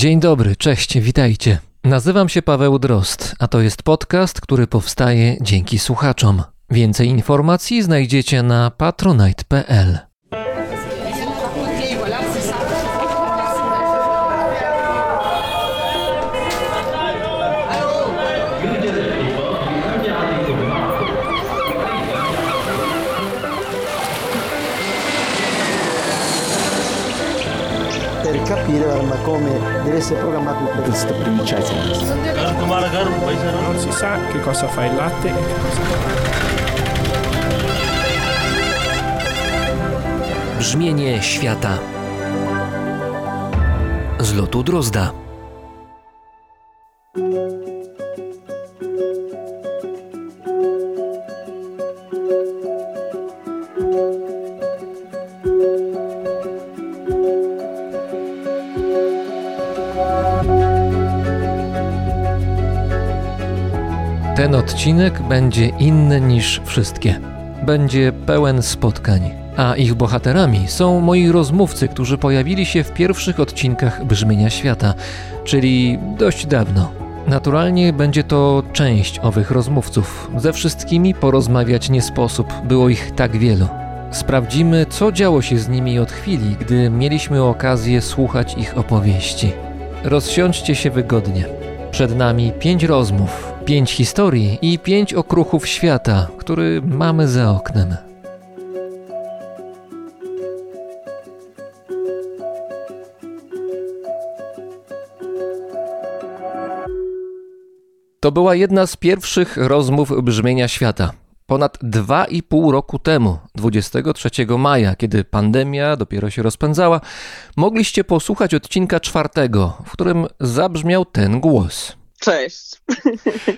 Dzień dobry, cześć, witajcie. Nazywam się Paweł Drost, a to jest podcast, który powstaje dzięki słuchaczom. Więcej informacji znajdziecie na patronite.pl. per capire ma come deve essere programmato il questa. Non si sa che cosa fa il latte e che cosa fa. Brzmienie świata z lotu Drozda. Odcinek będzie inny niż wszystkie. Będzie pełen spotkań, a ich bohaterami są moi rozmówcy, którzy pojawili się w pierwszych odcinkach Brzmienia Świata, czyli dość dawno. Naturalnie będzie to część owych rozmówców. Ze wszystkimi porozmawiać nie sposób, było ich tak wielu. Sprawdzimy, co działo się z nimi od chwili, gdy mieliśmy okazję słuchać ich opowieści. Rozsiądźcie się wygodnie. Przed nami pięć rozmów, pięć historii i pięć okruchów świata, który mamy za oknem. To była jedna z pierwszych rozmów brzmienia świata. Ponad 2,5 roku temu, 23 maja, kiedy pandemia dopiero się rozpędzała, mogliście posłuchać odcinka czwartego, w którym zabrzmiał ten głos. Cześć.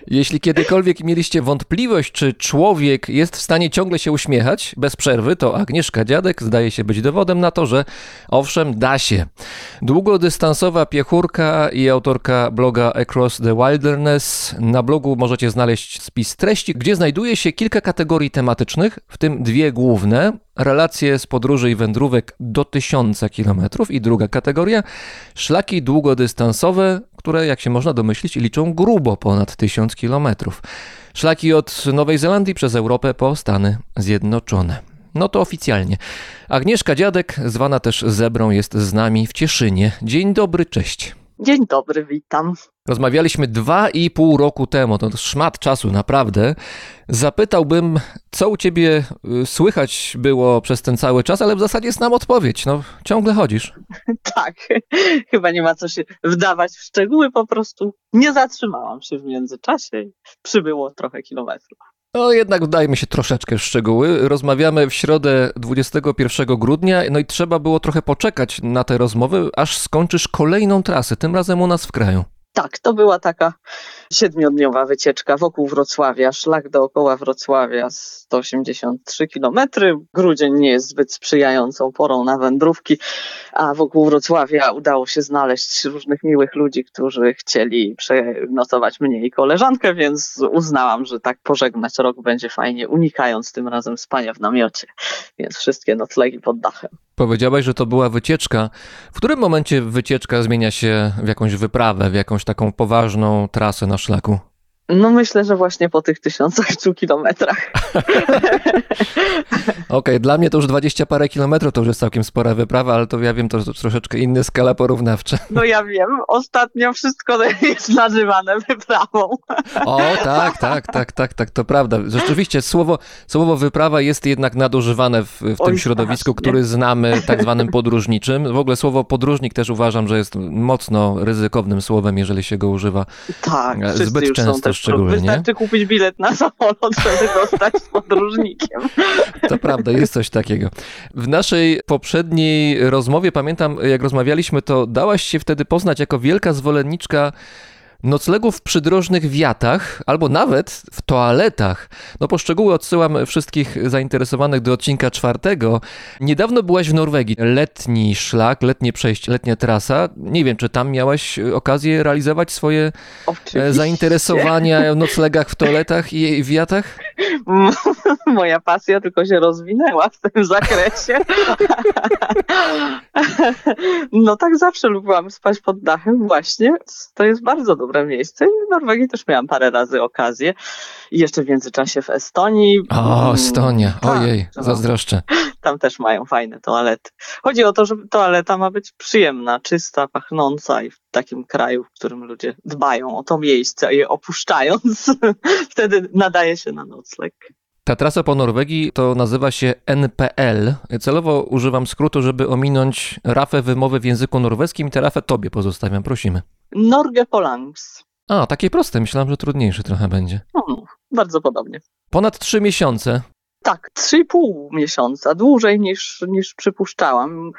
Jeśli kiedykolwiek mieliście wątpliwość, czy człowiek jest w stanie ciągle się uśmiechać bez przerwy, to Agnieszka Dziadek zdaje się być dowodem na to, że owszem, da się. Długodystansowa piechurka i autorka bloga Across the Wilderness. Na blogu możecie znaleźć spis treści, gdzie znajduje się kilka kategorii tematycznych, w tym dwie główne. Relacje z podróży i wędrówek do tysiąca kilometrów i druga kategoria szlaki długodystansowe, które jak się można domyślić liczą grubo ponad tysiąc kilometrów. Szlaki od Nowej Zelandii przez Europę po Stany Zjednoczone. No to oficjalnie. Agnieszka Dziadek, zwana też Zebrą, jest z nami w Cieszynie. Dzień dobry, cześć. Dzień dobry, witam. Rozmawialiśmy dwa i pół roku temu, to szmat czasu, naprawdę. Zapytałbym, co u ciebie y, słychać było przez ten cały czas, ale w zasadzie znam odpowiedź. No, ciągle chodzisz. Tak, chyba nie ma co się wdawać w szczegóły, po prostu nie zatrzymałam się w międzyczasie i przybyło trochę kilometrów. No jednak wdajmy się troszeczkę w szczegóły. Rozmawiamy w środę 21 grudnia, no i trzeba było trochę poczekać na te rozmowy, aż skończysz kolejną trasę, tym razem u nas w kraju. Tak, to była taka siedmiodniowa wycieczka wokół Wrocławia, szlak dookoła Wrocławia 183 km. Grudzień nie jest zbyt sprzyjającą porą na wędrówki, a wokół Wrocławia udało się znaleźć różnych miłych ludzi, którzy chcieli przenocować mnie i koleżankę, więc uznałam, że tak pożegnać rok będzie fajnie, unikając tym razem spania w namiocie. Więc wszystkie noclegi pod dachem. Powiedziałaś, że to była wycieczka. W którym momencie wycieczka zmienia się w jakąś wyprawę, w jakąś taką poważną trasę na szlaku? No myślę, że właśnie po tych tysiącach stu kilometrach. Okej, okay, dla mnie to już dwadzieścia parę kilometrów to już jest całkiem spora wyprawa, ale to ja wiem, to troszeczkę inna skala porównawcza. No ja wiem, ostatnio wszystko jest nazywane wyprawą. O, tak, tak, tak, tak, tak, to prawda. Rzeczywiście słowo, słowo wyprawa jest jednak nadużywane w, w tym Oj, środowisku, który znamy tak zwanym podróżniczym. W ogóle słowo podróżnik też uważam, że jest mocno ryzykownym słowem, jeżeli się go używa tak, zbyt często szczególnie. Wystarczy kupić bilet na samolot, żeby zostać z podróżnikiem. To prawda, jest coś takiego. W naszej poprzedniej rozmowie, pamiętam jak rozmawialiśmy, to dałaś się wtedy poznać jako wielka zwolenniczka noclegów w przydrożnych wiatach, albo nawet w toaletach. No po szczegóły odsyłam wszystkich zainteresowanych do odcinka czwartego. Niedawno byłaś w Norwegii. Letni szlak, letnie przejście, letnia trasa. Nie wiem, czy tam miałaś okazję realizować swoje Oczywiście. zainteresowania w noclegach w toaletach i wiatach? moja pasja tylko się rozwinęła w tym zakresie. No tak zawsze lubiłam spać pod dachem właśnie. To jest bardzo dobre miejsce i w Norwegii też miałam parę razy okazję. I jeszcze w międzyczasie w Estonii. O, Estonia, Tak, ojej, no. zazdroszczę. Tam też mają fajne toalety. Chodzi o to, że toaleta ma być przyjemna, czysta, pachnąca i w takim kraju, w którym ludzie dbają o to miejsce, je opuszczając, wtedy nadaje się na nocleg. Ta trasa po Norwegii to nazywa się NPL. Celowo używam skrótu, żeby ominąć rafę wymowy w języku norweskim i tę rafę tobie pozostawiam, prosimy. Norge Polangs. A, takie proste, myślałem, że trudniejsze trochę będzie. No, bardzo podobnie. Ponad trzy miesiące. Tak, 3,5 miesiąca, dłużej niż, niż przypuszczałam.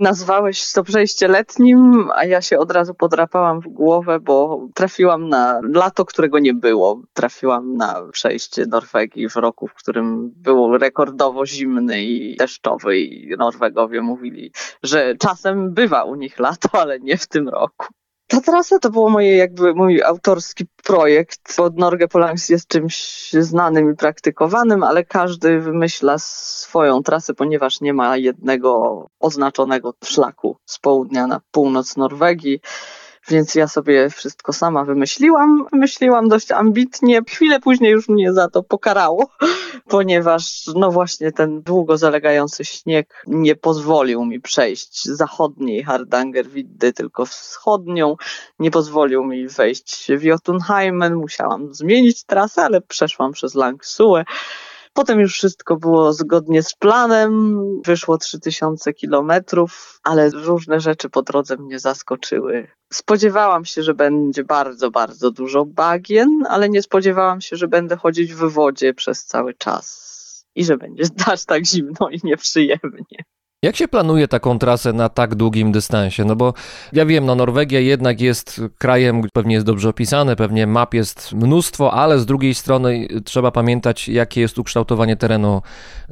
Nazwałeś to przejście letnim, a ja się od razu podrapałam w głowę, bo trafiłam na lato, którego nie było. Trafiłam na przejście Norwegii w roku, w którym był rekordowo zimny i deszczowy i Norwegowie mówili, że czasem bywa u nich lato, ale nie w tym roku. Ta trasa to było moje jakby mój autorski projekt, bo Norge Polangs jest czymś znanym i praktykowanym, ale każdy wymyśla swoją trasę, ponieważ nie ma jednego oznaczonego szlaku z południa na północ Norwegii. Więc ja sobie wszystko sama wymyśliłam. Wymyśliłam dość ambitnie. Chwilę później już mnie za to pokarało, ponieważ no właśnie ten długo zalegający śnieg nie pozwolił mi przejść zachodniej Hardangerviddy, tylko wschodnią. Nie pozwolił mi wejść w Jotunheimen. Musiałam zmienić trasę, ale przeszłam przez Langsue. Potem już wszystko było zgodnie z planem, wyszło 3000 kilometrów, ale różne rzeczy po drodze mnie zaskoczyły. Spodziewałam się, że będzie bardzo, bardzo dużo bagien, ale nie spodziewałam się, że będę chodzić w wodzie przez cały czas i że będzie aż tak zimno i nieprzyjemnie. Jak się planuje taką trasę na tak długim dystansie? No bo ja wiem, no Norwegia jednak jest krajem, pewnie jest dobrze opisane, pewnie map jest mnóstwo, ale z drugiej strony trzeba pamiętać, jakie jest ukształtowanie terenu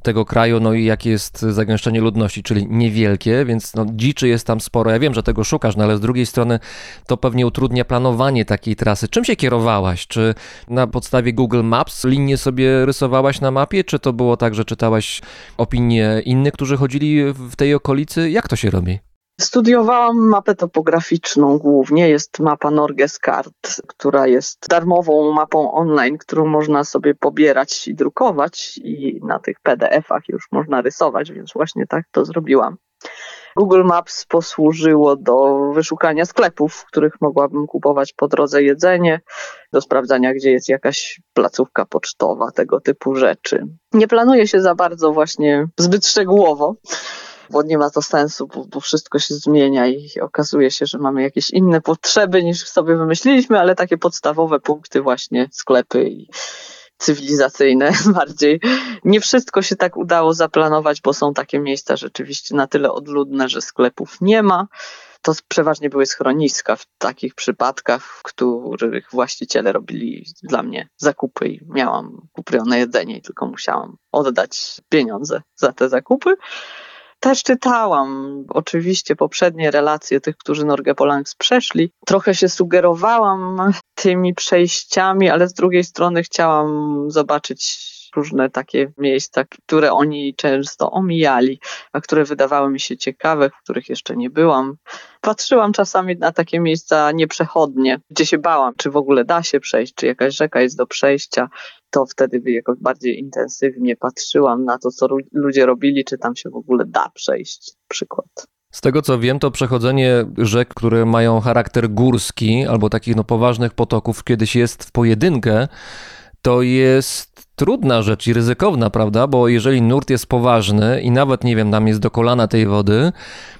tego kraju, no i jakie jest zagęszczenie ludności, czyli niewielkie, więc no, dziczy jest tam sporo. Ja wiem, że tego szukasz, no ale z drugiej strony to pewnie utrudnia planowanie takiej trasy. Czym się kierowałaś? Czy na podstawie Google Maps linię sobie rysowałaś na mapie, czy to było tak, że czytałaś opinie innych, którzy chodzili w tej okolicy? Jak to się robi? Studiowałam mapę topograficzną głównie. Jest mapa Norgeskart, która jest darmową mapą online, którą można sobie pobierać i drukować i na tych PDF-ach już można rysować, więc właśnie tak to zrobiłam. Google Maps posłużyło do wyszukania sklepów, w których mogłabym kupować po drodze jedzenie, do sprawdzania, gdzie jest jakaś placówka pocztowa, tego typu rzeczy. Nie planuję się za bardzo właśnie zbyt szczegółowo bo nie ma to sensu, bo, bo, wszystko się zmienia i okazuje się, że mamy jakieś inne potrzeby niż sobie wymyśliliśmy, ale takie podstawowe punkty właśnie sklepy i cywilizacyjne bardziej. Nie wszystko się tak udało zaplanować, bo są takie miejsca rzeczywiście na tyle odludne, że sklepów nie ma. To przeważnie były schroniska w takich przypadkach, w których właściciele robili dla mnie zakupy i miałam kupione jedzenie i tylko musiałam oddać pieniądze za te zakupy. Też czytałam oczywiście poprzednie relacje tych, którzy Norge Polangs przeszli. Trochę się sugerowałam tymi przejściami, ale z drugiej strony chciałam zobaczyć różne takie miejsca, które oni często omijali, a które wydawały mi się ciekawe, w których jeszcze nie byłam. Patrzyłam czasami na takie miejsca nieprzechodnie, gdzie się bałam, czy w ogóle da się przejść, czy jakaś rzeka jest do przejścia. To wtedy jakoś bardziej intensywnie patrzyłam na to, co ludzie robili, czy tam się w ogóle da przejść, przykład. Z tego co wiem, to przechodzenie rzek, które mają charakter górski albo takich no, poważnych potoków, kiedyś jest w pojedynkę, to jest trudna rzecz i ryzykowna, prawda? Bo jeżeli nurt jest poważny i nawet, nie wiem, tam jest do kolana tej wody,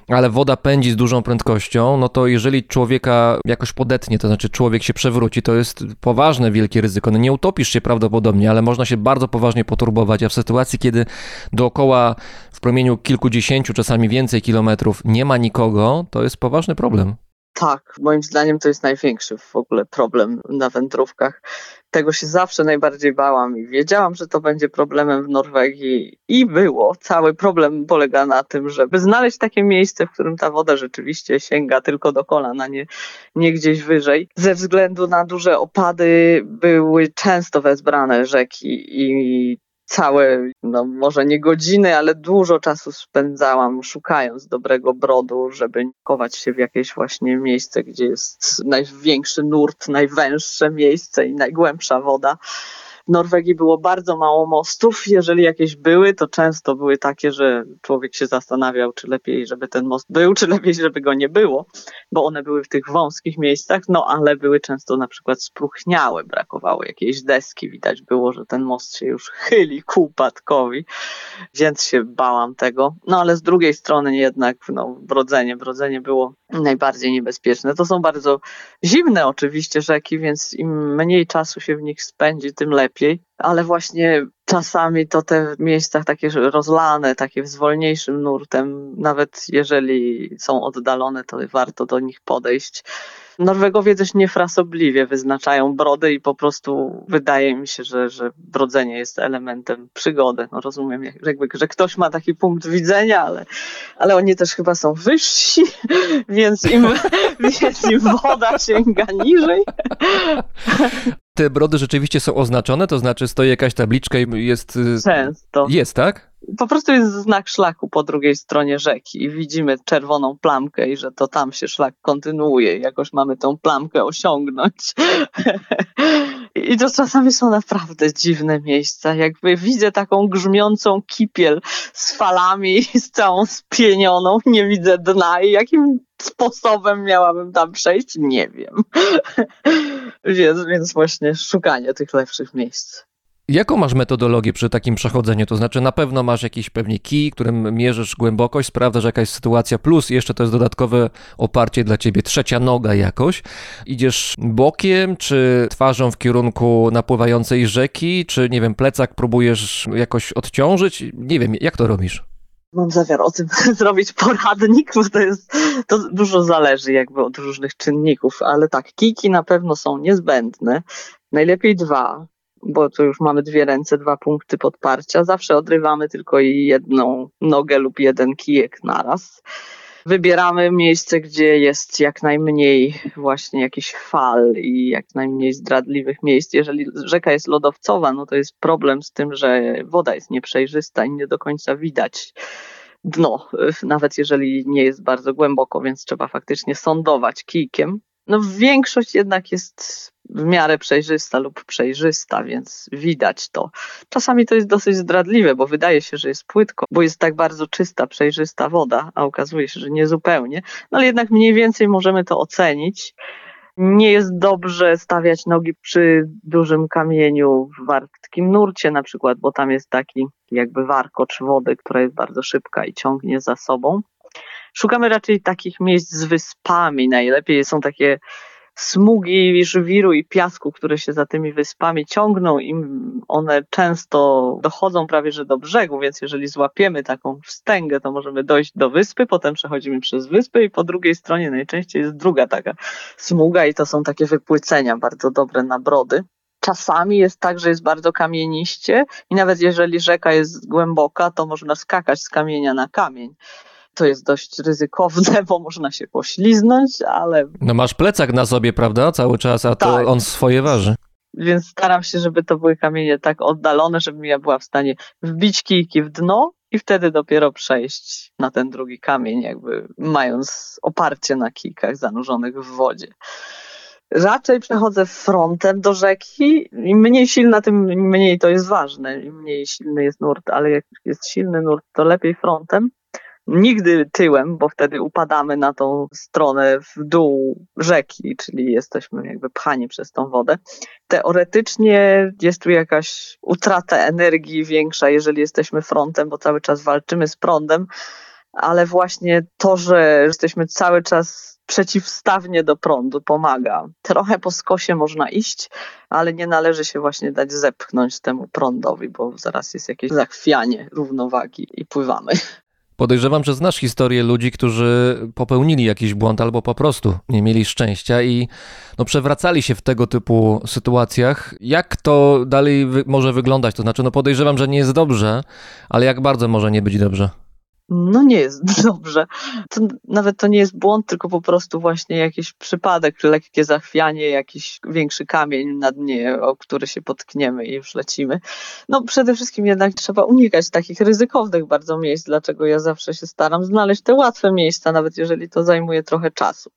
ale woda pędzi z dużą prędkością, no to jeżeli człowieka jakoś podetnie, to znaczy człowiek się przewróci, to jest poważne, wielkie ryzyko. No nie utopisz się prawdopodobnie, ale można się bardzo poważnie poturbować, a w sytuacji, kiedy dookoła w promieniu kilkudziesięciu, czasami więcej kilometrów nie ma nikogo, to jest poważny problem. Tak, moim zdaniem to jest największy w ogóle problem na wędrówkach. Tego się zawsze najbardziej bałam i wiedziałam, że to będzie problemem w Norwegii i było. Cały problem polega na tym, żeby znaleźć takie miejsce, w którym ta woda rzeczywiście sięga tylko do kolana, nie, nie gdzieś wyżej. Ze względu na duże opady były często wezbrane rzeki i całe, no może nie godziny, ale dużo czasu spędzałam szukając dobrego brodu, żeby chować się w jakieś właśnie miejsce, gdzie jest największy nurt, najwęższe miejsce i najgłębsza woda. W Norwegii było bardzo mało mostów. Jeżeli jakieś były, to często były takie, że człowiek się zastanawiał, czy lepiej, żeby ten most był, czy lepiej, żeby go nie było, bo one były w tych wąskich miejscach, no ale były często na przykład spróchniałe, brakowało jakiejś deski, widać było, że ten most się już chyli ku upadkowi, więc się bałam tego. No ale z drugiej strony jednak, no, brodzenie, brodzenie było najbardziej niebezpieczne. To są bardzo zimne oczywiście rzeki, więc im mniej czasu się w nich spędzi, tym lepiej. Ale właśnie czasami to te miejsca takie rozlane, takie z wolniejszym nurtem, nawet jeżeli są oddalone, to warto do nich podejść. Norwegowie dość niefrasobliwie wyznaczają brody i po prostu wydaje mi się, że, że brodzenie jest elementem przygody. No rozumiem, jakby, że ktoś ma taki punkt widzenia, ale, ale oni też chyba są wyżsi, więc im, więc im woda sięga niżej. Te brody rzeczywiście są oznaczone, to znaczy stoi jakaś tabliczka i jest... Y, Często. Jest, tak? po prostu jest znak szlaku po drugiej stronie rzeki i widzimy czerwoną plamkę i że to tam się szlak kontynuuje jakoś mamy tą plamkę osiągnąć. I to czasami są naprawdę dziwne miejsca. Jakby widzę taką grzmiącą kipiel z falami, z całą spienioną, nie widzę dna i jakim sposobem miałabym tam przejść, nie wiem. więc, więc właśnie szukanie tych lepszych miejsc. Jaką masz metodologię przy takim przechodzeniu? To znaczy, na pewno masz jakiś pewnie kij, którym mierzysz głębokość, sprawdzasz jakaś sytuacja, plus jeszcze to jest dodatkowe oparcie dla ciebie, trzecia noga jakoś. Idziesz bokiem, czy twarzą w kierunku napływającej rzeki, czy nie wiem, plecak próbujesz jakoś odciążyć? Nie wiem, jak to robisz? Mam zamiar o tym zrobić poradnik, bo to jest, to dużo zależy jakby od różnych czynników, ale tak, kijki na pewno są niezbędne. Najlepiej dwa, bo tu już mamy dwie ręce, dwa punkty podparcia. Zawsze odrywamy tylko jedną nogę lub jeden kijek naraz. Wybieramy miejsce, gdzie jest jak najmniej właśnie jakichś fal i jak najmniej zdradliwych miejsc. Jeżeli rzeka jest lodowcowa, no to jest problem z tym, że woda jest nieprzejrzysta i nie do końca widać dno, nawet jeżeli nie jest bardzo głęboko, więc trzeba faktycznie sądować kijkiem. No większość jednak jest w miarę przejrzysta lub przejrzysta, więc widać to. Czasami to jest dosyć zdradliwe, bo wydaje się, że jest płytko, bo jest tak bardzo czysta, przejrzysta woda, a okazuje się, że nie zupełnie. No ale jednak mniej więcej możemy to ocenić. Nie jest dobrze stawiać nogi przy dużym kamieniu w wartkim nurcie na przykład, bo tam jest taki jakby warkocz wody, która jest bardzo szybka i ciągnie za sobą. Szukamy raczej takich miejsc z wyspami. Najlepiej są takie smugi żwiru i piasku, które się za tymi wyspami ciągną i one często dochodzą prawie że do brzegu, więc jeżeli złapiemy taką wstęgę, to możemy dojść do wyspy, potem przechodzimy przez wyspę i po drugiej stronie najczęściej jest druga taka smuga i to są takie wypłycenia bardzo dobre na brody. Czasami jest tak, że jest bardzo kamieniście i nawet jeżeli rzeka jest głęboka, to można skakać z kamienia na kamień to jest dość ryzykowne, bo można się pośliznąć, ale. No masz plecak na sobie, prawda? Cały czas, a to tak. on swoje waży. Więc staram się, żeby to były kamienie tak oddalone, żebym ja była w stanie wbić kijki w dno i wtedy dopiero przejść na ten drugi kamień, jakby mając oparcie na kijkach zanurzonych w wodzie. Raczej przechodzę frontem do rzeki. Im mniej silna, tym mniej to jest ważne. Im mniej silny jest nurt, ale jak jest silny nurt, to lepiej frontem nigdy tyłem, bo wtedy upadamy na tą stronę w dół rzeki, czyli jesteśmy jakby pchani przez tą wodę. Teoretycznie jest tu jakaś utrata energii większa, jeżeli jesteśmy frontem, bo cały czas walczymy z prądem, ale właśnie to, że jesteśmy cały czas przeciwstawnie do prądu pomaga. Trochę po skosie można iść, ale nie należy się właśnie dać zepchnąć temu prądowi, bo zaraz jest jakieś zachwianie równowagi i pływamy. Podejrzewam, że znasz historię ludzi, którzy popełnili jakiś błąd albo po prostu nie mieli szczęścia i no, przewracali się w tego typu sytuacjach. Jak to dalej wy- może wyglądać? To znaczy, no podejrzewam, że nie jest dobrze, ale jak bardzo może nie być dobrze? No nie jest dobrze. To nawet to nie jest błąd, tylko po prostu właśnie jakiś przypadek, lekkie zachwianie, jakiś większy kamień na dnie, o który się potkniemy i już lecimy. No przede wszystkim jednak trzeba unikać takich ryzykownych bardzo miejsc, dlaczego ja zawsze się staram znaleźć te łatwe miejsca, nawet jeżeli to zajmuje trochę czasu.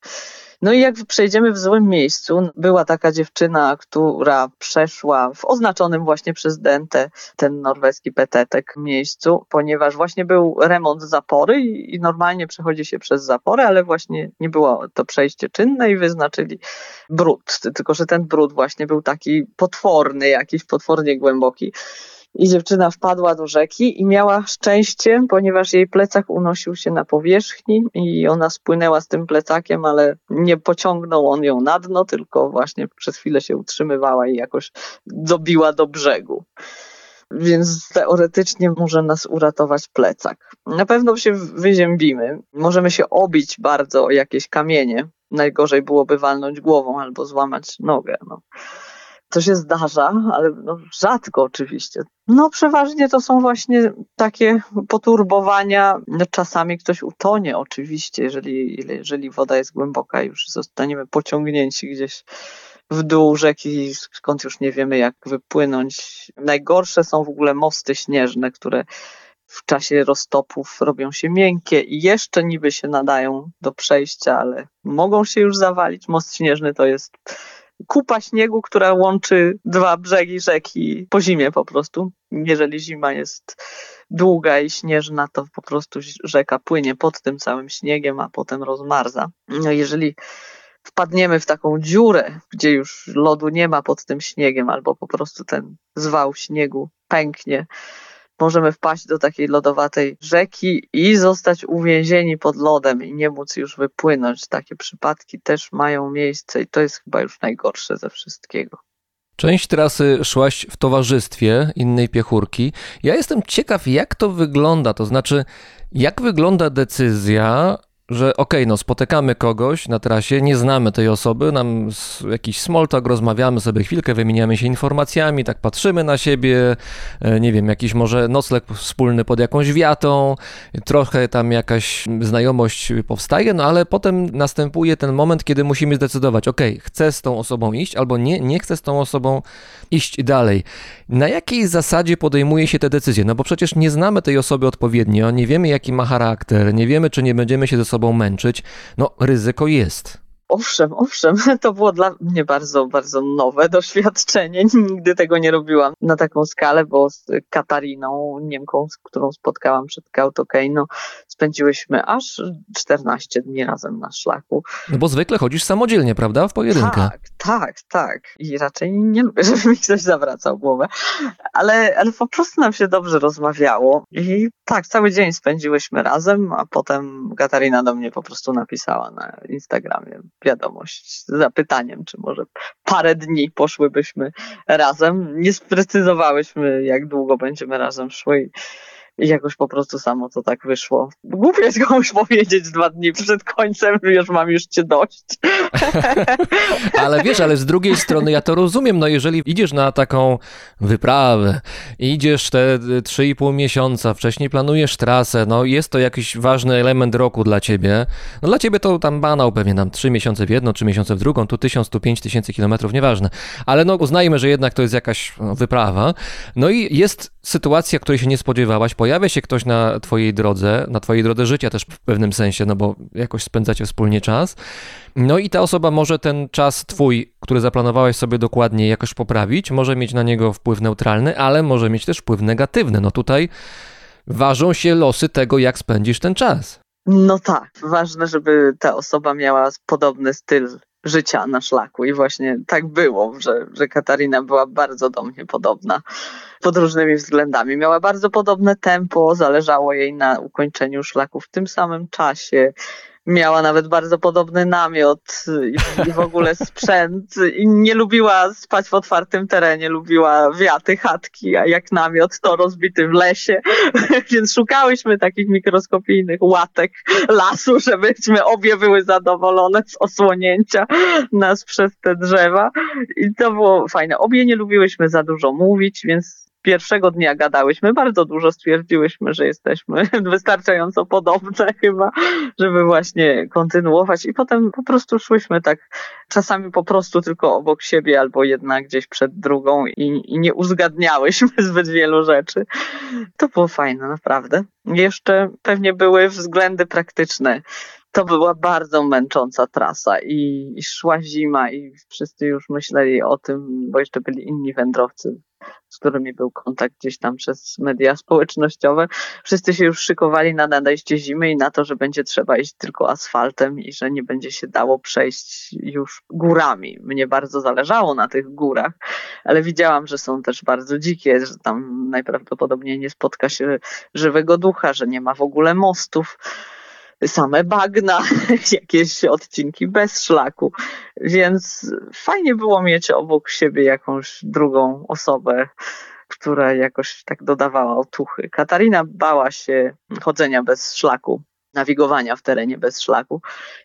No i jak przejdziemy w złym miejscu, była taka dziewczyna, która przeszła w oznaczonym właśnie przez Dentę, ten norweski petetek miejscu, ponieważ właśnie był remont zapory i, i normalnie przechodzi się przez zaporę, ale właśnie nie było to przejście czynne i wyznaczyli brud. Tylko, że ten brud właśnie był taki potworny, jakiś potwornie głęboki. I dziewczyna wpadła do rzeki i miała szczęście, ponieważ jej plecak unosił się na powierzchni i ona spłynęła z tym plecakiem, ale nie pociągnął on ją na dno, tylko właśnie przez chwilę się utrzymywała i jakoś dobiła do brzegu. Więc teoretycznie może nas uratować plecak. Na pewno się wyziębimy. Możemy się obić bardzo o jakieś kamienie. Najgorzej byłoby walnąć głową albo złamać nogę. No to się zdarza, ale no rzadko oczywiście. No przeważnie to są właśnie takie poturbowania. Czasami ktoś utonie oczywiście, jeżeli, jeżeli woda jest głęboka, już zostaniemy pociągnięci gdzieś w dół rzeki, skąd już nie wiemy jak wypłynąć. Najgorsze są w ogóle mosty śnieżne, które w czasie roztopów robią się miękkie i jeszcze niby się nadają do przejścia, ale mogą się już zawalić. Most śnieżny to jest kupa śniegu, która łączy dwa brzegi rzeki po zimie po prostu. Jeżeli zima jest długa i śnieżna, to po prostu rzeka płynie pod tym całym śniegiem, a potem rozmarza. No jeżeli wpadniemy w taką dziurę, gdzie już lodu nie ma pod tym śniegiem, albo po prostu ten zwał śniegu pęknie, możemy wpaść do takiej lodowatej rzeki i zostać uwięzieni pod lodem i nie móc już wypłynąć. Takie przypadki też mają miejsce i to jest chyba już najgorsze ze wszystkiego. Część trasy szłaś w towarzystwie innej piechurki. Ja jestem ciekaw, jak to wygląda. To znaczy, jak wygląda decyzja że okej, okay, no spotykamy kogoś na trasie, nie znamy tej osoby, nam jakiś small talk, rozmawiamy sobie chwilkę, wymieniamy się informacjami, tak patrzymy na siebie, e, nie wiem, jakiś może nocleg wspólny pod jakąś wiatą, trochę tam jakaś znajomość powstaje, no ale potem następuje ten moment, kiedy musimy zdecydować, okej, okay, chcę z tą osobą iść albo nie, nie chcę z tą osobą iść dalej. Na jakiej zasadzie podejmuje się te decyzje? No bo przecież nie znamy tej osoby odpowiednio, nie wiemy jaki ma charakter, nie wiemy czy nie będziemy się ze sobą sobą męczyć, no ryzyko jest. Owszem, owszem, to było dla mnie bardzo, bardzo nowe doświadczenie. Nigdy tego nie robiłam na taką skalę, bo z Katariną, Niemką, z którą spotkałam przed Kautokejno, spędziłyśmy aż 14 dni razem na szlaku. No bo zwykle chodzisz samodzielnie, prawda? W pojedynkę. Tak, tak, tak. I raczej nie lubię, żeby mi ktoś zawracał głowę. Ale, ale po prostu nam się dobrze rozmawiało. I tak, cały dzień spędziłyśmy razem, a potem Katarina do mnie po prostu napisała na Instagramie wiadomość z zapytaniem, czy może parę dni poszłybyśmy razem. Nie sprecyzowałyśmy, jak długo będziemy razem szły. Jakoś po prostu samo to tak wyszło. Głupio jest komuś powiedzieć dwa dni przed końcem, już mam już cię dość. ale wiesz, ale z drugiej strony ja to rozumiem, no jeżeli idziesz na taką wyprawę, idziesz te 3,5 miesiąca, wcześniej planujesz trasę, no jest to jakiś ważny element roku dla ciebie. No dla ciebie to tam banał pewnie tam 3 miesiące w jedną, 3 miesiące w drugą, tu 1000, tu 5000 kilometrów, nieważne. Ale no uznajmy, że jednak to jest jakaś no, wyprawa. No i jest sytuacja, której się nie spodziewałaś, pojawia się ktoś na twojej drodze, na twojej drodze życia też w pewnym sensie, no bo jakoś spędzacie wspólnie czas. No i ta osoba może ten czas twój, który zaplanowałeś sobie dokładnie jakoś poprawić, może mieć na niego wpływ neutralny, ale może mieć też wpływ negatywny. No tutaj ważą się losy tego, jak spędzisz ten czas. No tak, ważne, żeby ta osoba miała podobny styl życia na szlaku i właśnie tak było, że, że Katarina była bardzo do mnie podobna pod różnymi względami. Miała bardzo podobne tempo, zależało jej na ukończeniu szlaku w tym samym czasie. miała nawet bardzo podobny namiot i, w ogóle sprzęt i nie lubiła spać w otwartym terenie, lubiła wiaty, chatki, a jak namiot to rozbity w lesie, więc szukałyśmy takich mikroskopijnych łatek lasu, żebyśmy obie były zadowolone z osłonięcia nas przez te drzewa i to było fajne. Obie nie lubiłyśmy za dużo mówić, więc pierwszego dnia gadałyśmy bardzo dużo, stwierdziłyśmy, że jesteśmy wystarczająco podobne chyba, żeby właśnie kontynuować i potem po prostu szłyśmy tak czasami po prostu tylko obok siebie albo jedna gdzieś przed drugą i, i nie uzgadniałyśmy zbyt wielu rzeczy. To było fajne, naprawdę. Jeszcze pewnie były względy praktyczne to była bardzo męcząca trasa i, i, szła zima i wszyscy już myśleli o tym, bo jeszcze byli inni wędrowcy, z którymi był kontakt gdzieś tam przez media społecznościowe. Wszyscy się już szykowali na nadejście zimy i na to, że będzie trzeba iść tylko asfaltem i że nie będzie się dało przejść już górami. Mnie bardzo zależało na tych górach, ale widziałam, że są też bardzo dzikie, że tam najprawdopodobniej nie spotka się żywego ducha, że nie ma w ogóle mostów same bagna, jakieś odcinki bez szlaku. Więc fajnie było mieć obok siebie jakąś drugą osobę, która jakoś tak dodawała otuchy. Katarina bała się chodzenia bez szlaku nawigowania w terenie bez szlaku.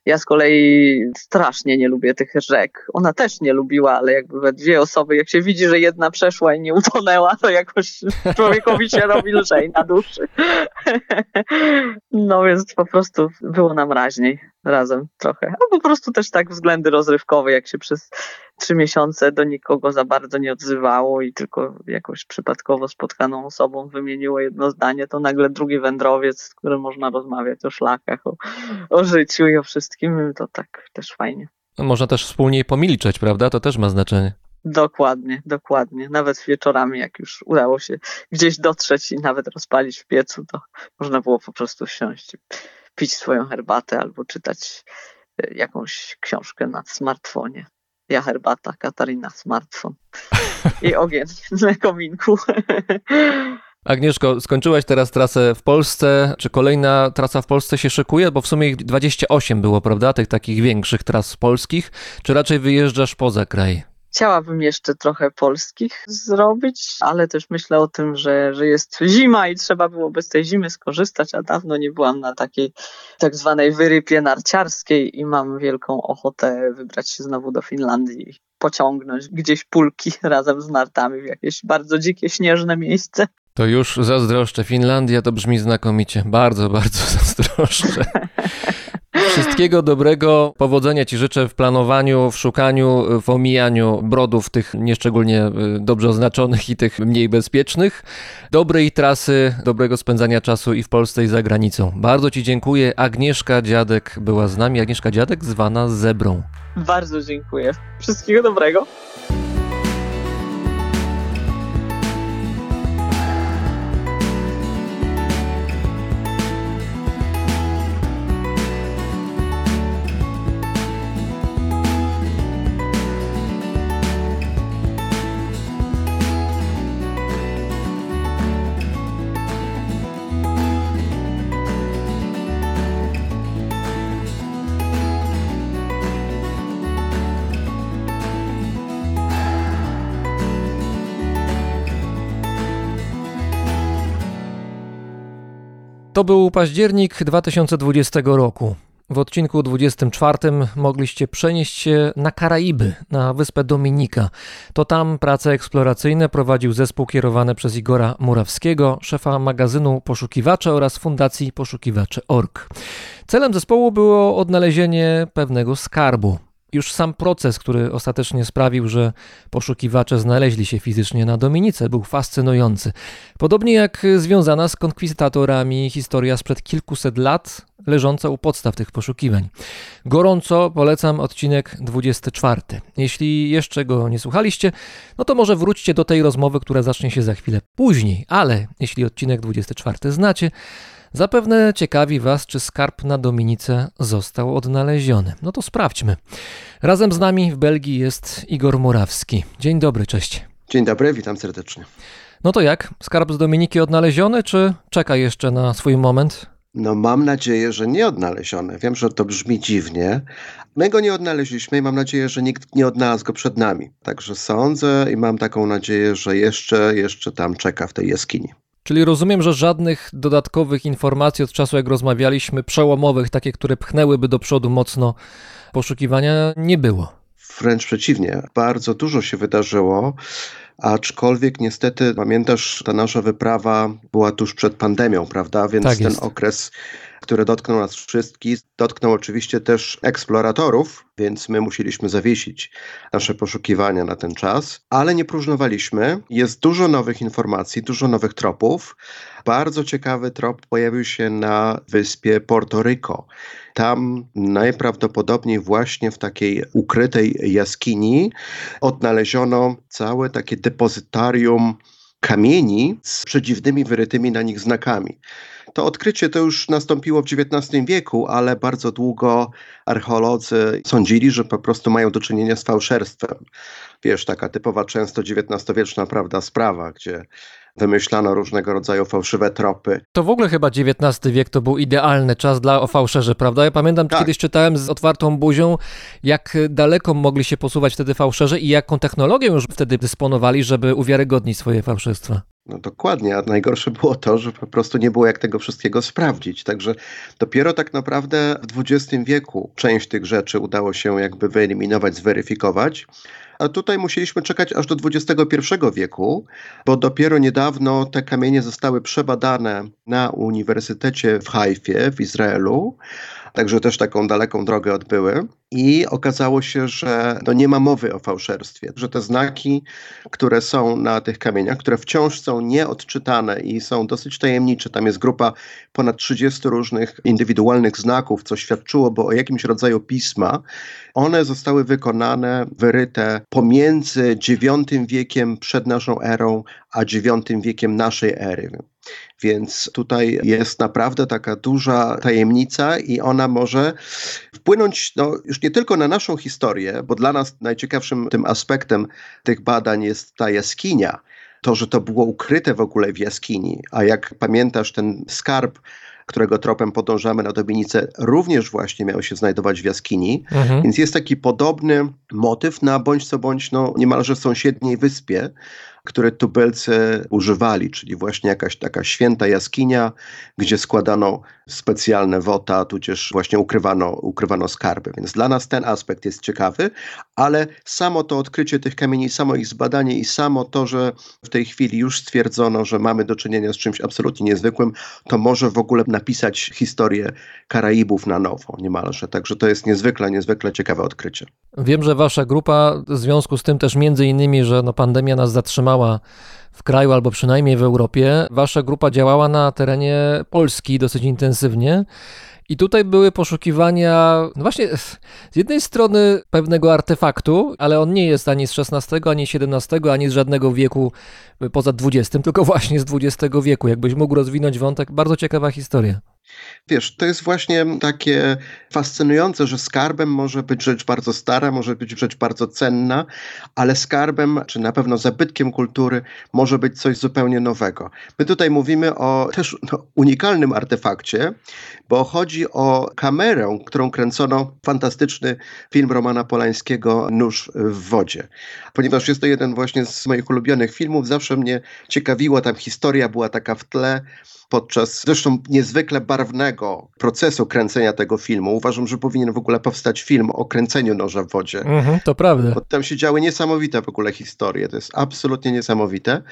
Ja z kolei strasznie nie lubię tych rzek. Ona też nie lubiła, ale jakby we dwie osoby, jak się widzi, że jedna przeszła i nie utonęła, to jakoś człowiekowi się robi lżej na duszy. No więc po prostu było nam raźniej razem trochę. A po prostu też tak względy rozrywkowe, jak się przez trzy miesiące do nikogo za bardzo nie odzywało i tylko jakąś przypadkowo spotkaną osobą wymieniło jedno zdanie, to nagle drugi wędrowiec, z którym można rozmawiać o szlakach, o, o życiu i o wszystkim, to tak też fajnie. No, można też wspólnie pomilczeć, prawda? To też ma znaczenie. Dokładnie, dokładnie. Nawet wieczorami, jak już udało się gdzieś dotrzeć i nawet rozpalić w piecu, to można było po prostu wsiąść, pić swoją herbatę albo czytać e, jakąś książkę na smartfonie. Ja herbata, Katarina smartfon i ogień na kominku. Agnieszko, skończyłaś teraz trasę w Polsce. Czy kolejna trasa w Polsce się szykuje? Bo w sumie ich 28 było, prawda? Tych takich większych tras polskich. Czy raczej wyjeżdżasz poza kraj? Chciałabym jeszcze trochę polskich zrobić, ale też myślę o tym, że, że jest zima i trzeba byłoby z tej zimy skorzystać, a dawno nie byłam na takiej tak zwanej wyrypie narciarskiej i mam wielką ochotę wybrać się znowu do Finlandii pociągnąć gdzieś pulki razem z nartami w jakieś bardzo dzikie, śnieżne miejsce. To już zazdroszczę. Finlandia to brzmi znakomicie. Bardzo, bardzo zazdroszczę. Wszystkiego dobrego, powodzenia Ci życzę w planowaniu, w szukaniu, w omijaniu brodów tych nieszczególnie y, dobrze oznaczonych i tych mniej bezpiecznych. Dobrej trasy, dobrego spędzania czasu i w Polsce i za granicą. Bardzo Ci dziękuję. Agnieszka Dziadek była z nami. Agnieszka Dziadek zwana Zebrą. Bardzo dziękuję. Wszystkiego dobrego. To był październik 2020 roku. W odcinku 24 mogliście przenieść się na Karaiby, na wyspę Dominika. To tam prace eksploracyjne prowadził zespół kierowany przez Igora Murawskiego, szefa magazynu Poszukiwacze oraz Fundacji Poszukiwacze.org. Celem zespołu było odnalezienie pewnego skarbu. Już sam proces, który ostatecznie sprawił, że poszukiwacze znaleźli się fizycznie na Dominice, był fascynujący. Podobnie jak związana z konkwistatorami historia sprzed kilkuset lat, leżąca u podstaw tych poszukiwań. Gorąco polecam odcinek 24. Jeśli jeszcze go nie słuchaliście, no to może wróćcie do tej rozmowy, która zacznie się za chwilę później, ale jeśli odcinek 24 znacie, Zapewne ciekawi Was, czy skarb na Dominice został odnaleziony. No to sprawdźmy. Razem z nami w Belgii jest Igor Murawski. Dzień dobry, cześć. Dzień dobry, witam serdecznie. No to jak? Skarb z Dominiki odnaleziony, czy czeka jeszcze na swój moment? No mam nadzieję, że nie odnaleziony. Wiem, że to brzmi dziwnie. My go nie odnaleźliśmy i mam nadzieję, że nikt nie odnalazł go przed nami. Także sądzę i mam taką nadzieję, że jeszcze, jeszcze tam czeka w tej jaskini. Czyli rozumiem, że żadnych dodatkowych informacji od czasu, jak rozmawialiśmy, przełomowych, takie, które pchnęłyby do przodu mocno poszukiwania, nie było. Wręcz przeciwnie, bardzo dużo się wydarzyło. Aczkolwiek niestety, pamiętasz, ta nasza wyprawa była tuż przed pandemią, prawda? Więc Tak ten okres, który dotknął nas wszystkich, dotknął oczywiście też eksploratorów, więc my musieliśmy zawiesić nasze poszukiwania na ten czas, ale nie próżnowaliśmy. Jest dużo nowych informacji, dużo nowych tropów. Bardzo ciekawy trop pojawił się na wyspie Porto Rico. Tam najprawdopodobniej właśnie w takiej ukrytej jaskini odnaleziono całe takie depozytarium kamieni z przedziwnymi wyrytymi na nich znakami. To odkrycie to już nastąpiło w XIX wieku, ale bardzo długo archeolodzy sądzili, że po prostu mają do czynienia z fałszerstwem. Wiesz, taka typowa często XIX-wieczna prawda sprawa, gdzie wymyślano różnego rodzaju fałszywe tropy. To w ogóle chyba XIX wiek to był idealny czas dla ofałszerzy, prawda? Ja pamiętam, Tak. kiedyś czytałem z otwartą buzią, jak daleko mogli się posuwać wtedy fałszerze i jaką technologią już wtedy dysponowali, żeby uwiarygodnić swoje fałszerstwa. No dokładnie, a najgorsze było to, że po prostu nie było jak tego wszystkiego sprawdzić. Także dopiero tak naprawdę w XX wieku część tych rzeczy udało się jakby wyeliminować, zweryfikować. A tutaj musieliśmy czekać aż do XXI wieku, bo dopiero niedawno te kamienie zostały przebadane na Uniwersytecie w Haifie w Izraelu. Także też taką daleką drogę odbyły. I okazało się, że no nie ma mowy o fałszerstwie, że te znaki, które są na tych kamieniach, które wciąż są nieodczytane i są dosyć tajemnicze, tam jest grupa ponad 30 różnych indywidualnych znaków, co świadczyłoby o jakimś rodzaju pisma, one zostały wykonane, wyryte pomiędzy IX wiekiem przed naszą erą, a IX wiekiem naszej ery. Więc tutaj jest naprawdę taka duża tajemnica i ona może wpłynąć no, już nie tylko na naszą historię, bo dla nas najciekawszym tym aspektem tych badań jest ta jaskinia, to, że to było ukryte w ogóle w jaskini, a jak pamiętasz ten skarb, którego tropem podążamy na Dominicę, również właśnie miał się znajdować w jaskini, Mhm. więc jest taki podobny motyw na bądź co bądź no, niemalże sąsiedniej wyspie, które tubylcy używali, czyli właśnie jakaś taka święta jaskinia, gdzie składano specjalne wota, tudzież właśnie ukrywano, ukrywano skarby. Więc dla nas ten aspekt jest ciekawy, ale samo to odkrycie tych kamieni, samo ich zbadanie i samo to, że w tej chwili już stwierdzono, że mamy do czynienia z czymś absolutnie niezwykłym, to może w ogóle napisać historię Karaibów na nowo niemalże. Także to jest niezwykle, niezwykle ciekawe odkrycie. Wiem, że wasza grupa w związku z tym też między innymi, że no pandemia nas zatrzymała w kraju albo przynajmniej w Europie, wasza grupa działała na terenie Polski dosyć intensywnie. I tutaj były poszukiwania, no właśnie, z jednej strony pewnego artefaktu, ale on nie jest ani z XVI, ani XVII, ani z żadnego wieku poza XX, tylko właśnie z XX wieku. Jakbyś mógł rozwinąć wątek, bardzo ciekawa historia. Wiesz, to jest właśnie takie fascynujące, że skarbem może być rzecz bardzo stara, może być rzecz bardzo cenna, ale skarbem, czy na pewno zabytkiem kultury, może być coś zupełnie nowego. My tutaj mówimy o też no, unikalnym artefakcie, bo chodzi o kamerę, którą kręcono fantastyczny film Romana Polańskiego Nóż w wodzie. Ponieważ jest to jeden właśnie z moich ulubionych filmów, zawsze mnie ciekawiło, tam historia była taka w tle, podczas zresztą niezwykle barwnego procesu kręcenia tego filmu. Uważam, że powinien w ogóle powstać film o kręceniu noża w wodzie. Mhm, to prawda. Bo tam się działy niesamowite w ogóle historie, to jest absolutnie niesamowite,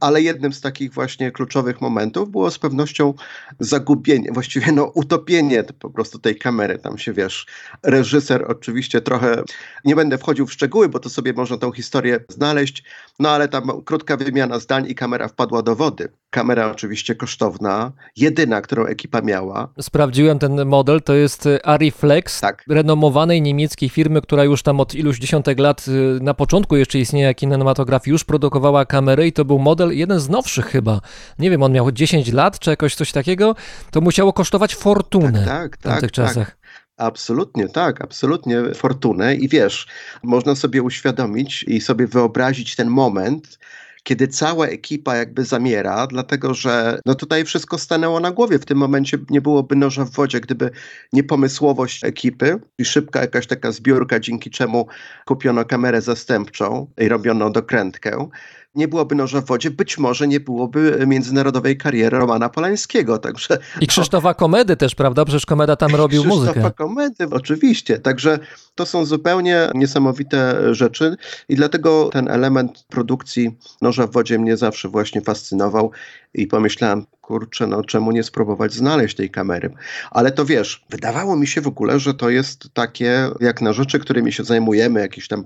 ale jednym z takich właśnie kluczowych momentów było z pewnością zagubienie, właściwie no utopienie po prostu tej kamery. Tam się wiesz, reżyser oczywiście trochę, nie będę wchodził w szczegóły, bo to sobie można tą historię znaleźć, no ale tam krótka wymiana zdań i kamera wpadła do wody. Kamera oczywiście kosztowna, jedyna, którą ekipa miała. Sprawdziłem ten model, to jest y, Ariflex, Tak. renomowanej niemieckiej firmy, która już tam od iluś dziesiątek lat, y, na początku jeszcze istnienia kinematografii, już produkowała kamery i to był model, jeden z nowszych chyba. Nie wiem, on miał 10 lat czy jakoś coś takiego, to musiało kosztować fortunę Tak, w tak, tamtych tak. czasach. Absolutnie, tak, absolutnie fortunę i wiesz, można sobie uświadomić i sobie wyobrazić ten moment, kiedy cała ekipa jakby zamiera, dlatego że no tutaj wszystko stanęło na głowie. W tym momencie nie byłoby noża w wodzie, gdyby nie pomysłowość ekipy i szybka jakaś taka zbiórka, dzięki czemu kupiono kamerę zastępczą i robiono dokrętkę nie byłoby noża w wodzie, być może nie byłoby międzynarodowej kariery Romana Polańskiego. Także, I Krzysztofa Komedy też, prawda? Przecież Komeda tam robił Krzysztofa muzykę. Komedy, oczywiście. Także to są zupełnie niesamowite rzeczy i dlatego ten element produkcji noża w wodzie mnie zawsze właśnie fascynował i pomyślałem, kurczę, no czemu nie spróbować znaleźć tej kamery. Ale to wiesz, wydawało mi się w ogóle, że to jest takie, jak na rzeczy, którymi się zajmujemy, jakieś tam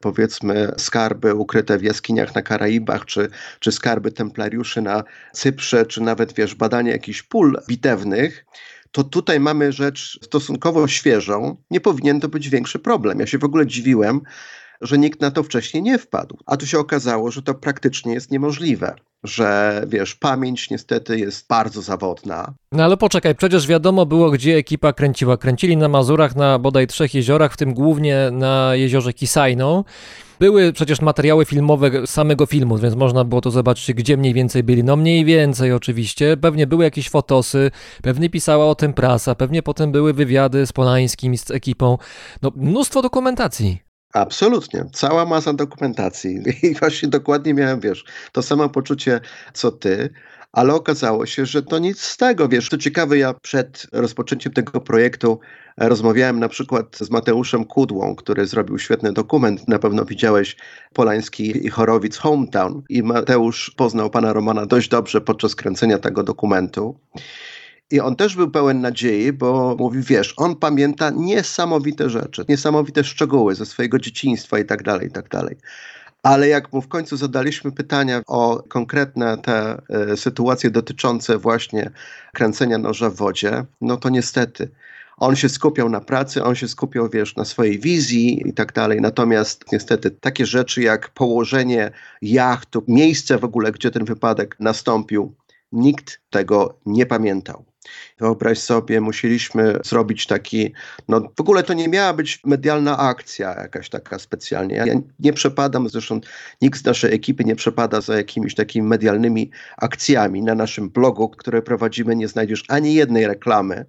powiedzmy skarby ukryte w jaskiniach na Karaibach, czy, czy skarby templariuszy na Cyprze, czy nawet wiesz, badanie jakichś pól bitewnych, to tutaj mamy rzecz stosunkowo świeżą. Nie powinien to być większy problem. Ja się w ogóle dziwiłem, że nikt na to wcześniej nie wpadł. A tu się okazało, że to praktycznie jest niemożliwe. Że wiesz, pamięć niestety jest bardzo zawodna. No ale poczekaj, przecież wiadomo było, gdzie ekipa kręciła. Kręcili na Mazurach, na bodaj trzech jeziorach, w tym głównie na jeziorze Kisajną. Były przecież materiały filmowe samego filmu, więc można było to zobaczyć, gdzie mniej więcej byli. No mniej więcej oczywiście. Pewnie były jakieś fotosy, pewnie pisała o tym prasa, pewnie potem były wywiady z Polańskim, z ekipą. No mnóstwo dokumentacji. Absolutnie. Cała masa dokumentacji. I właśnie dokładnie miałem, wiesz, to samo poczucie co ty, ale okazało się, że to nic z tego, wiesz. To ciekawe, ja przed rozpoczęciem tego projektu rozmawiałem na przykład z Mateuszem Kudłą, który zrobił świetny dokument. Na pewno widziałeś Polański i Chorowic Hometown. I Mateusz poznał pana Romana dość dobrze podczas kręcenia tego dokumentu. I on też był pełen nadziei, bo mówi, wiesz, on pamięta niesamowite rzeczy, niesamowite szczegóły ze swojego dzieciństwa i tak dalej, i tak dalej. Ale jak mu w końcu zadaliśmy pytania o konkretne te y, sytuacje dotyczące właśnie kręcenia noża w wodzie, no to niestety on się skupiał na pracy, on się skupiał, wiesz, na swojej wizji i tak dalej. Natomiast niestety takie rzeczy jak położenie jachtu, miejsce w ogóle, gdzie ten wypadek nastąpił, nikt tego nie pamiętał. Wyobraź sobie, musieliśmy zrobić taki, no w ogóle to nie miała być medialna akcja jakaś taka specjalnie. Ja nie przepadam, zresztą nikt z naszej ekipy nie przepada za jakimiś takimi medialnymi akcjami. Na naszym blogu, które prowadzimy, nie znajdziesz ani jednej reklamy.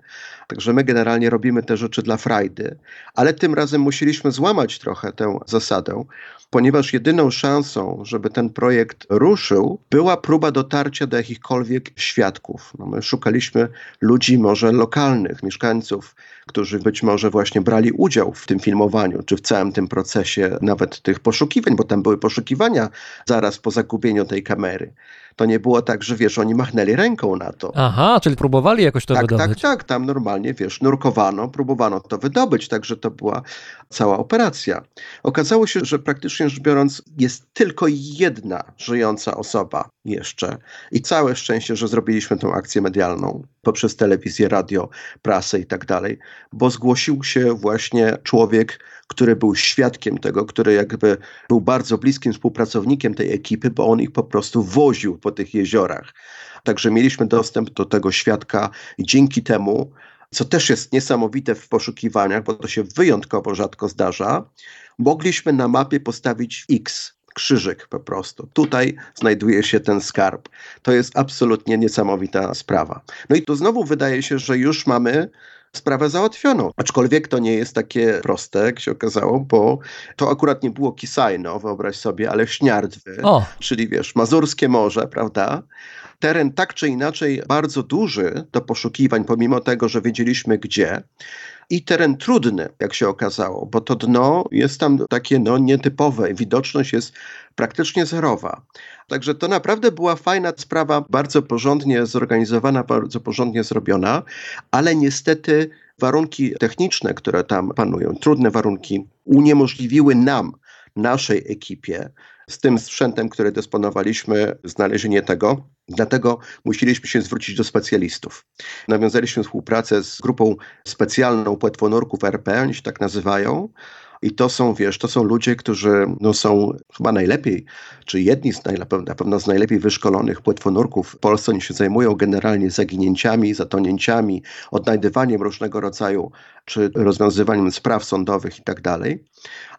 Także my generalnie robimy te rzeczy dla frajdy, ale tym razem musieliśmy złamać trochę tę zasadę, ponieważ jedyną szansą, żeby ten projekt ruszył, była próba dotarcia do jakichkolwiek świadków. No my szukaliśmy ludzi może lokalnych, mieszkańców, którzy być może właśnie brali udział w tym filmowaniu, czy w całym tym procesie nawet tych poszukiwań, bo tam były poszukiwania zaraz po zagubieniu tej kamery. To nie było tak, że wiesz, oni machnęli ręką na to. Aha, czyli próbowali jakoś to tak, wydobyć. Tak, tak, tam normalnie, wiesz, nurkowano, próbowano to wydobyć, także to była cała operacja. Okazało się, że praktycznie rzecz biorąc jest tylko jedna żyjąca osoba jeszcze i całe szczęście, że zrobiliśmy tę akcję medialną poprzez telewizję, radio, prasę i tak dalej, bo zgłosił się właśnie człowiek, który był świadkiem tego, który jakby był bardzo bliskim współpracownikiem tej ekipy, bo on ich po prostu woził po tych jeziorach. Także mieliśmy dostęp do tego świadka i dzięki temu, co też jest niesamowite w poszukiwaniach, bo to się wyjątkowo rzadko zdarza, mogliśmy na mapie postawić X, krzyżyk po prostu. Tutaj znajduje się ten skarb. To jest absolutnie niesamowita sprawa. No i tu znowu wydaje się, że już mamy sprawę załatwioną. Aczkolwiek to nie jest takie proste, jak się okazało, bo to akurat nie było Kisajno, wyobraź sobie, ale Śniardwy, O. czyli wiesz, Mazurskie Morze, prawda? Teren tak czy inaczej bardzo duży do poszukiwań, pomimo tego, że wiedzieliśmy gdzie. I teren trudny, jak się okazało, bo to dno jest tam takie no, nietypowe. Widoczność jest praktycznie zerowa. Także to naprawdę była fajna sprawa, bardzo porządnie zorganizowana, bardzo porządnie zrobiona, ale niestety warunki techniczne, które tam panują, trudne warunki, uniemożliwiły nam, naszej ekipie, z tym sprzętem, który dysponowaliśmy, znalezienie tego. Dlatego musieliśmy się zwrócić do specjalistów. Nawiązaliśmy współpracę z grupą specjalną płetwonurków RP, oni się tak nazywają. I to są, wiesz, to są ludzie, którzy no, są chyba najlepiej, czy jedni z najlepiej, na pewno z najlepiej wyszkolonych płetwonurków w Polsce. Oni się zajmują generalnie zaginięciami, zatonięciami, odnajdywaniem różnego rodzaju, czy rozwiązywaniem spraw sądowych i tak dalej.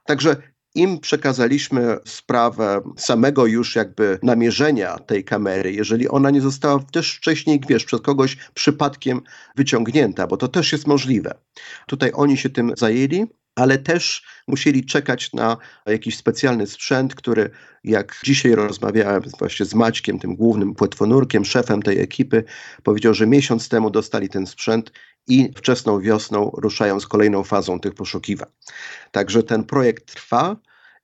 Także im przekazaliśmy sprawę samego już jakby namierzenia tej kamery, jeżeli ona nie została też wcześniej, wiesz, przez kogoś przypadkiem wyciągnięta, bo to też jest możliwe. Tutaj oni się tym zajęli, ale też musieli czekać na jakiś specjalny sprzęt, który jak dzisiaj rozmawiałem właśnie z Maćkiem, tym głównym płetwonurkiem, szefem tej ekipy, powiedział, że miesiąc temu dostali ten sprzęt i wczesną wiosną ruszają z kolejną fazą tych poszukiwań. Także ten projekt trwa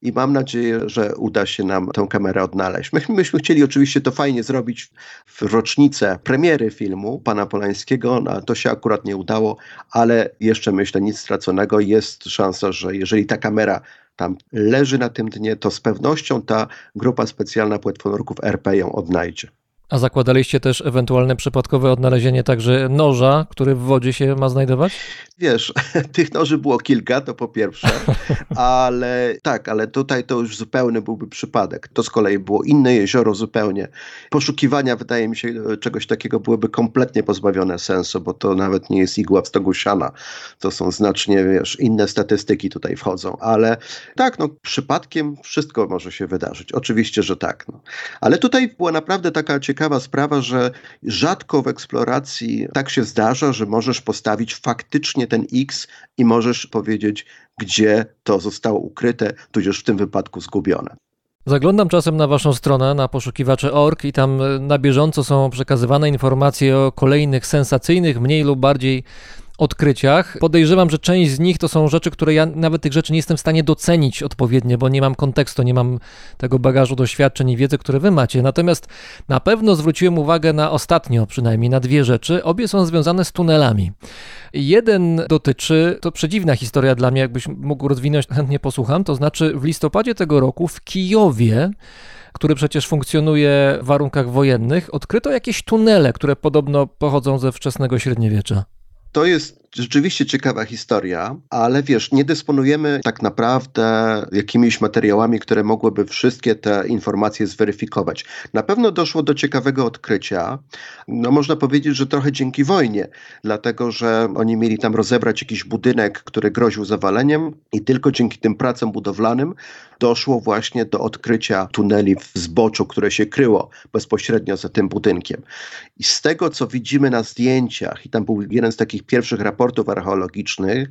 i mam nadzieję, że uda się nam tę kamerę odnaleźć. My, myśmy chcieli oczywiście to fajnie zrobić w rocznicę premiery filmu pana Polańskiego, no, to się akurat nie udało, ale jeszcze myślę nic straconego. Jest szansa, że jeżeli ta kamera tam leży na tym dnie, to z pewnością ta grupa specjalna płetwonurków RP ją odnajdzie. A zakładaliście też ewentualne przypadkowe odnalezienie także noża, który w wodzie się ma znajdować? Wiesz, tych noży było kilka, to po pierwsze, ale tak, ale tutaj to już zupełny byłby przypadek. To z kolei było inne jezioro zupełnie. Poszukiwania, wydaje mi się, czegoś takiego byłyby kompletnie pozbawione sensu, bo to nawet nie jest igła w stogu siana. To są znacznie, wiesz, inne statystyki tutaj wchodzą, ale tak, no przypadkiem wszystko może się wydarzyć. Oczywiście, że tak. No. Ale tutaj była naprawdę taka ciekawa sprawa, że rzadko w eksploracji tak się zdarza, że możesz postawić faktycznie ten X i możesz powiedzieć, gdzie to zostało ukryte, tudzież w tym wypadku zgubione. Zaglądam czasem na waszą stronę, na poszukiwacze.org i tam na bieżąco są przekazywane informacje o kolejnych sensacyjnych, mniej lub bardziej odkryciach. Podejrzewam, że część z nich to są rzeczy, które ja nawet tych rzeczy nie jestem w stanie docenić odpowiednio, bo nie mam kontekstu, nie mam tego bagażu doświadczeń i wiedzy, które wy macie. Natomiast na pewno zwróciłem uwagę na ostatnio przynajmniej na dwie rzeczy. Obie są związane z tunelami. Jeden dotyczy, to przedziwna historia dla mnie, jakbyś mógł rozwinąć, chętnie posłucham, to znaczy w listopadzie tego roku w Kijowie który przecież funkcjonuje w warunkach wojennych, odkryto jakieś tunele, które podobno pochodzą ze wczesnego średniowiecza. To jest rzeczywiście ciekawa historia, ale wiesz, nie dysponujemy tak naprawdę jakimiś materiałami, które mogłyby wszystkie te informacje zweryfikować. Na pewno doszło do ciekawego odkrycia. No można powiedzieć, że trochę dzięki wojnie, dlatego że oni mieli tam rozebrać jakiś budynek, który groził zawaleniem i tylko dzięki tym pracom budowlanym doszło właśnie do odkrycia tuneli w zboczu, które się kryło bezpośrednio za tym budynkiem. I z tego, co widzimy na zdjęciach, i tam był jeden z takich pierwszych raportów archeologicznych,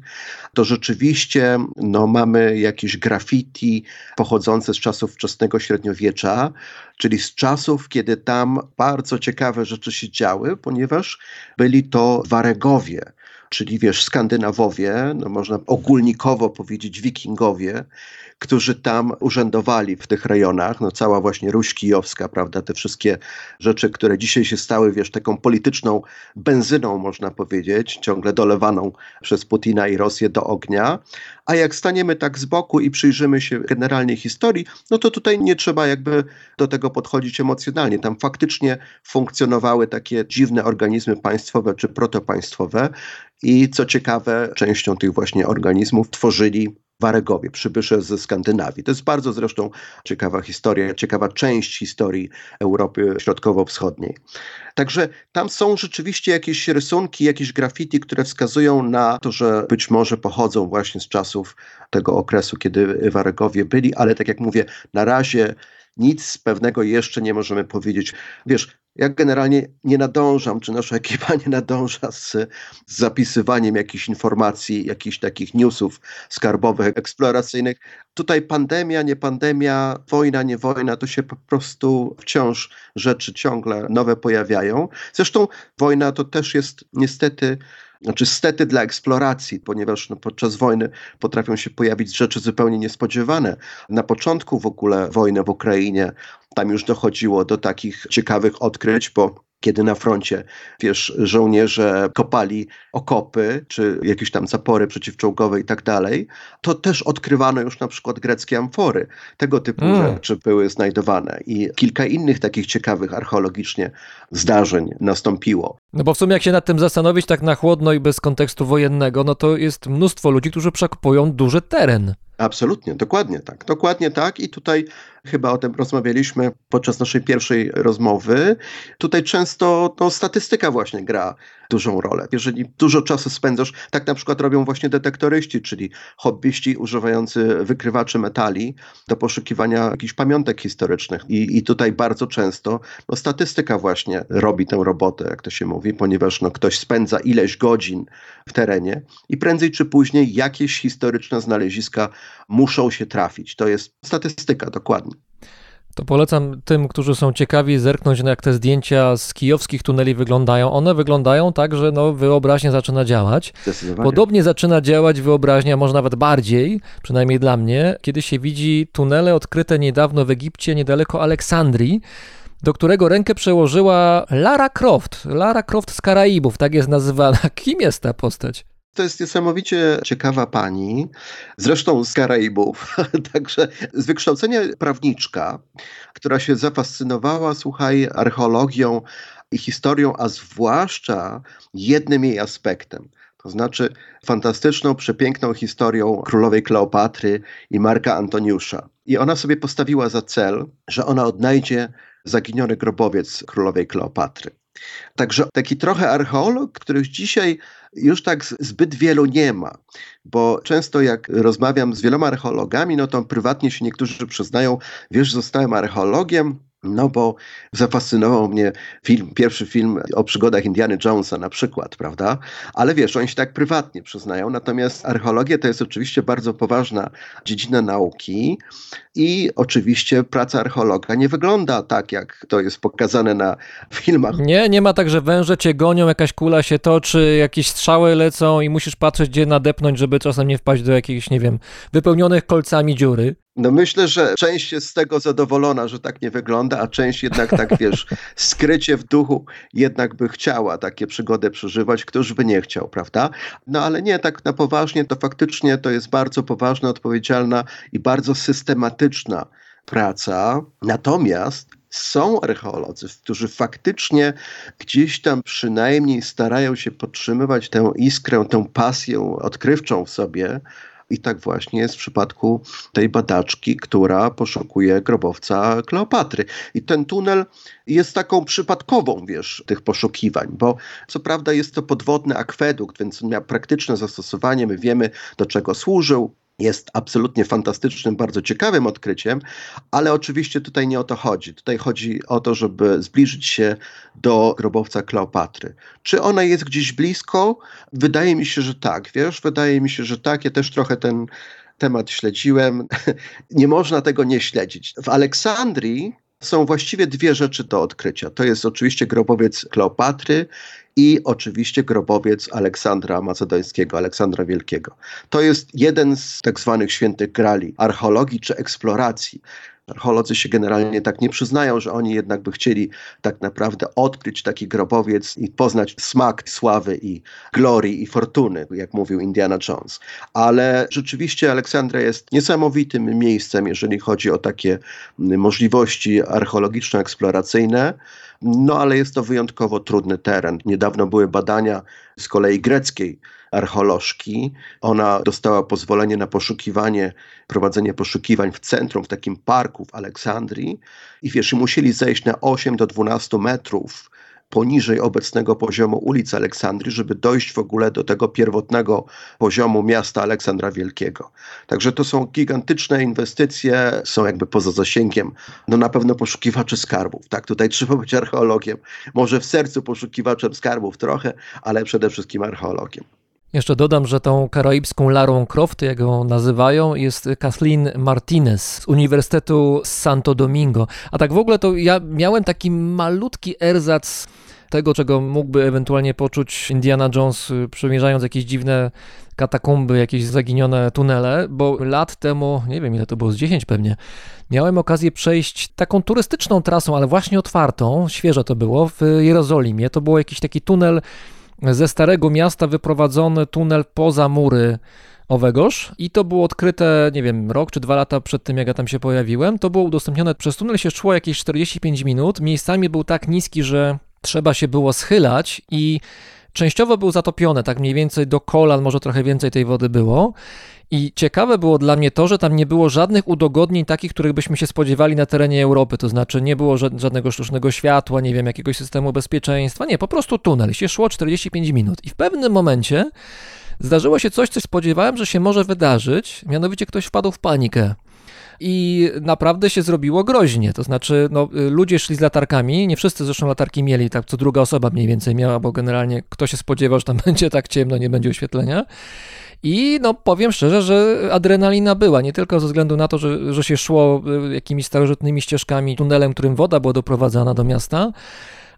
to rzeczywiście no, mamy jakieś graffiti pochodzące z czasów wczesnego średniowiecza, czyli z czasów, kiedy tam bardzo ciekawe rzeczy się działy, ponieważ byli to Waregowie czyli wiesz, Skandynawowie, no można ogólnikowo powiedzieć wikingowie, którzy tam urzędowali w tych rejonach, no cała właśnie Ruś Kijowska, prawda, te wszystkie rzeczy, które dzisiaj się stały, wiesz, taką polityczną benzyną, można powiedzieć, ciągle dolewaną przez Putina i Rosję do ognia, a jak staniemy tak z boku i przyjrzymy się generalnej historii, no to tutaj nie trzeba jakby do tego podchodzić emocjonalnie. Tam faktycznie funkcjonowały takie dziwne organizmy państwowe czy protopaństwowe. I co ciekawe, częścią tych właśnie organizmów tworzyli Waregowie, przybysze ze Skandynawii. To jest bardzo zresztą ciekawa historia, ciekawa część historii Europy Środkowo-Wschodniej. Także tam są rzeczywiście jakieś rysunki, jakieś graffiti, które wskazują na to, że być może pochodzą właśnie z czasów tego okresu, kiedy Waregowie byli, ale tak jak mówię, na razie nic pewnego jeszcze nie możemy powiedzieć. Wiesz, ja generalnie nie nadążam, czy nasza ekipa nie nadąża z, zapisywaniem jakichś informacji, jakichś takich newsów skarbowych, eksploracyjnych. Tutaj pandemia, nie pandemia, wojna, nie wojna, to się po prostu wciąż rzeczy ciągle nowe pojawiają. Zresztą wojna to też jest niestety znaczy stety dla eksploracji, ponieważ no, podczas wojny potrafią się pojawić rzeczy zupełnie niespodziewane. Na początku w ogóle wojny w Ukrainie tam już dochodziło do takich ciekawych odkryć, bo kiedy na froncie, wiesz, żołnierze kopali okopy, czy jakieś tam zapory przeciwczołgowe i tak dalej, to też odkrywano już na przykład greckie amfory. Tego typu mm. rzeczy były znajdowane i kilka innych takich ciekawych archeologicznie zdarzeń nastąpiło. No bo w sumie jak się nad tym zastanowić tak na chłodno i bez kontekstu wojennego, no to jest mnóstwo ludzi, którzy przekopują duży teren. Absolutnie, dokładnie tak. Dokładnie tak i tutaj chyba o tym rozmawialiśmy podczas naszej pierwszej rozmowy. Tutaj często no, statystyka właśnie gra dużą rolę. Jeżeli dużo czasu spędzasz, tak na przykład robią właśnie detektoryści, czyli hobbyści używający wykrywaczy metali do poszukiwania jakichś pamiątek historycznych. I, i tutaj bardzo często no, statystyka właśnie robi tę robotę, jak to się mówi, ponieważ no, ktoś spędza ileś godzin w terenie i prędzej czy później jakieś historyczne znaleziska muszą się trafić. To jest statystyka dokładnie. To polecam tym, którzy są ciekawi, zerknąć na jak te zdjęcia z kijowskich tuneli wyglądają. One wyglądają tak, że no, wyobraźnia zaczyna działać. Podobnie zaczyna działać wyobraźnia, może nawet bardziej, przynajmniej dla mnie, kiedy się widzi tunele odkryte niedawno w Egipcie, niedaleko Aleksandrii, do którego rękę przełożyła Lara Croft. Lara Croft z Karaibów, tak jest nazywana. Kim jest ta postać? To jest niesamowicie ciekawa pani, zresztą z Karaibów, także z wykształcenia prawniczka, która się zafascynowała, słuchaj, archeologią i historią, a zwłaszcza jednym jej aspektem. To znaczy fantastyczną, przepiękną historią królowej Kleopatry i Marka Antoniusza. I ona sobie postawiła za cel, że ona odnajdzie zaginiony grobowiec królowej Kleopatry. Także taki trochę archeolog, których dzisiaj już tak zbyt wielu nie ma, bo często jak rozmawiam z wieloma archeologami, no to prywatnie się niektórzy przyznają, wiesz, zostałem archeologiem, no bo zafascynował mnie film, pierwszy film o przygodach Indiana Jonesa na przykład, prawda? Ale wiesz, oni się tak prywatnie przyznają, natomiast archeologia to jest oczywiście bardzo poważna dziedzina nauki i oczywiście praca archeologa nie wygląda tak, jak to jest pokazane na filmach. Nie, nie ma tak, że węże cię gonią, jakaś kula się toczy, jakieś strzały lecą i musisz patrzeć, gdzie nadepnąć, żeby czasem nie wpaść do jakichś, nie wiem, wypełnionych kolcami dziury. No myślę, że część jest z tego zadowolona, że tak nie wygląda, a część jednak tak, wiesz, skrycie w duchu jednak by chciała takie przygody przeżywać, któż by nie chciał, prawda? No ale nie, tak na poważnie, to faktycznie to jest bardzo poważna, odpowiedzialna i bardzo systematyczna praca. Natomiast są archeolodzy, którzy faktycznie gdzieś tam przynajmniej starają się podtrzymywać tę iskrę, tę pasję odkrywczą w sobie, i tak właśnie jest w przypadku tej badaczki, która poszukuje grobowca Kleopatry. I ten tunel jest taką przypadkową, wiesz, tych poszukiwań, bo co prawda jest to podwodny akwedukt, więc miał praktyczne zastosowanie, my wiemy do czego służył, jest absolutnie fantastycznym, bardzo ciekawym odkryciem, ale oczywiście tutaj nie o to chodzi. Tutaj chodzi o to, żeby zbliżyć się do grobowca Kleopatry. Czy ona jest gdzieś blisko? Wydaje mi się, że tak, wiesz, wydaje mi się, że tak. Ja też trochę ten temat śledziłem. nie można tego nie śledzić. W Aleksandrii są właściwie dwie rzeczy do odkrycia. To jest oczywiście grobowiec Kleopatry i oczywiście grobowiec Aleksandra Macedońskiego, Aleksandra Wielkiego. To jest jeden z tak zwanych świętych grali archeologii czy eksploracji. Archeolodzy się generalnie tak nie przyznają, że oni jednak by chcieli tak naprawdę odkryć taki grobowiec i poznać smak sławy i glorii i fortuny, jak mówił Indiana Jones. Ale rzeczywiście Aleksandria jest niesamowitym miejscem, jeżeli chodzi o takie możliwości archeologiczno-eksploracyjne. No ale jest to wyjątkowo trudny teren. Niedawno były badania z kolei greckiej archeolożki. Ona dostała pozwolenie na poszukiwanie, prowadzenie poszukiwań w centrum, w takim parku w Aleksandrii. I wiesz, musieli zejść na 8 do 12 metrów poniżej obecnego poziomu ulicy Aleksandrii, żeby dojść w ogóle do tego pierwotnego poziomu miasta Aleksandra Wielkiego. Także to są gigantyczne inwestycje, są jakby poza zasięgiem, no na pewno poszukiwaczy skarbów, tak? Tutaj trzeba być archeologiem, może w sercu poszukiwaczem skarbów trochę, ale przede wszystkim archeologiem. Jeszcze dodam, że tą karaibską Larą Croft, jak ją nazywają, jest Kathleen Martinez z Uniwersytetu Santo Domingo. A tak w ogóle to ja miałem taki malutki erzac tego, czego mógłby ewentualnie poczuć Indiana Jones, y, przemierzając jakieś dziwne katakumby, jakieś zaginione tunele, bo lat temu, nie wiem ile to było, z 10 pewnie, miałem okazję przejść taką turystyczną trasą, ale właśnie otwartą, świeże to było, w Jerozolimie. To był jakiś taki tunel ze Starego Miasta wyprowadzony tunel poza mury Owegosz i to było odkryte, nie wiem, rok czy dwa lata przed tym, jak ja tam się pojawiłem. To było udostępnione, przez tunel się szło jakieś 45 minut, miejscami był tak niski, że trzeba się było schylać i częściowo był zatopiony, tak mniej więcej do kolan, może trochę więcej tej wody było. I ciekawe było dla mnie to, że tam nie było żadnych udogodnień takich, których byśmy się spodziewali na terenie Europy. To znaczy nie było żadnego sztucznego światła, nie wiem, jakiegoś systemu bezpieczeństwa. Nie, po prostu tunel. się szło 45 minut. I w pewnym momencie zdarzyło się coś, co spodziewałem, że się może wydarzyć. Mianowicie ktoś wpadł w panikę. I naprawdę się zrobiło groźnie. To znaczy, no, ludzie szli z latarkami, nie wszyscy zresztą latarki mieli, tak co druga osoba mniej więcej miała, bo generalnie kto się spodziewał, że tam będzie tak ciemno, nie będzie oświetlenia. I no powiem szczerze, że adrenalina była, nie tylko ze względu na to, że, że się szło y, jakimiś starożytnymi ścieżkami, tunelem, którym woda była doprowadzana do miasta,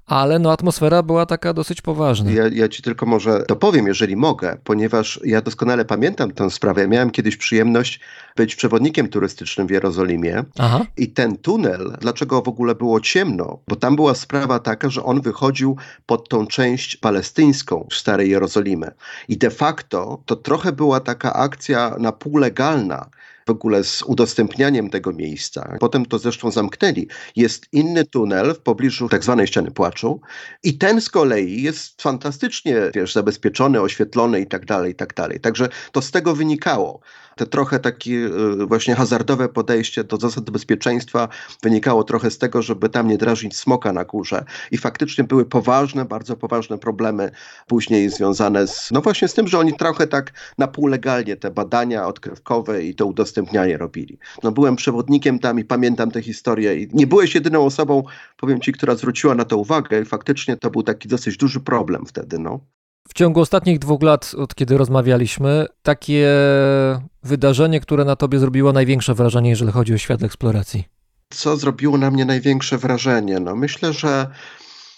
ale no atmosfera była taka dosyć poważna. Ja, ja ci tylko może dopowiem, jeżeli mogę, ponieważ ja doskonale pamiętam tę sprawę. Ja miałem kiedyś przyjemność być przewodnikiem turystycznym w Jerozolimie Aha. i ten tunel, dlaczego w ogóle było ciemno? Bo tam była sprawa taka, że on wychodził pod tą część palestyńską Starej Jerozolimy. I de facto to trochę była taka akcja na pół legalna, w ogóle z udostępnianiem tego miejsca. Potem to zresztą zamknęli. Jest inny tunel w pobliżu tak zwanej ściany płaczu i ten z kolei jest fantastycznie, wiesz, zabezpieczony, oświetlony i tak dalej, i tak dalej. Także to z tego wynikało te trochę takie y, właśnie hazardowe podejście do zasad bezpieczeństwa wynikało trochę z tego, żeby tam nie drażnić smoka na górze. I faktycznie były poważne, bardzo poważne problemy później związane z, no właśnie z tym, że oni trochę tak na pół legalnie te badania odkrywkowe i to udostępnianie robili. No byłem przewodnikiem tam i pamiętam tę historię i nie byłeś jedyną osobą, powiem ci, która zwróciła na to uwagę i faktycznie to był taki dosyć duży problem wtedy, no. W ciągu ostatnich dwóch lat, od kiedy rozmawialiśmy, takie wydarzenie, które na tobie zrobiło największe wrażenie, jeżeli chodzi o świat eksploracji? Co zrobiło na mnie największe wrażenie? No myślę, że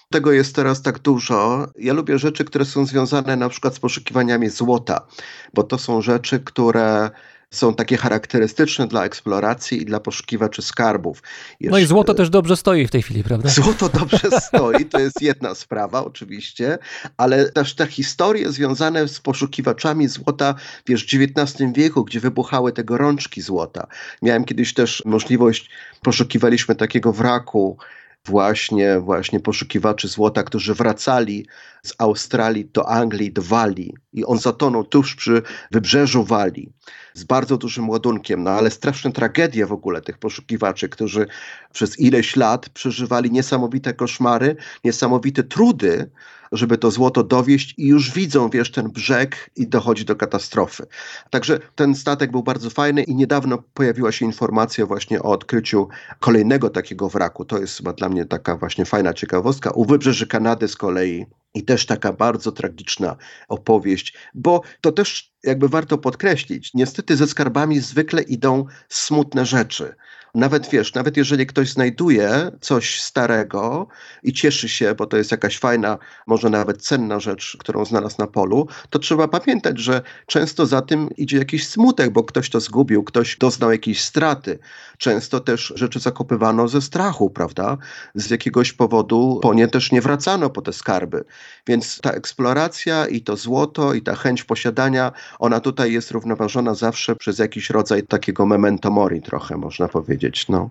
tego jest teraz tak dużo. Ja lubię rzeczy, które są związane na przykład z poszukiwaniami złota, bo to są rzeczy, które są takie charakterystyczne dla eksploracji i dla poszukiwaczy skarbów. Jeszcze... No i złoto też dobrze stoi w tej chwili, prawda? Złoto dobrze stoi, to jest jedna sprawa oczywiście, ale też te historie związane z poszukiwaczami złota, wiesz, w XIX wieku, gdzie wybuchały te gorączki złota. Miałem kiedyś też możliwość, poszukiwaliśmy takiego wraku, właśnie, właśnie poszukiwaczy złota, którzy wracali z Australii do Anglii, do Walii i on zatonął tuż przy wybrzeżu Walii z bardzo dużym ładunkiem, no ale straszne tragedie w ogóle tych poszukiwaczy, którzy przez ileś lat przeżywali niesamowite koszmary, niesamowite trudy, żeby to złoto dowieść i już widzą, wiesz, ten brzeg i dochodzi do katastrofy. Także ten statek był bardzo fajny i niedawno pojawiła się informacja właśnie o odkryciu kolejnego takiego wraku. To jest chyba dla mnie taka właśnie fajna ciekawostka. U wybrzeży Kanady z kolei i też taka bardzo tragiczna opowieść, bo to też jakby warto podkreślić, niestety ze skarbami zwykle idą smutne rzeczy. Nawet wiesz, nawet jeżeli ktoś znajduje coś starego i cieszy się, bo to jest jakaś fajna, może nawet cenna rzecz, którą znalazł na polu, to trzeba pamiętać, że często za tym idzie jakiś smutek, bo ktoś to zgubił, ktoś doznał jakiejś straty. Często też rzeczy zakopywano ze strachu, prawda? Z jakiegoś powodu po nie też nie wracano po te skarby. Więc ta eksploracja i to złoto i ta chęć posiadania, ona tutaj jest równoważona zawsze przez jakiś rodzaj takiego memento mori trochę, można powiedzieć. No.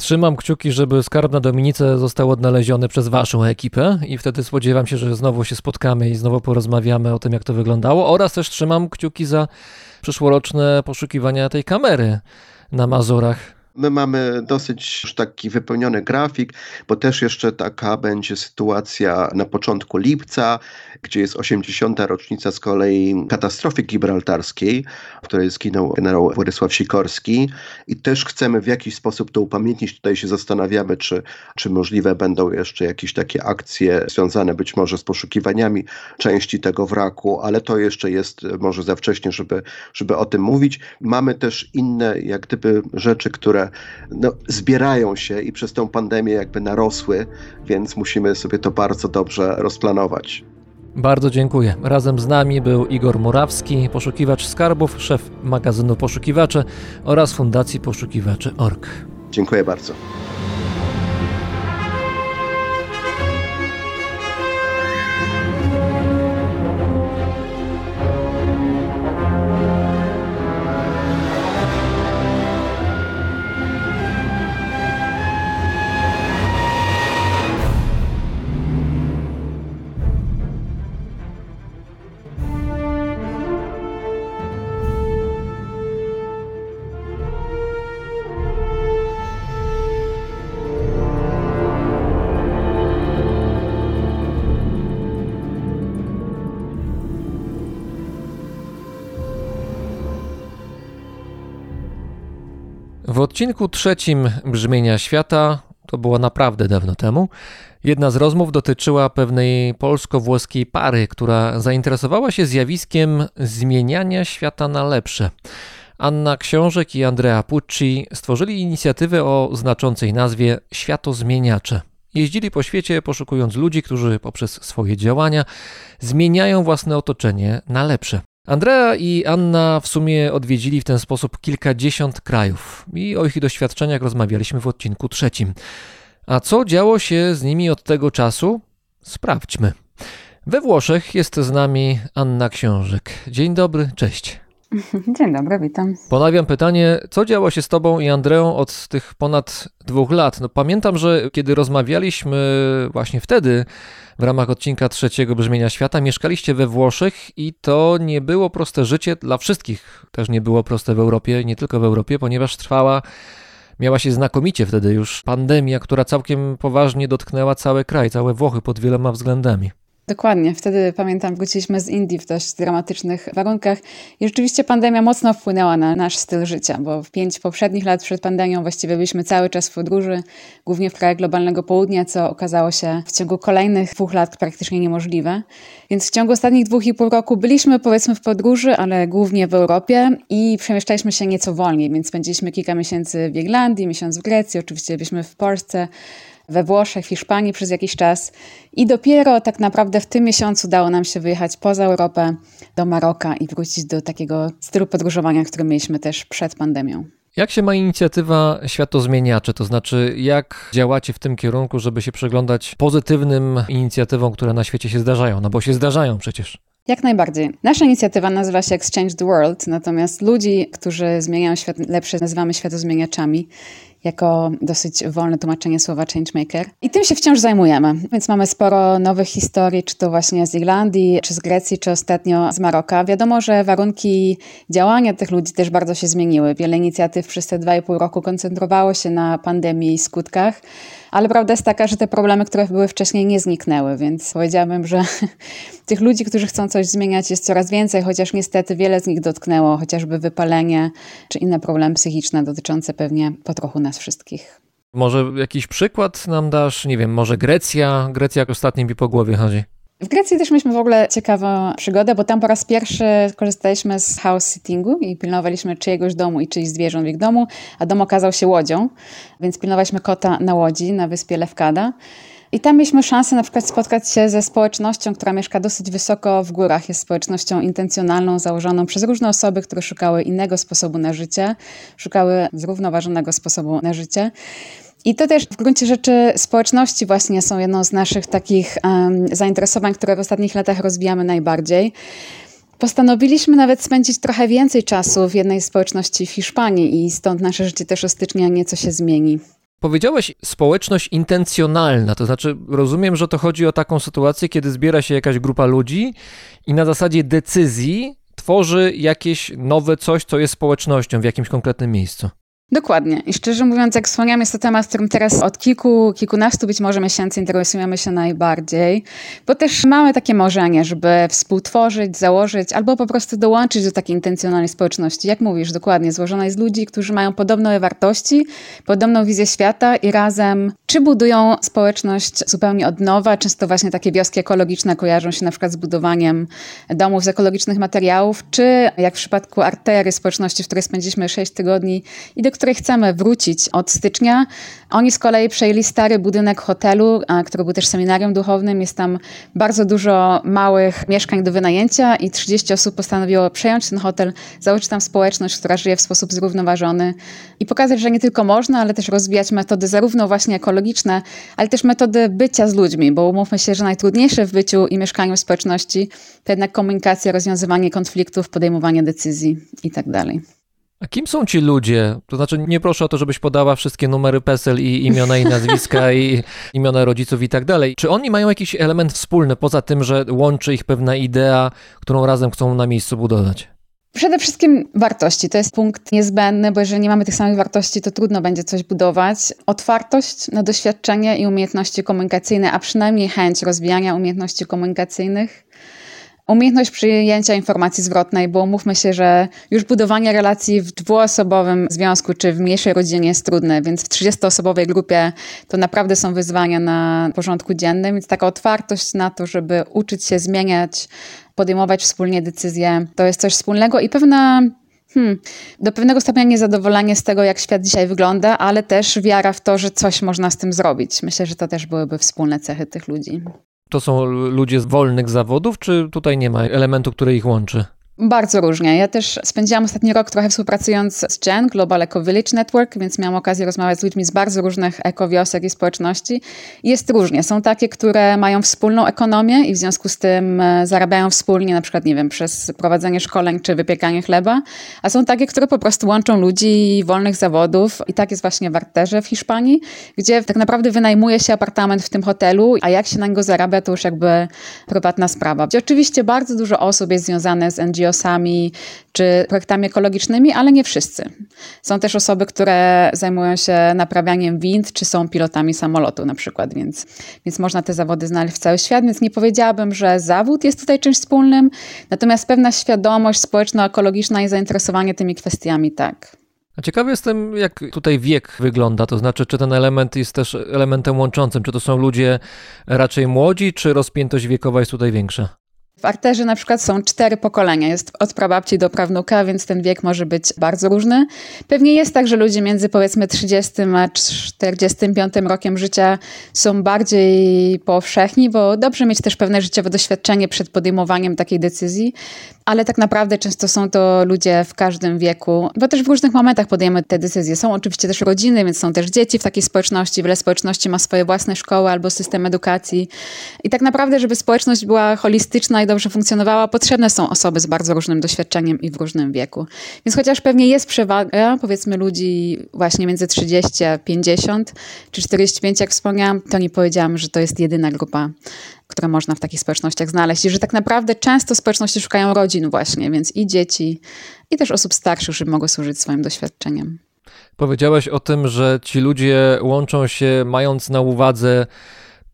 Trzymam kciuki, żeby skarb na Dominice został odnaleziony przez waszą ekipę i wtedy spodziewam się, że znowu się spotkamy i znowu porozmawiamy o tym, jak to wyglądało. Oraz też trzymam kciuki za przyszłoroczne poszukiwania tej kamery na Mazurach. My mamy dosyć już taki wypełniony grafik, bo też jeszcze taka będzie sytuacja na początku lipca, gdzie jest 80. rocznica z kolei katastrofy gibraltarskiej, w której zginął generał Władysław Sikorski i też chcemy w jakiś sposób to upamiętnić. Tutaj się zastanawiamy, czy, czy możliwe będą jeszcze jakieś takie akcje związane być może z poszukiwaniami części tego wraku, ale to jeszcze jest może za wcześnie, żeby, żeby o tym mówić. Mamy też inne jak gdyby rzeczy, które no, zbierają się i przez tę pandemię jakby narosły, więc musimy sobie to bardzo dobrze rozplanować. Bardzo dziękuję. Razem z nami był Igor Murawski, poszukiwacz skarbów, szef magazynu Poszukiwacze oraz Fundacji Poszukiwaczy.org. Dziękuję bardzo. Odcinku trzecim Brzmienia Świata, to było naprawdę dawno temu, jedna z rozmów dotyczyła pewnej polsko-włoskiej pary, która zainteresowała się zjawiskiem zmieniania świata na lepsze. Anna Książek i Andrea Pucci stworzyli inicjatywę o znaczącej nazwie Światozmieniacze. Jeździli po świecie poszukując ludzi, którzy poprzez swoje działania zmieniają własne otoczenie na lepsze. Andrea i Anna w sumie odwiedzili w ten sposób kilkadziesiąt krajów i o ich doświadczeniach rozmawialiśmy w odcinku trzecim. A co działo się z nimi od tego czasu? Sprawdźmy. We Włoszech jest z nami Anna Książek. Dzień dobry, cześć. Dzień dobry, witam. Ponawiam pytanie, co działo się z tobą i Andreą od tych ponad dwóch lat? No, pamiętam, że kiedy rozmawialiśmy właśnie wtedy w ramach odcinka trzeciego Brzmienia Świata, mieszkaliście we Włoszech i to nie było proste życie dla wszystkich. Też nie było proste w Europie, nie tylko w Europie, ponieważ trwała, miała się znakomicie wtedy już pandemia, która całkiem poważnie dotknęła cały kraj, całe Włochy pod wieloma względami. Dokładnie. Wtedy pamiętam, wróciliśmy z Indii w dość dramatycznych warunkach i rzeczywiście pandemia mocno wpłynęła na nasz styl życia, bo w pięć poprzednich lat przed pandemią właściwie byliśmy cały czas w podróży, głównie w krajach globalnego południa, co okazało się w ciągu kolejnych dwóch lat praktycznie niemożliwe. Więc w ciągu ostatnich dwóch i pół roku byliśmy powiedzmy w podróży, ale głównie w Europie i przemieszczaliśmy się nieco wolniej, więc spędziliśmy kilka miesięcy w Irlandii, miesiąc w Grecji, oczywiście byliśmy w Polsce, we Włoszech, Hiszpanii przez jakiś czas i dopiero tak naprawdę w tym miesiącu udało nam się wyjechać poza Europę do Maroka i wrócić do takiego stylu podróżowania, który mieliśmy też przed pandemią. Jak się ma inicjatywa Światozmieniacze? To znaczy, jak działacie w tym kierunku, żeby się przyglądać pozytywnym inicjatywom, które na świecie się zdarzają? No bo się zdarzają przecież. Jak najbardziej. Nasza inicjatywa nazywa się Exchange the World, natomiast ludzi, którzy zmieniają świat lepsze, nazywamy światozmieniaczami jako dosyć wolne tłumaczenie słowa changemaker. I tym się wciąż zajmujemy, więc mamy sporo nowych historii, czy to właśnie z Irlandii, czy z Grecji, czy ostatnio z Maroka. Wiadomo, że warunki działania tych ludzi też bardzo się zmieniły. Wiele inicjatyw przez te dwa i pół roku koncentrowało się na pandemii i skutkach, ale prawda jest taka, że te problemy, które były wcześniej, nie zniknęły, więc powiedziałabym, że tych ludzi, którzy chcą coś zmieniać, jest coraz więcej, chociaż niestety wiele z nich dotknęło, chociażby wypalenie czy inne problemy psychiczne dotyczące pewnie po trochu nas wszystkich. Może jakiś przykład nam dasz? Nie wiem, może Grecja? Grecja jak ostatnio mi po głowie chodzi. W Grecji też mieliśmy w ogóle ciekawą przygodę, bo tam po raz pierwszy korzystaliśmy z house sittingu i pilnowaliśmy czyjegoś domu i czyichś zwierząt w ich domu, a dom okazał się łodzią, więc pilnowaliśmy kota na łodzi na wyspie Lewkada. I tam mieliśmy szansę na przykład spotkać się ze społecznością, która mieszka dosyć wysoko w górach. Jest społecznością intencjonalną, założoną przez różne osoby, które szukały innego sposobu na życie, szukały zrównoważonego sposobu na życie. I to też w gruncie rzeczy społeczności właśnie są jedną z naszych takich um, zainteresowań, które w ostatnich latach rozwijamy najbardziej. Postanowiliśmy nawet spędzić trochę więcej czasu w jednej społeczności w Hiszpanii i stąd nasze życie też o stycznia nieco się zmieni. Powiedziałeś społeczność intencjonalna, to znaczy rozumiem, że to chodzi o taką sytuację, kiedy zbiera się jakaś grupa ludzi i na zasadzie decyzji tworzy jakieś nowe coś, co jest społecznością w jakimś konkretnym miejscu. Dokładnie. I szczerze mówiąc, jak wspomniałam, jest to temat, którym teraz od kilku, kilkunastu być może miesięcy interesujemy się najbardziej, bo też mamy takie marzenie, żeby współtworzyć, założyć albo po prostu dołączyć do takiej intencjonalnej społeczności. Jak mówisz, dokładnie, złożona z ludzi, którzy mają podobne wartości, podobną wizję świata i razem czy budują społeczność zupełnie od nowa, często właśnie takie wioski ekologiczne kojarzą się na przykład z budowaniem domów z ekologicznych materiałów, czy jak w przypadku Artery, społeczności, w której spędziliśmy 6 tygodni i do której chcemy wrócić od stycznia. Oni z kolei przejęli stary budynek hotelu, który był też seminarium duchownym. Jest tam bardzo dużo małych mieszkań do wynajęcia i 30 osób postanowiło przejąć ten hotel, założyć tam społeczność, która żyje w sposób zrównoważony i pokazać, że nie tylko można, ale też rozwijać metody zarówno właśnie ekologiczne, ale też metody bycia z ludźmi, bo umówmy się, że najtrudniejsze w byciu i mieszkaniu społeczności to jednak komunikacja, rozwiązywanie konfliktów, podejmowanie decyzji itd. A kim są ci ludzie? To znaczy, nie proszę o to, żebyś podała wszystkie numery PESEL i imiona i nazwiska i imiona rodziców i tak dalej. Czy oni mają jakiś element wspólny, poza tym, że łączy ich pewna idea, którą razem chcą na miejscu budować? Przede wszystkim wartości. To jest punkt niezbędny, bo jeżeli nie mamy tych samych wartości, to trudno będzie coś budować. Otwartość na doświadczenie i umiejętności komunikacyjne, a przynajmniej chęć rozwijania umiejętności komunikacyjnych umiejętność przyjęcia informacji zwrotnej, bo umówmy się, że już budowanie relacji w dwuosobowym związku czy w mniejszej rodzinie jest trudne, więc w 30-osobowej grupie to naprawdę są wyzwania na porządku dziennym, więc taka otwartość na to, żeby uczyć się zmieniać, podejmować wspólnie decyzje, to jest coś wspólnego i pewna Hmm. Do pewnego stopnia niezadowolenie z tego, jak świat dzisiaj wygląda, ale też wiara w to, że coś można z tym zrobić. Myślę, że to też byłyby wspólne cechy tych ludzi. To są ludzie z wolnych zawodów, czy tutaj nie ma elementu, który ich łączy? Bardzo różnie. Ja też spędziłam ostatni rok trochę współpracując z GEN, Global Eco Village Network, więc miałam okazję rozmawiać z ludźmi z bardzo różnych ekowiosek i społeczności. Jest różnie. Są takie, które mają wspólną ekonomię i w związku z tym e, zarabiają wspólnie, na przykład, nie wiem, przez prowadzenie szkoleń czy wypiekanie chleba, a są takie, które po prostu łączą ludzi wolnych zawodów i tak jest właśnie w Arterze w Hiszpanii, gdzie tak naprawdę wynajmuje się apartament w tym hotelu, a jak się na niego zarabia, to już jakby prywatna sprawa. Gdzie oczywiście bardzo dużo osób jest związane z NGO NGO-sami czy projektami ekologicznymi, ale nie wszyscy. Są też osoby, które zajmują się naprawianiem wind, czy są pilotami samolotu na przykład, więc, więc można te zawody znaleźć w cały świat, więc nie powiedziałabym, że zawód jest tutaj czymś wspólnym, natomiast pewna świadomość społeczno-ekologiczna i zainteresowanie tymi kwestiami tak. A ciekawy jestem, jak tutaj wiek wygląda, to znaczy, czy ten element jest też elementem łączącym, czy to są ludzie raczej młodzi, czy rozpiętość wiekowa jest tutaj większa? W arterze na przykład są cztery pokolenia, jest od prababci do prawnuka, więc ten wiek może być bardzo różny. Pewnie jest tak, że ludzie między powiedzmy 30 a 45 rokiem życia są bardziej powszechni, bo dobrze mieć też pewne życiowe doświadczenie przed podejmowaniem takiej decyzji, ale tak naprawdę często są to ludzie w każdym wieku, bo też w różnych momentach podejmujemy te decyzje. Są oczywiście też rodziny, więc są też dzieci w takiej społeczności. Wiele społeczności ma swoje własne szkoły albo system edukacji. I tak naprawdę, żeby społeczność była holistyczna i dobrze funkcjonowała, potrzebne są osoby z bardzo różnym doświadczeniem i w różnym wieku. Więc chociaż pewnie jest przewaga, powiedzmy, ludzi właśnie między 30 a 50 czy 45, jak wspomniałam, to nie powiedziałam, że to jest jedyna grupa które można w takich społecznościach znaleźć. I że tak naprawdę często społeczności szukają rodzin właśnie, więc i dzieci, i też osób starszych, żeby mogły służyć swoim doświadczeniem. Powiedziałeś o tym, że ci ludzie łączą się mając na uwadze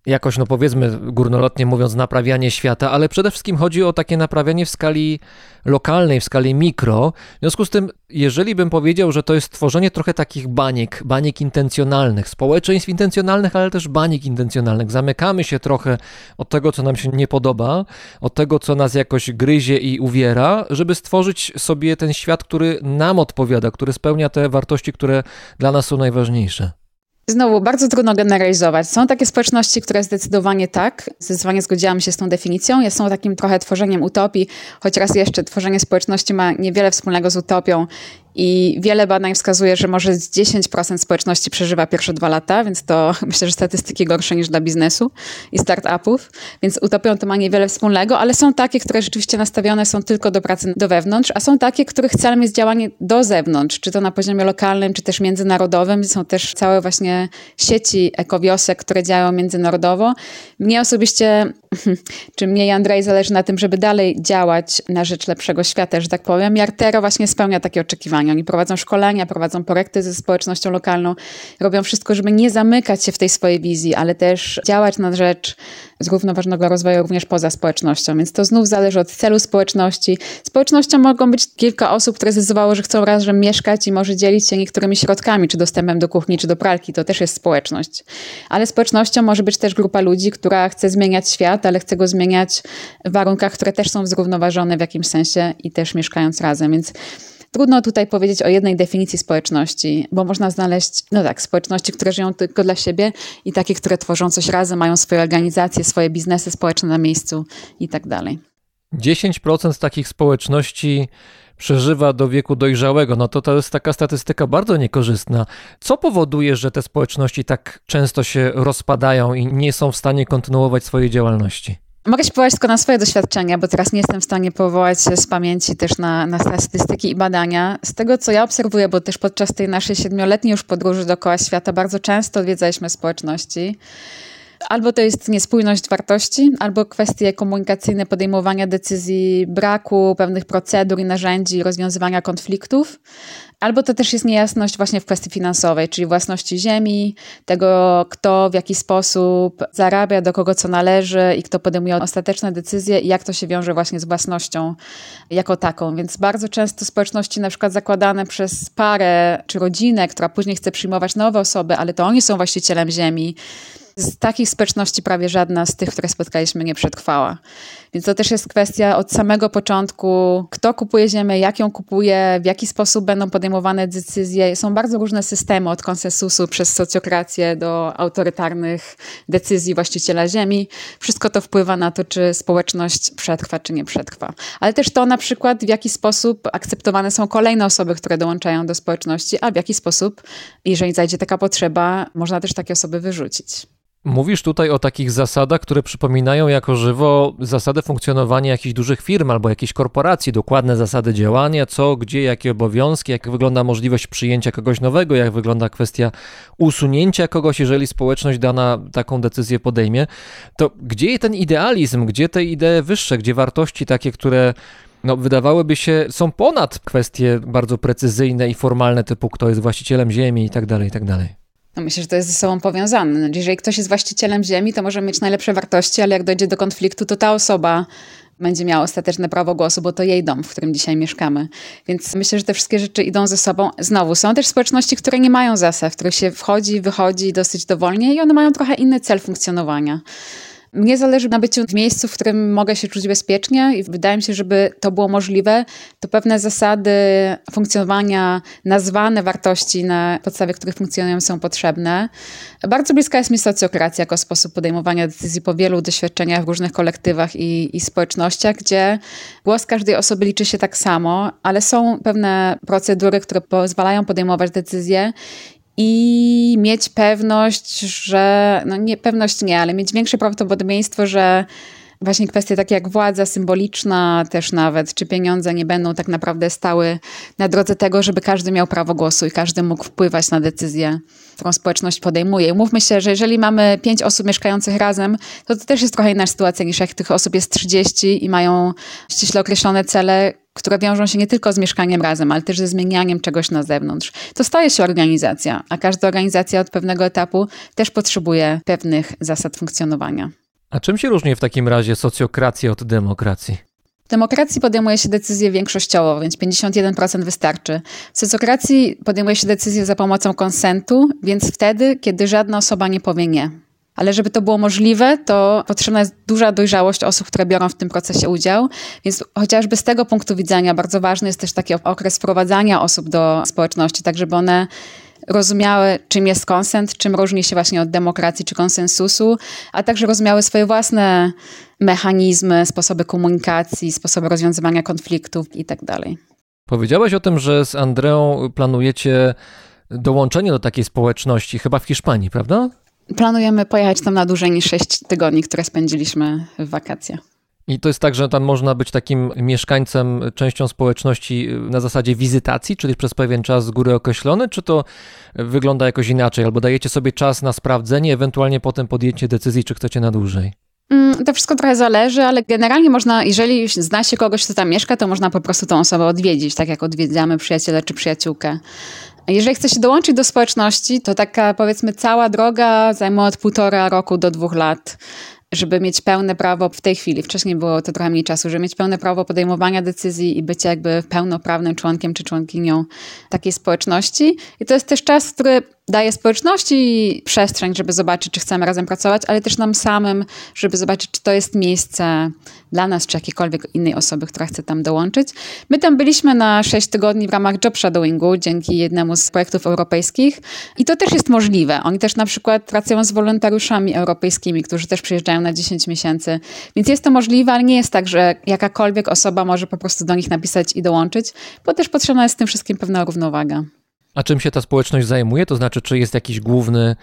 jakoś, no powiedzmy górnolotnie mówiąc, naprawianie świata, ale przede wszystkim chodzi o takie naprawianie w skali lokalnej, w skali mikro. W związku z tym, jeżeli bym powiedział, że to jest tworzenie trochę takich baniek, baniek intencjonalnych, społeczeństw intencjonalnych, ale też banik intencjonalnych, zamykamy się trochę od tego, co nam się nie podoba, od tego, co nas jakoś gryzie i uwiera, żeby stworzyć sobie ten świat, który nam odpowiada, który spełnia te wartości, które dla nas są najważniejsze. Znowu, bardzo trudno generalizować. Są takie społeczności, które zdecydowanie tak, zdecydowanie zgodziłam się z tą definicją. Są takim trochę tworzeniem utopii, choć raz jeszcze tworzenie społeczności ma niewiele wspólnego z utopią i wiele badań wskazuje, że może 10% społeczności przeżywa pierwsze dwa lata, więc to myślę, że statystyki gorsze niż dla biznesu i startupów. Więc utopią to ma niewiele wspólnego, ale są takie, które rzeczywiście nastawione są tylko do pracy do wewnątrz, a są takie, których celem jest działanie do zewnątrz, czy to na poziomie lokalnym, czy też międzynarodowym. Są też całe właśnie sieci ekowiosek, które działają międzynarodowo. Mnie osobiście, czy mnie i Andrzej zależy na tym, żeby dalej działać na rzecz lepszego świata, że tak powiem. Jartero właśnie spełnia takie oczekiwania oni prowadzą szkolenia, prowadzą projekty ze społecznością lokalną, robią wszystko, żeby nie zamykać się w tej swojej wizji, ale też działać na rzecz zrównoważonego rozwoju również poza społecznością. Więc to znów zależy od celu społeczności. Społecznością mogą być kilka osób, które zdecydowało, że chcą razem mieszkać i może dzielić się niektórymi środkami, czy dostępem do kuchni, czy do pralki. To też jest społeczność. Ale społecznością może być też grupa ludzi, która chce zmieniać świat, ale chce go zmieniać w warunkach, które też są zrównoważone w jakimś sensie i też mieszkając razem. Więc Trudno tutaj powiedzieć o jednej definicji społeczności, bo można znaleźć, no tak, społeczności, które żyją tylko dla siebie i takie, które tworzą coś razem, mają swoje organizacje, swoje biznesy społeczne na miejscu i tak dalej. 10% takich społeczności przeżywa do wieku dojrzałego, no to to jest taka statystyka bardzo niekorzystna. Co powoduje, że te społeczności tak często się rozpadają i nie są w stanie kontynuować swojej działalności? Mogę się powołać tylko na swoje doświadczenia, bo teraz nie jestem w stanie powołać się z pamięci też na, na statystyki i badania. Z tego, co ja obserwuję, bo też podczas tej naszej siedmioletniej już podróży dookoła świata bardzo często odwiedzaliśmy społeczności. Albo to jest niespójność wartości, albo kwestie komunikacyjne podejmowania decyzji, braku pewnych procedur i narzędzi rozwiązywania konfliktów, albo to też jest niejasność właśnie w kwestii finansowej, czyli własności ziemi, tego kto w jaki sposób zarabia, do kogo co należy i kto podejmuje ostateczne decyzje i jak to się wiąże właśnie z własnością jako taką. Więc bardzo często społeczności na przykład zakładane przez parę czy rodzinę, która później chce przyjmować nowe osoby, ale to oni są właścicielem ziemi, z takich społeczności prawie żadna z tych, które spotkaliśmy, nie przetrwała. Więc to też jest kwestia od samego początku, kto kupuje ziemię, jak ją kupuje, w jaki sposób będą podejmowane decyzje. Są bardzo różne systemy od konsensusu przez socjokrację do autorytarnych decyzji właściciela ziemi. Wszystko to wpływa na to, czy społeczność przetrwa, czy nie przetrwa. Ale też to na przykład, w jaki sposób akceptowane są kolejne osoby, które dołączają do społeczności, a w jaki sposób, jeżeli zajdzie taka potrzeba, można też takie osoby wyrzucić. Mówisz tutaj o takich zasadach, które przypominają jako żywo zasady funkcjonowania jakichś dużych firm albo jakiejś korporacji, dokładne zasady działania, co, gdzie, jakie obowiązki, jak wygląda możliwość przyjęcia kogoś nowego, jak wygląda kwestia usunięcia kogoś, jeżeli społeczność dana taką decyzję podejmie. To gdzie ten idealizm, gdzie te idee wyższe, gdzie wartości takie, które no, wydawałyby się, są ponad kwestie bardzo precyzyjne i formalne, typu kto jest właścicielem ziemi i tak dalej, i tak dalej. No myślę, że to jest ze sobą powiązane. No, jeżeli ktoś jest właścicielem ziemi, to może mieć najlepsze wartości, ale jak dojdzie do konfliktu, to ta osoba będzie miała ostateczne prawo głosu, bo to jej dom, w którym dzisiaj mieszkamy. Więc myślę, że te wszystkie rzeczy idą ze sobą. Znowu, są też społeczności, które nie mają zasad, w których się wchodzi, wychodzi dosyć dowolnie i one mają trochę inny cel funkcjonowania. Mnie zależy na byciu w miejscu, w którym mogę się czuć bezpiecznie i wydaje mi się, żeby to było możliwe, to pewne zasady funkcjonowania, nazwane wartości, na podstawie których funkcjonują, są potrzebne. Bardzo bliska jest mi socjokracja jako sposób podejmowania decyzji po wielu doświadczeniach w różnych kolektywach i, i społecznościach, gdzie głos każdej osoby liczy się tak samo, ale są pewne procedury, które pozwalają podejmować decyzje i mieć pewność, że, no nie pewność nie, ale mieć większe prawdopodobieństwo, że właśnie kwestie takie jak władza symboliczna też nawet, czy pieniądze nie będą tak naprawdę stały na drodze tego, żeby każdy miał prawo głosu i każdy mógł wpływać na decyzję, którą społeczność podejmuje. Mówmy się, że jeżeli mamy pięć osób mieszkających razem, to to też jest trochę inna sytuacja niż jak tych osób jest 30 i mają ściśle określone cele, które wiążą się nie tylko z mieszkaniem razem, ale też ze zmienianiem czegoś na zewnątrz. To staje się organizacja, a każda organizacja od pewnego etapu też potrzebuje pewnych zasad funkcjonowania. A czym się różni w takim razie socjokracja od demokracji? W demokracji podejmuje się decyzje większościowo, więc 51% wystarczy. W socjokracji podejmuje się decyzje za pomocą konsentu, więc wtedy, kiedy żadna osoba nie powie nie. Ale żeby to było możliwe, to potrzebna jest duża dojrzałość osób, które biorą w tym procesie udział. Więc chociażby z tego punktu widzenia bardzo ważny jest też taki okres wprowadzania osób do społeczności, tak żeby one rozumiały, czym jest konsent, czym różni się właśnie od demokracji czy konsensusu, a także rozumiały swoje własne mechanizmy, sposoby komunikacji, sposoby rozwiązywania konfliktów itd. Tak Powiedziałeś o tym, że z Andreą planujecie dołączenie do takiej społeczności, chyba w Hiszpanii, prawda? Planujemy pojechać tam na dłużej niż 6 tygodni, które spędziliśmy w wakacje. I to jest tak, że tam można być takim mieszkańcem, częścią społeczności na zasadzie wizytacji, czyli przez pewien czas z góry określony, czy to wygląda jakoś inaczej? Albo dajecie sobie czas na sprawdzenie, ewentualnie potem podjęcie decyzji, czy chcecie na dłużej? Mm, to wszystko trochę zależy, ale generalnie można, jeżeli zna się kogoś, kto tam mieszka, to można po prostu tą osobę odwiedzić, tak jak odwiedzamy przyjaciela czy przyjaciółkę. Jeżeli chce się dołączyć do społeczności, to taka powiedzmy cała droga zajmuje od półtora roku do dwóch lat żeby mieć pełne prawo w tej chwili, wcześniej było to trochę mniej czasu, żeby mieć pełne prawo podejmowania decyzji i bycia jakby pełnoprawnym członkiem czy członkinią takiej społeczności. I to jest też czas, który daje społeczności przestrzeń, żeby zobaczyć, czy chcemy razem pracować, ale też nam samym, żeby zobaczyć, czy to jest miejsce dla nas, czy jakiejkolwiek innej osoby, która chce tam dołączyć. My tam byliśmy na 6 tygodni w ramach job shadowingu dzięki jednemu z projektów europejskich i to też jest możliwe. Oni też na przykład pracują z wolontariuszami europejskimi, którzy też przyjeżdżają na 10 miesięcy, więc jest to możliwe, ale nie jest tak, że jakakolwiek osoba może po prostu do nich napisać i dołączyć, bo też potrzebna jest z tym wszystkim pewna równowaga. A czym się ta społeczność zajmuje? To znaczy, czy jest jakiś główny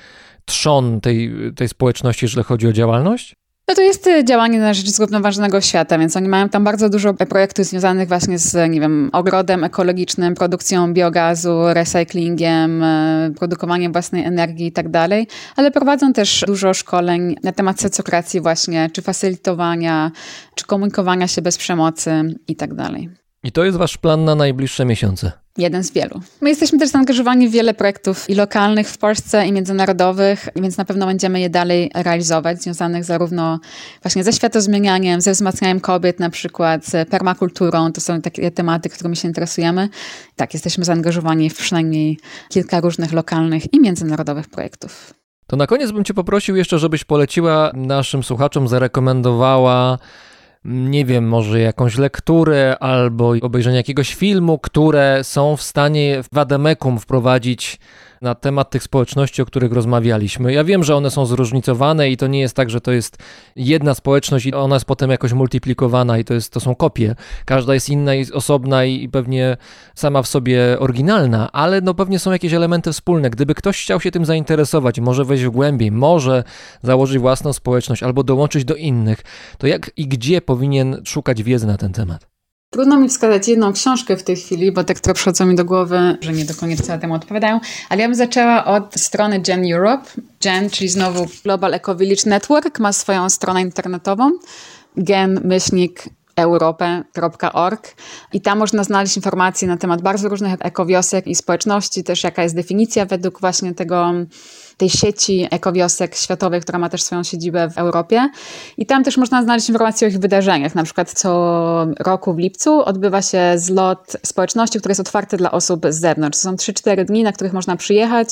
trzon tej, tej społeczności, jeżeli chodzi o działalność? No to jest y, działanie na rzecz zrównoważonego świata, więc oni mają tam bardzo dużo projektów związanych właśnie z, nie wiem, ogrodem ekologicznym, produkcją biogazu, recyklingiem, y, produkowaniem własnej energii i tak dalej, ale prowadzą też dużo szkoleń na temat socjokracji właśnie, czy facylitowania, czy komunikowania się bez przemocy i tak dalej. I to jest wasz plan na najbliższe miesiące. Jeden z wielu. My jesteśmy też zaangażowani w wiele projektów i lokalnych w Polsce, i międzynarodowych, więc na pewno będziemy je dalej realizować, związanych zarówno właśnie ze światozmienianiem, ze wzmacnianiem kobiet, na przykład z permakulturą. To są takie tematy, którymi się interesujemy. Tak, jesteśmy zaangażowani w przynajmniej kilka różnych lokalnych i międzynarodowych projektów. To na koniec bym cię poprosił jeszcze, żebyś poleciła naszym słuchaczom, zarekomendowała nie wiem, może jakąś lekturę albo obejrzenie jakiegoś filmu, które są w stanie w Wademekum wprowadzić na temat tych społeczności, o których rozmawialiśmy. Ja wiem, że one są zróżnicowane i to nie jest tak, że to jest jedna społeczność i ona jest potem jakoś multiplikowana i to, jest, to są kopie. Każda jest inna i osobna i pewnie sama w sobie oryginalna, ale no pewnie są jakieś elementy wspólne. Gdyby ktoś chciał się tym zainteresować, może wejść w głębiej, może założyć własną społeczność albo dołączyć do innych, to jak i gdzie powinien szukać wiedzy na ten temat? Trudno mi wskazać jedną książkę w tej chwili, bo te, które przychodzą mi do głowy, że nie do końca temu odpowiadają, ale ja bym zaczęła od strony Gen Europe. Gen, czyli znowu Global Eco Village Network, ma swoją stronę internetową, gen-myślnik europę.org i tam można znaleźć informacje na temat bardzo różnych ekowiosek i społeczności, też jaka jest definicja według właśnie tego tej sieci ekowiosek światowej, która ma też swoją siedzibę w Europie. I tam też można znaleźć informacje o ich wydarzeniach. Na przykład co roku w lipcu odbywa się zlot społeczności, który jest otwarty dla osób z zewnątrz. To są 3-4 dni, na których można przyjechać,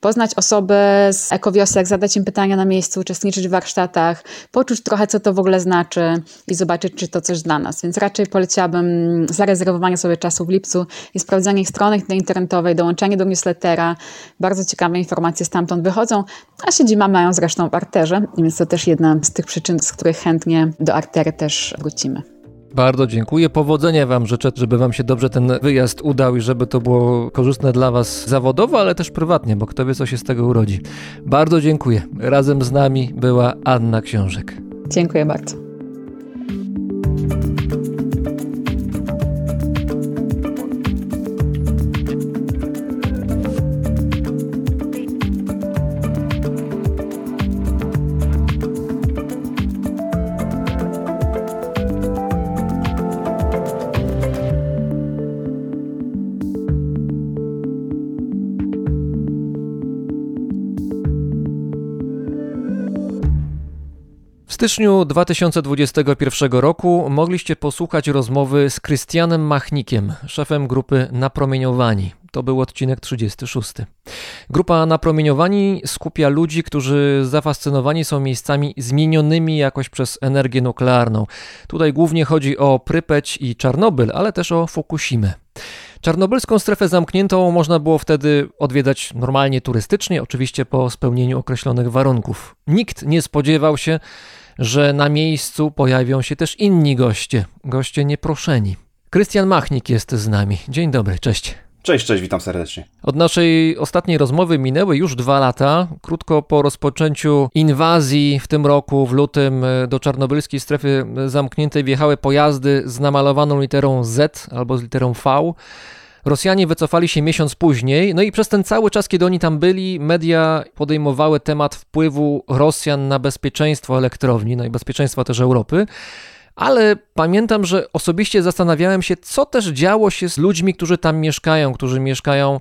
poznać osoby z ekowiosek, zadać im pytania na miejscu, uczestniczyć w warsztatach, poczuć trochę, co to w ogóle znaczy i zobaczyć, czy to coś dla nas. Więc raczej poleciłabym zarezerwowanie sobie czasu w lipcu i sprawdzenie ich strony internetowej, dołączenie do newslettera. Bardzo ciekawe informacje stamtąd wychodzą, a siedzibę mają zresztą w Arterze, więc to też jedna z tych przyczyn, z których chętnie do Artery też wrócimy. Bardzo dziękuję. Powodzenia Wam życzę, żeby Wam się dobrze ten wyjazd udał i żeby to było korzystne dla Was zawodowo, ale też prywatnie, bo kto wie, co się z tego urodzi. Bardzo dziękuję. Razem z nami była Anna Książek. Dziękuję bardzo. Styczniu 2021 roku mogliście posłuchać rozmowy z Krystianem Machnikiem, szefem grupy Napromieniowani. To był odcinek 36. Grupa Napromieniowani skupia ludzi, którzy zafascynowani są miejscami zmienionymi jakoś przez energię nuklearną. Tutaj głównie chodzi o Prypeć i Czarnobyl, ale też o Fukushimę. Czarnobylską strefę zamkniętą można było wtedy odwiedzać normalnie turystycznie, oczywiście po spełnieniu określonych warunków. Nikt nie spodziewał się, że na miejscu pojawią się też inni goście, goście nieproszeni. Krystian Machnik jest z nami. Dzień dobry, cześć. Cześć, cześć, witam serdecznie. Od naszej ostatniej rozmowy minęły już dwa lata. Krótko po rozpoczęciu inwazji w tym roku, w lutym, do czarnobylskiej strefy zamkniętej wjechały pojazdy z namalowaną literą Z albo z literą V. Rosjanie wycofali się miesiąc później, no i przez ten cały czas, kiedy oni tam byli, media podejmowały temat wpływu Rosjan na bezpieczeństwo elektrowni, no i bezpieczeństwo też Europy. Ale pamiętam, że osobiście zastanawiałem się, co też działo się z ludźmi, którzy tam mieszkają, którzy mieszkają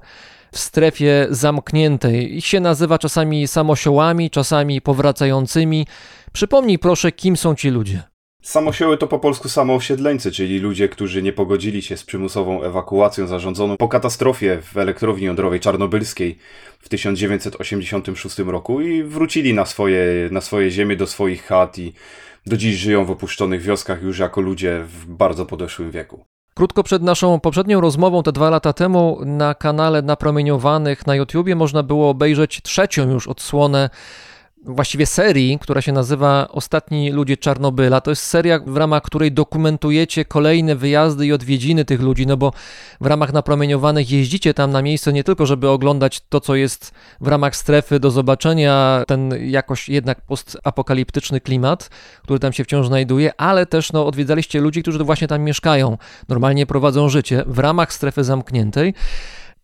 w strefie zamkniętej. Ich się nazywa czasami samosiołami, czasami powracającymi. Przypomnij proszę, kim są ci ludzie. Samosioły to po polsku samoosiedleńcy, czyli ludzie, którzy nie pogodzili się z przymusową ewakuacją zarządzoną po katastrofie w elektrowni jądrowej czarnobylskiej w 1986 roku i wrócili na swoje, na swoje ziemię, do swoich chat i do dziś żyją w opuszczonych wioskach już jako ludzie w bardzo podeszłym wieku. Krótko przed naszą poprzednią rozmową, te dwa lata temu, na kanale Napromieniowanych na YouTubie można było obejrzeć trzecią już odsłonę właściwie serii, która się nazywa Ostatni ludzie Czarnobyla. To jest seria, w ramach której dokumentujecie kolejne wyjazdy i odwiedziny tych ludzi, no bo w ramach napromieniowanych jeździcie tam na miejsce nie tylko, żeby oglądać to, co jest w ramach strefy do zobaczenia, ten jakoś jednak postapokaliptyczny klimat, który tam się wciąż znajduje, ale też no, odwiedzaliście ludzi, którzy właśnie tam mieszkają, normalnie prowadzą życie w ramach strefy zamkniętej.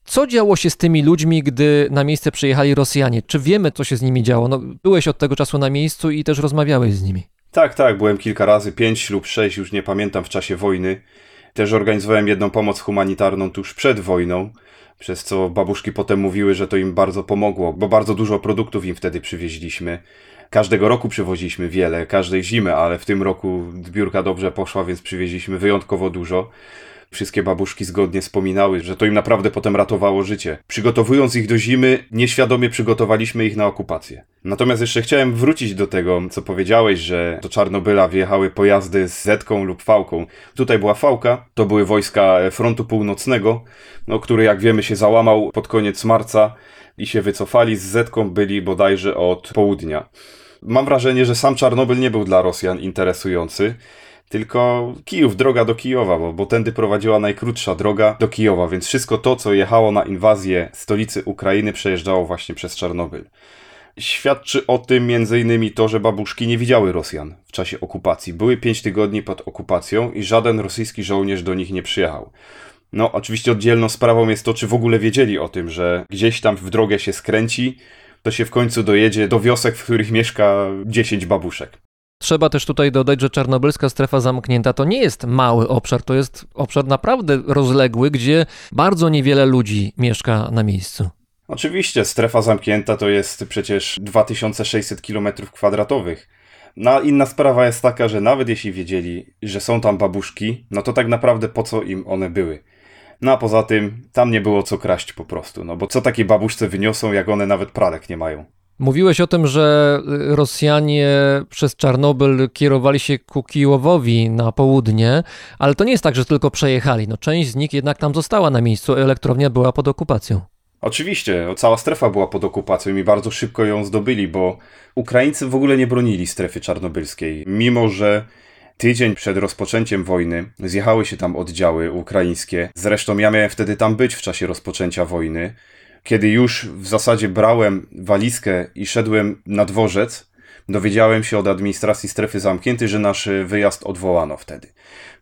Co działo się z tymi ludźmi, gdy na miejsce przyjechali Rosjanie? Czy wiemy, co się z nimi działo? No, byłeś od tego czasu na miejscu i też rozmawiałeś z nimi. Tak, tak, byłem kilka razy, pięć lub sześć, już nie pamiętam, w czasie wojny. Też organizowałem jedną pomoc humanitarną tuż przed wojną, przez co babuszki potem mówiły, że to im bardzo pomogło, bo bardzo dużo produktów im wtedy przywieźliśmy. Każdego roku przywoziliśmy wiele, każdej zimy, ale w tym roku zbiórka dobrze poszła, więc przywieźliśmy wyjątkowo dużo. Wszystkie babuszki zgodnie wspominały, że to im naprawdę potem ratowało życie. Przygotowując ich do zimy, nieświadomie przygotowaliśmy ich na okupację. Natomiast jeszcze chciałem wrócić do tego, co powiedziałeś, że do Czarnobyla wjechały pojazdy z Zetką lub Fałką. Tutaj była Fałka, to były wojska frontu północnego, no, który jak wiemy się załamał pod koniec marca i się wycofali. Z Zetką byli bodajże od południa. Mam wrażenie, że sam Czarnobyl nie był dla Rosjan interesujący tylko Kijów, droga do Kijowa, bo, bo tędy prowadziła najkrótsza droga do Kijowa, więc wszystko to, co jechało na inwazję stolicy Ukrainy, przejeżdżało właśnie przez Czarnobyl. Świadczy o tym m.in. to, że babuszki nie widziały Rosjan w czasie okupacji. Były pięć tygodni pod okupacją i żaden rosyjski żołnierz do nich nie przyjechał. No, oczywiście oddzielną sprawą jest to, czy w ogóle wiedzieli o tym, że gdzieś tam w drogę się skręci, to się w końcu dojedzie do wiosek, w których mieszka 10 babuszek. Trzeba też tutaj dodać, że czarnobylska strefa zamknięta to nie jest mały obszar, to jest obszar naprawdę rozległy, gdzie bardzo niewiele ludzi mieszka na miejscu. Oczywiście, strefa zamknięta to jest przecież 2600 km2. No inna sprawa jest taka, że nawet jeśli wiedzieli, że są tam babuszki, no to tak naprawdę po co im one były? No a poza tym, tam nie było co kraść po prostu, no bo co takie babuszce wyniosą, jak one nawet pralek nie mają? Mówiłeś o tym, że Rosjanie przez Czarnobyl kierowali się ku Kijowowi na południe, ale to nie jest tak, że tylko przejechali. No, część z nich jednak tam została na miejscu, elektrownia była pod okupacją. Oczywiście, cała strefa była pod okupacją i bardzo szybko ją zdobyli, bo Ukraińcy w ogóle nie bronili strefy czarnobylskiej. Mimo, że tydzień przed rozpoczęciem wojny zjechały się tam oddziały ukraińskie. Zresztą ja miałem wtedy tam być w czasie rozpoczęcia wojny kiedy już w zasadzie brałem walizkę i szedłem na dworzec, dowiedziałem się od administracji strefy zamkniętej, że nasz wyjazd odwołano wtedy.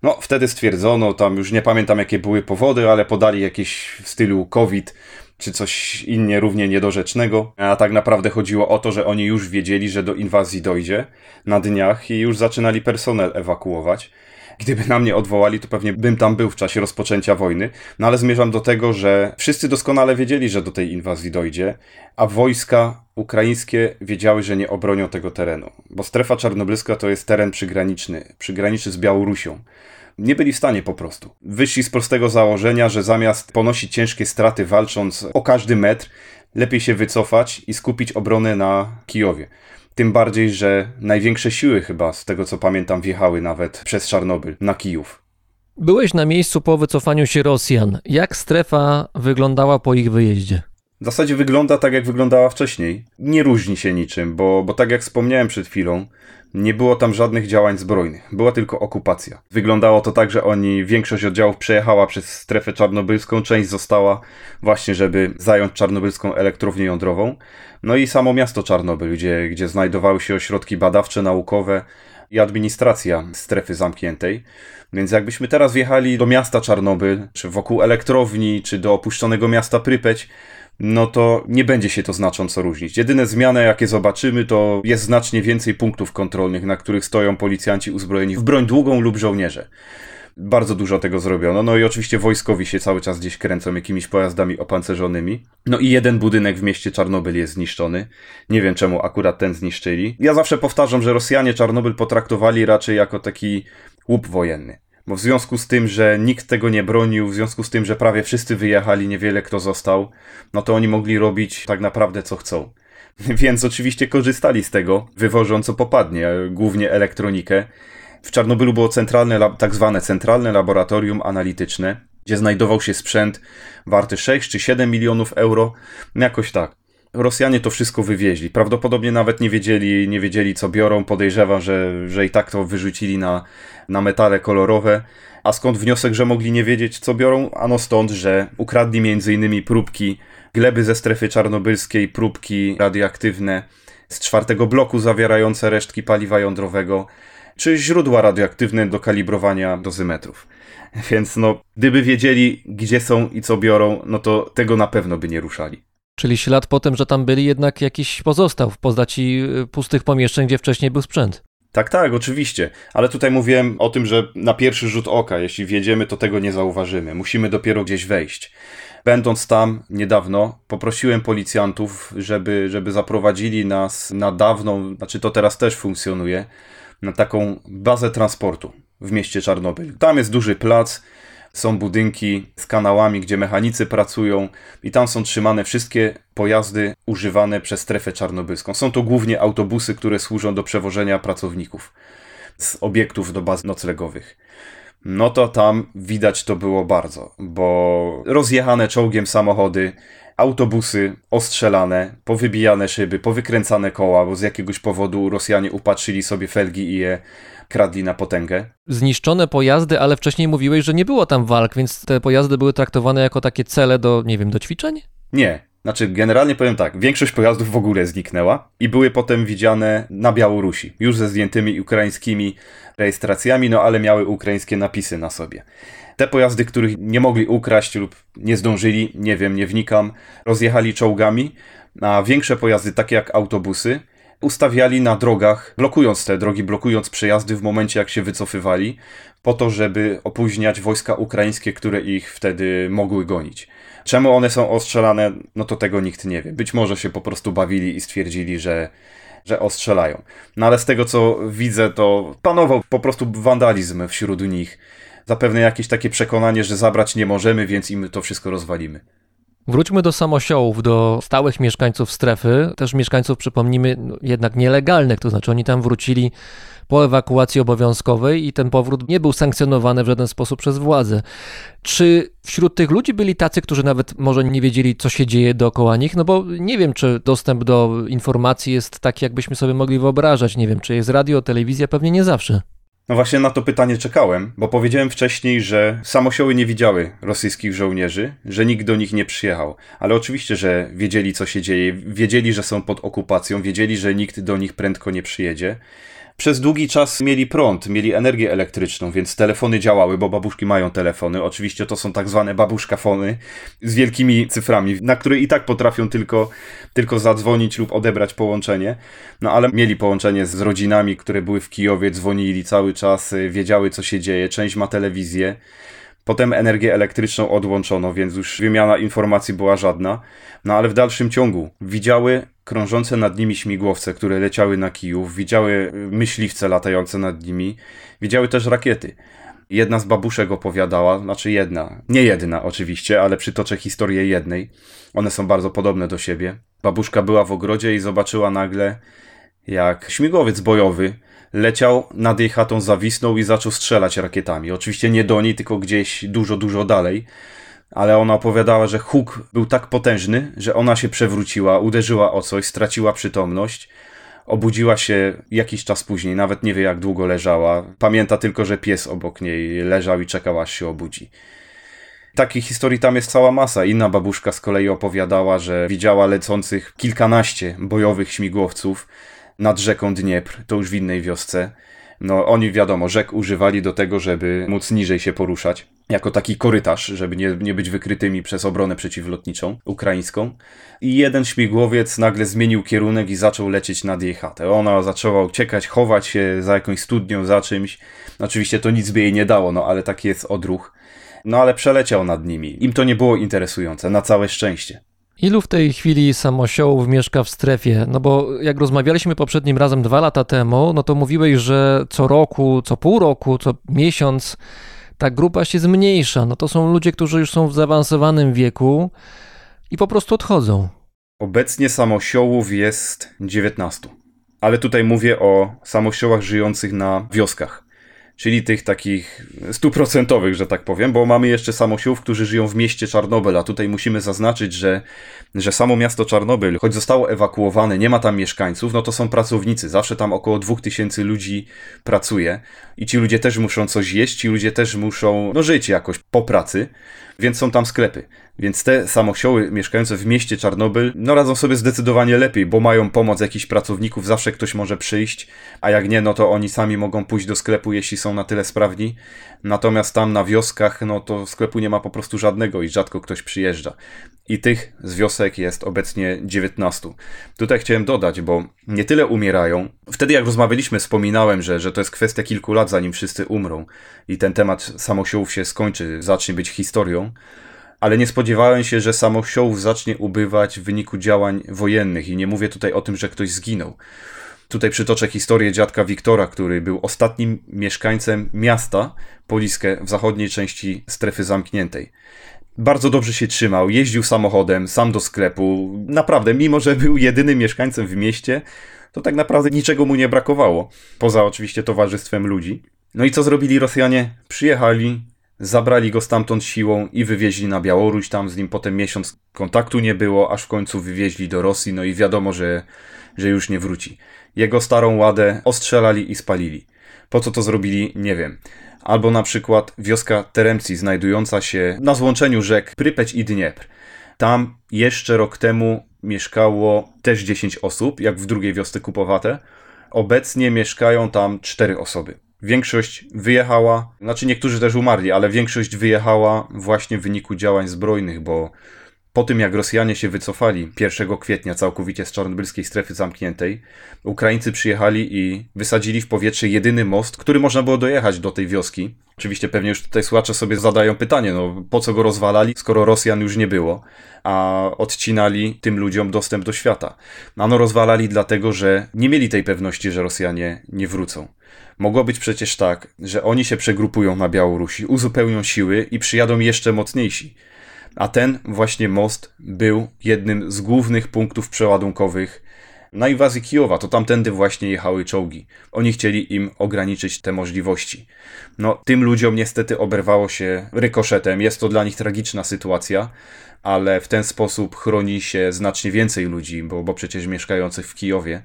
No, wtedy stwierdzono, tam już nie pamiętam jakie były powody, ale podali jakieś w stylu COVID czy coś innie równie niedorzecznego. A tak naprawdę chodziło o to, że oni już wiedzieli, że do inwazji dojdzie na dniach i już zaczynali personel ewakuować. Gdyby na mnie odwołali, to pewnie bym tam był w czasie rozpoczęcia wojny. No ale zmierzam do tego, że wszyscy doskonale wiedzieli, że do tej inwazji dojdzie, a wojska ukraińskie wiedziały, że nie obronią tego terenu. Bo strefa czarnobylska to jest teren przygraniczny, przygraniczny z Białorusią nie byli w stanie po prostu. Wyszli z prostego założenia, że zamiast ponosić ciężkie straty walcząc o każdy metr, lepiej się wycofać i skupić obronę na Kijowie. Tym bardziej, że największe siły chyba, z tego co pamiętam, wjechały nawet przez Czarnobyl na Kijów. Byłeś na miejscu po wycofaniu się Rosjan. Jak strefa wyglądała po ich wyjeździe? W zasadzie wygląda tak, jak wyglądała wcześniej. Nie różni się niczym, bo, bo tak jak wspomniałem przed chwilą, nie było tam żadnych działań zbrojnych, była tylko okupacja. Wyglądało to tak, że oni, większość oddziałów przejechała przez strefę czarnobylską, część została właśnie, żeby zająć czarnobylską elektrownię jądrową. No i samo miasto Czarnobyl, gdzie, gdzie znajdowały się ośrodki badawcze, naukowe i administracja strefy zamkniętej. Więc jakbyśmy teraz wjechali do miasta Czarnobyl, czy wokół elektrowni, czy do opuszczonego miasta Prypeć, no to nie będzie się to znacząco różnić. Jedyne zmiany, jakie zobaczymy, to jest znacznie więcej punktów kontrolnych, na których stoją policjanci uzbrojeni w broń długą lub żołnierze. Bardzo dużo tego zrobiono. No i oczywiście wojskowi się cały czas gdzieś kręcą jakimiś pojazdami opancerzonymi. No i jeden budynek w mieście Czarnobyl jest zniszczony. Nie wiem czemu akurat ten zniszczyli. Ja zawsze powtarzam, że Rosjanie Czarnobyl potraktowali raczej jako taki łup wojenny. Bo w związku z tym, że nikt tego nie bronił, w związku z tym, że prawie wszyscy wyjechali, niewiele kto został, no to oni mogli robić tak naprawdę co chcą. Więc oczywiście korzystali z tego, wywożąc co popadnie, głównie elektronikę. W Czarnobylu było centralne, tak zwane centralne laboratorium analityczne, gdzie znajdował się sprzęt warty 6 czy 7 milionów euro, jakoś tak. Rosjanie to wszystko wywieźli. Prawdopodobnie nawet nie wiedzieli, nie wiedzieli co biorą. Podejrzewam, że, że i tak to wyrzucili na, na metale kolorowe. A skąd wniosek, że mogli nie wiedzieć co biorą? Ano stąd, że ukradli m.in. próbki gleby ze strefy czarnobylskiej, próbki radioaktywne z czwartego bloku zawierające resztki paliwa jądrowego, czy źródła radioaktywne do kalibrowania dozymetrów. Więc no, gdyby wiedzieli, gdzie są i co biorą, no to tego na pewno by nie ruszali. Czyli ślad po tym, że tam byli, jednak jakiś pozostał w postaci y, pustych pomieszczeń, gdzie wcześniej był sprzęt. Tak, tak, oczywiście. Ale tutaj mówiłem o tym, że na pierwszy rzut oka, jeśli wjedziemy, to tego nie zauważymy. Musimy dopiero gdzieś wejść. Będąc tam niedawno, poprosiłem policjantów, żeby, żeby zaprowadzili nas na dawną, znaczy to teraz też funkcjonuje, na taką bazę transportu w mieście Czarnobyl. Tam jest duży plac, są budynki z kanałami, gdzie mechanicy pracują i tam są trzymane wszystkie pojazdy używane przez strefę czarnobylską. Są to głównie autobusy, które służą do przewożenia pracowników z obiektów do baz noclegowych. No to tam widać to było bardzo, bo rozjechane czołgiem samochody, autobusy ostrzelane, powybijane szyby, powykręcane koła, bo z jakiegoś powodu Rosjanie upatrzyli sobie felgi i je kradli na potęgę. Zniszczone pojazdy, ale wcześniej mówiłeś, że nie było tam walk, więc te pojazdy były traktowane jako takie cele do, nie wiem, do ćwiczeń? Nie. Znaczy, generalnie powiem tak, większość pojazdów w ogóle zniknęła i były potem widziane na Białorusi, już ze zdjętymi ukraińskimi rejestracjami, no ale miały ukraińskie napisy na sobie. Te pojazdy, których nie mogli ukraść lub nie zdążyli, nie wiem, nie wnikam, rozjechali czołgami, a większe pojazdy, takie jak autobusy, ustawiali na drogach, blokując te drogi, blokując przejazdy w momencie, jak się wycofywali, po to, żeby opóźniać wojska ukraińskie, które ich wtedy mogły gonić. Czemu one są ostrzelane, no to tego nikt nie wie. Być może się po prostu bawili i stwierdzili, że, że ostrzelają. No ale z tego co widzę, to panował po prostu wandalizm wśród nich. Zapewne jakieś takie przekonanie, że zabrać nie możemy, więc im to wszystko rozwalimy. Wróćmy do samosiołów, do stałych mieszkańców strefy, też mieszkańców, przypomnijmy, no, jednak nielegalnych, to znaczy oni tam wrócili po ewakuacji obowiązkowej i ten powrót nie był sankcjonowany w żaden sposób przez władze. Czy wśród tych ludzi byli tacy, którzy nawet może nie wiedzieli, co się dzieje dookoła nich? No bo nie wiem, czy dostęp do informacji jest taki, jakbyśmy sobie mogli wyobrażać. Nie wiem, czy jest radio, telewizja, pewnie nie zawsze. No właśnie na to pytanie czekałem, bo powiedziałem wcześniej, że samosioły nie widziały rosyjskich żołnierzy, że nikt do nich nie przyjechał. Ale oczywiście, że wiedzieli, co się dzieje, wiedzieli, że są pod okupacją, wiedzieli, że nikt do nich prędko nie przyjedzie przez długi czas mieli prąd, mieli energię elektryczną, więc telefony działały, bo babuszki mają telefony. Oczywiście to są tak zwane babuszkafony z wielkimi cyframi, na które i tak potrafią tylko, tylko zadzwonić lub odebrać połączenie. No ale mieli połączenie z rodzinami, które były w Kijowie, dzwonili cały czas, wiedziały co się dzieje, część ma telewizję. Potem energię elektryczną odłączono, więc już wymiana informacji była żadna. No ale w dalszym ciągu widziały krążące nad nimi śmigłowce, które leciały na Kijów, widziały myśliwce latające nad nimi, widziały też rakiety. Jedna z babuszek opowiadała, znaczy jedna, nie jedna oczywiście, ale przytoczę historię jednej. One są bardzo podobne do siebie. Babuszka była w ogrodzie i zobaczyła nagle, jak śmigłowiec bojowy leciał nad jej chatą, zawisnął i zaczął strzelać rakietami. Oczywiście nie do niej, tylko gdzieś dużo, dużo dalej. Ale ona opowiadała, że huk był tak potężny, że ona się przewróciła, uderzyła o coś, straciła przytomność. Obudziła się jakiś czas później, nawet nie wie jak długo leżała. Pamięta tylko, że pies obok niej leżał i czekał aż się obudzi. Takich historii tam jest cała masa. Inna babuszka z kolei opowiadała, że widziała lecących kilkanaście bojowych śmigłowców nad rzeką Dniepr, to już w innej wiosce. No, oni wiadomo, rzek używali do tego, żeby móc niżej się poruszać, jako taki korytarz, żeby nie, nie być wykrytymi przez obronę przeciwlotniczą ukraińską. I jeden śmigłowiec nagle zmienił kierunek i zaczął lecieć nad jej chatę. Ona zaczęła uciekać, chować się za jakąś studnią, za czymś. Oczywiście to nic by jej nie dało, no ale taki jest odruch. No ale przeleciał nad nimi. Im to nie było interesujące, na całe szczęście. Ilu w tej chwili samosiołów mieszka w strefie? No bo jak rozmawialiśmy poprzednim razem dwa lata temu, no to mówiłeś, że co roku, co pół roku, co miesiąc ta grupa się zmniejsza. No to są ludzie, którzy już są w zaawansowanym wieku i po prostu odchodzą. Obecnie samosiołów jest 19. Ale tutaj mówię o samosiołach żyjących na wioskach. Czyli tych takich stuprocentowych, że tak powiem, bo mamy jeszcze samosiłów, którzy żyją w mieście Czarnobyl, a tutaj musimy zaznaczyć, że, że samo miasto Czarnobyl, choć zostało ewakuowane, nie ma tam mieszkańców, no to są pracownicy, zawsze tam około 2000 ludzi pracuje i ci ludzie też muszą coś jeść, ci ludzie też muszą no, żyć jakoś po pracy, więc są tam sklepy. Więc te samosioły mieszkające w mieście Czarnobyl, no radzą sobie zdecydowanie lepiej, bo mają pomoc jakichś pracowników, zawsze ktoś może przyjść, a jak nie, no to oni sami mogą pójść do sklepu, jeśli są na tyle sprawni. Natomiast tam na wioskach, no to sklepu nie ma po prostu żadnego i rzadko ktoś przyjeżdża. I tych z wiosek jest obecnie 19. Tutaj chciałem dodać, bo nie tyle umierają. Wtedy jak rozmawialiśmy, wspominałem, że, że to jest kwestia kilku lat, zanim wszyscy umrą i ten temat samosiłów się skończy, zacznie być historią ale nie spodziewałem się, że samosiołów zacznie ubywać w wyniku działań wojennych i nie mówię tutaj o tym, że ktoś zginął. Tutaj przytoczę historię dziadka Wiktora, który był ostatnim mieszkańcem miasta Poliskę w zachodniej części strefy zamkniętej. Bardzo dobrze się trzymał, jeździł samochodem, sam do sklepu. Naprawdę, mimo że był jedynym mieszkańcem w mieście, to tak naprawdę niczego mu nie brakowało. Poza oczywiście towarzystwem ludzi. No i co zrobili Rosjanie? Przyjechali, Zabrali go stamtąd siłą i wywieźli na Białoruś. Tam z nim potem miesiąc kontaktu nie było, aż w końcu wywieźli do Rosji. No i wiadomo, że, że już nie wróci. Jego starą ładę ostrzelali i spalili. Po co to zrobili, nie wiem. Albo na przykład wioska Teremci, znajdująca się na złączeniu rzek Prypeć i Dniepr. Tam jeszcze rok temu mieszkało też 10 osób, jak w drugiej wiosce Kupowate. Obecnie mieszkają tam 4 osoby. Większość wyjechała, znaczy niektórzy też umarli, ale większość wyjechała właśnie w wyniku działań zbrojnych, bo po tym jak Rosjanie się wycofali 1 kwietnia całkowicie z czarnobylskiej strefy zamkniętej, Ukraińcy przyjechali i wysadzili w powietrze jedyny most, który można było dojechać do tej wioski. Oczywiście pewnie już tutaj słuchacze sobie zadają pytanie, no po co go rozwalali, skoro Rosjan już nie było, a odcinali tym ludziom dostęp do świata. No rozwalali dlatego, że nie mieli tej pewności, że Rosjanie nie wrócą. Mogło być przecież tak, że oni się przegrupują na Białorusi, uzupełnią siły i przyjadą jeszcze mocniejsi. A ten właśnie most był jednym z głównych punktów przeładunkowych na inwazji Kijowa. To tamtędy właśnie jechały czołgi. Oni chcieli im ograniczyć te możliwości. No, tym ludziom niestety oberwało się rykoszetem. Jest to dla nich tragiczna sytuacja, ale w ten sposób chroni się znacznie więcej ludzi, bo, bo przecież mieszkających w Kijowie